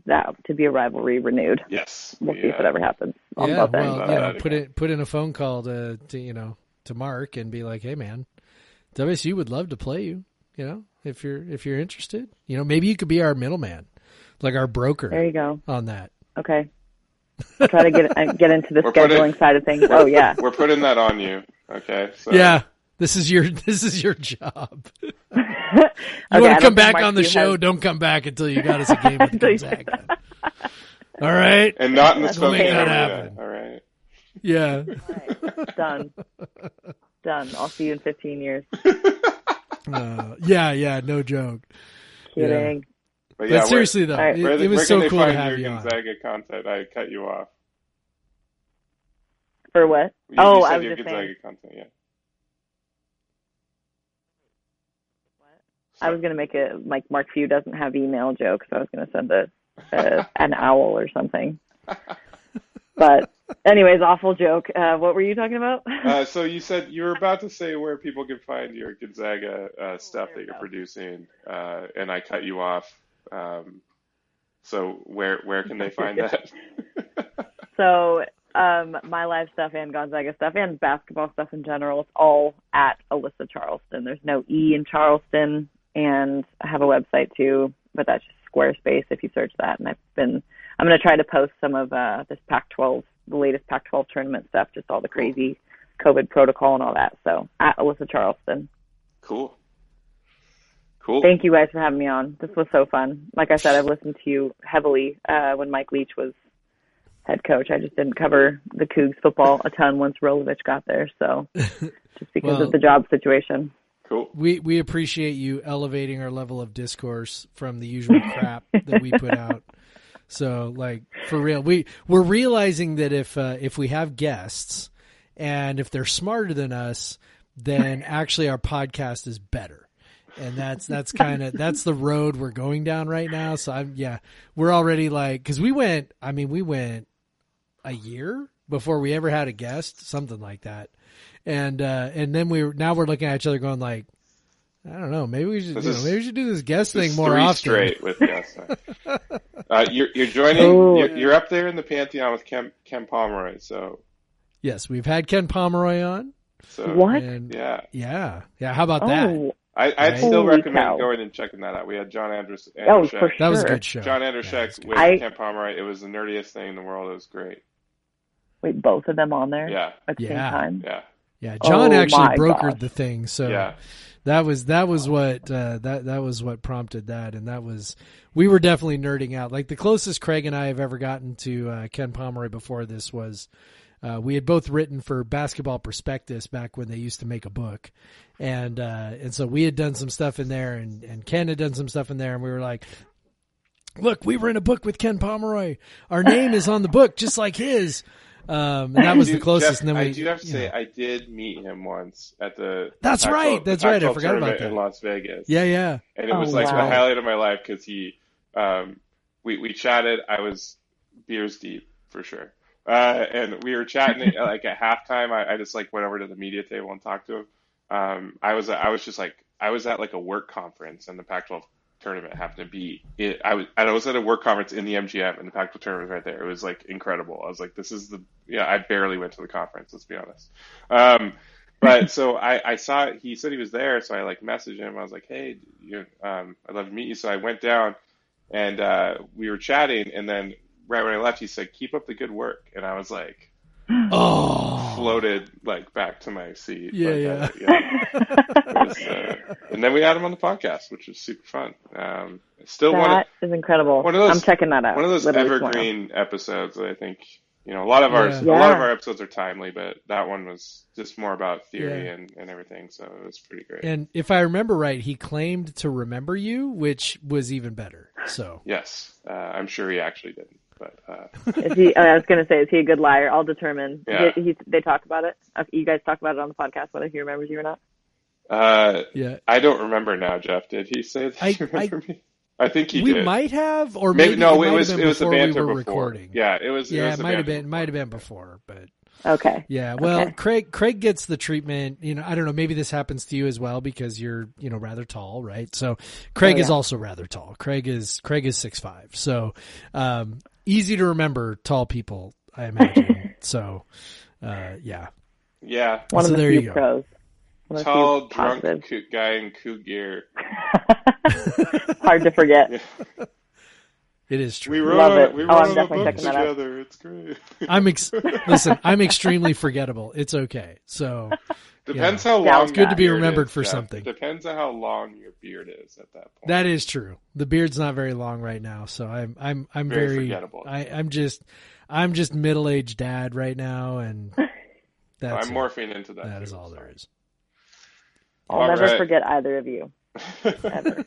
that to be a rivalry renewed. Yes, We'll we, see if it ever happens on yeah, well, you know, put it put in a phone call to, to you know to Mark and be like, hey man, WSU would love to play you. You know, if you're if you're interested, you know, maybe you could be our middleman, like our broker. There you go. on that. Okay. I'll try to get uh, get into the We're putting- scheduling side of things. Oh yeah. We're putting that on you. Okay. So, Yeah, this is your this is your job. You Okay, I want to come back on the show? has- Don't come back until you got us a game with Until Gonzaga. All right. And not in the That's Spokane okay. Make that area. happen. All right. Yeah. Done. Done. I'll see you in 15 years. Uh, yeah. Yeah. No joke. Kidding. But But yeah, where- seriously though, All right. it, where, it was so cool to have your you on. Gonzaga content? I cut you off. For what? You, oh, you I was your just Gonzaga saying. content. Yeah. I was gonna make a like Mark Few doesn't have email joke, so I was gonna send a, a an owl or something. But anyways, awful joke. Uh, what were you talking about? Uh, so you said you were about to say where people can find your Gonzaga uh, stuff there that you're go. producing, uh, and I cut you off. Um, so where where can they find that? So um, my live stuff and Gonzaga stuff and basketball stuff in general, it's all at Alyssa Charlston. There's no E in Charlston, and I have a website too, but that's just Squarespace if you search that. And I've been, I'm going to try to post some of uh, this Pac-12, the latest Pac-12 tournament stuff, just all the crazy COVID protocol and all that. So at Alyssa Charlston. cool. Cool. Thank you guys for having me on. This was so fun. Like I said, I've listened to you heavily uh, when Mike Leach was head coach. I just didn't cover the Cougs football a ton once Rolovich got there, so just because Well- of the job situation. Cool. We we appreciate you elevating our level of discourse from the usual crap that we put out. So like for real, we we're realizing that if uh, if we have guests and if they're smarter than us, then actually our podcast is better. And that's that's kind of that's the road we're going down right now. So I'm yeah, we're already like because we went. I mean, we went a year before we ever had a guest, something like that. And uh, and then we now we're looking at each other going like, I don't know, maybe we should This you know, is- maybe we should do this guest This thing is more three often. straight with yes. uh, you're you're joining. Ooh. You're, you're up there in the pantheon with Ken Ken Pomeroy. So Yes, we've had Ken Pomeroy on. so What? And yeah. yeah, yeah. How about that? Oh, I, I'd Right. still Holy recommend cow. going and checking that out. We had John Andrews. oh, Andrzejek- for That was a good show. John Yeah, that Andrzejek with I- Ken Pomeroy. It was the nerdiest thing in the world. It was great. Wait, both of them on there Yeah, at the Yeah. same time? yeah. Yeah, John Oh actually brokered gosh. the thing, so Yeah. That was that was what uh, that that was what prompted that, and that was we were definitely nerding out. Like the closest Craig and I have ever gotten to uh, Ken Pomeroy before this was uh, we had both written for Basketball Prospectus back when they used to make a book, and uh, and so we had done some stuff in there, and and Ken had done some stuff in there, and we were like. Look, we were in a book with Ken Pomeroy. Our name is on the book, just like his. Um, and that was the closest. Jeff, and then we, I do have to say, know. I did meet him once at the. That's Pac-12 right, the that's right, I forgot about that. in Las Vegas. yeah, yeah. and it was Oh, like wow. the highlight of my life because he, um, we we chatted. I was beers deep for sure, uh, and we were chatting like at halftime. I, I just like went over to the media table and talked to him. Um, I was I was just like I was at like a work conference and the Pac-12 tournament happened to be it. I was I was at a work conference in the MGM and the Pac-12 tournament was right there. It was like incredible. I was like, this is the yeah. I barely went to the conference. Let's be honest. Um, but so I, I saw he said he was there, so I like messaged him. I was like, hey, you, um, I'd love to meet you. So I went down and uh, we were chatting, and then right when I left, he said, keep up the good work, and I was like Oh, floated like back to my seat. Yeah, Like, yeah. uh, It was, uh, and then we had him on the podcast, which was super fun. Um, still one of, That is incredible. one of those- I'm checking that out. one of those literally tomorrow. evergreen episodes that I think you know a lot of ours Yeah. a lot of our episodes are timely, but that one was just more about theory Yeah. and, and everything, so it was pretty great. and if I remember right, he claimed to remember you, which was even better. So Yes, uh, I'm sure he actually didn't, but uh, Is he? I was going to say, is he a good liar? I'll determine. Yeah. He, he, they talk about it. Uh, You guys talk about it on the podcast, whether he remembers you or not. uh, yeah, I don't remember now. Jeff, did he say that I- he remembered me? I think he did. we did. might have, or maybe, maybe, no, it, it, was it been was the before banter we were before. recording. Yeah, it was. yeah, it, was it might have banter been, might have been before, but Okay. yeah. Well, Okay. Craig, Craig gets the treatment. You know, I don't know. Maybe this happens to you as well because you're, you know, rather tall, right? So Craig Oh, is also rather tall. Craig is Craig is six five, so um, easy to remember tall people, I imagine. so, uh, yeah. Yeah, One So of the there you few go. One tall, drunk positives. guy in Coug gear. Hard to forget. It is true. We wrote Love it. we Oh, wrote I'm definitely checking that out. together. It's great. I'm ex- listen. I'm extremely forgettable. It's okay. So Depends Yeah. how long. It's good to be remembered is, for Jeff. something. Depends on how long your beard is at that point. that is true. The beard's not very long right now, so I'm I'm I'm Very very, forgettable. I, I'm just I'm just middle aged dad right now, and that's I'm it. morphing into that. that too, is all so. there is. I'll All never right. forget either of you. Ever.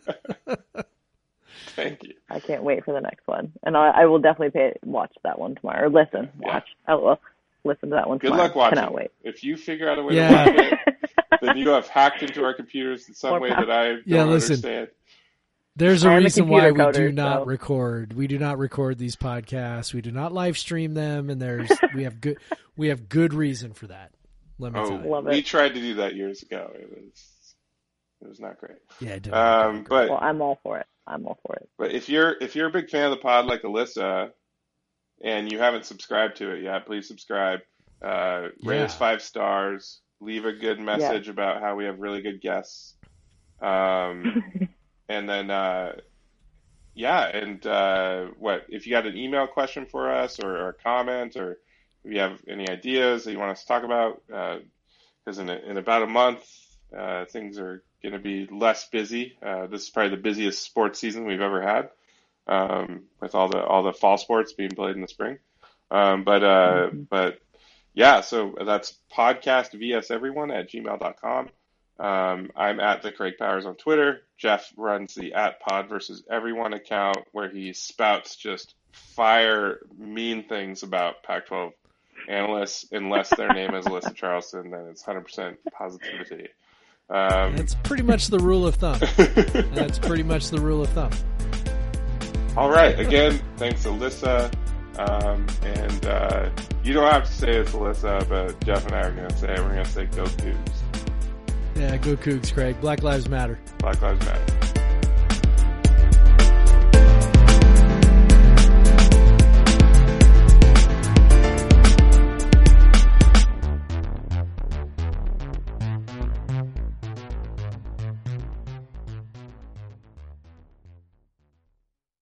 Thank you. I can't wait for the next one, and I, I will definitely pay watch that one tomorrow or listen. Yeah. Watch. I will listen to that one Good tomorrow. luck watching. Cannot wait. If you figure out a way Yeah. to watch it, then you have hacked into our computers in some More way power. that I don't Yeah, listen. understand. There's a I am a reason why we computer do not so- record. We do not record these podcasts. We do not live stream them, and there's we have good we have good reason for that. Let me Oh, tell you. Love we tried to do that years ago. It was it was not great. Yeah, it did. Um, but Well, I'm all for it. I'm all for it. But if you're if you're a big fan of the pod like Alyssa, and you haven't subscribed to it yet, please subscribe. Uh, rate us five stars. Leave a good message about how we have really good guests. Um, and then uh, yeah, and uh, what if you got an email question for us or, or a comment or if you have any ideas that you want us to talk about? Because in a, in about a month, uh, things are going to be less busy. Uh, this is probably the busiest sports season we've ever had, um, with all the all the fall sports being played in the spring. Um, but uh, but yeah, so that's podcast vs everyone at gmail.com. Um, I'm at the Craig Powers on Twitter. Jeff runs the at pod versus everyone account where he spouts just fire mean things about Pac-12 analysts. Unless their name is Alyssa Charlston, then it's 100% positivity. Um, That's pretty much the rule of thumb. That's pretty much the rule of thumb. all right. Again, thanks, Alyssa. Um, and uh, you don't have to say it's Alyssa, but Jeff and I are going to say it. We're going to say go Cougs. Yeah, go Cougs, Craig. Black Lives Matter. Black Lives Matter.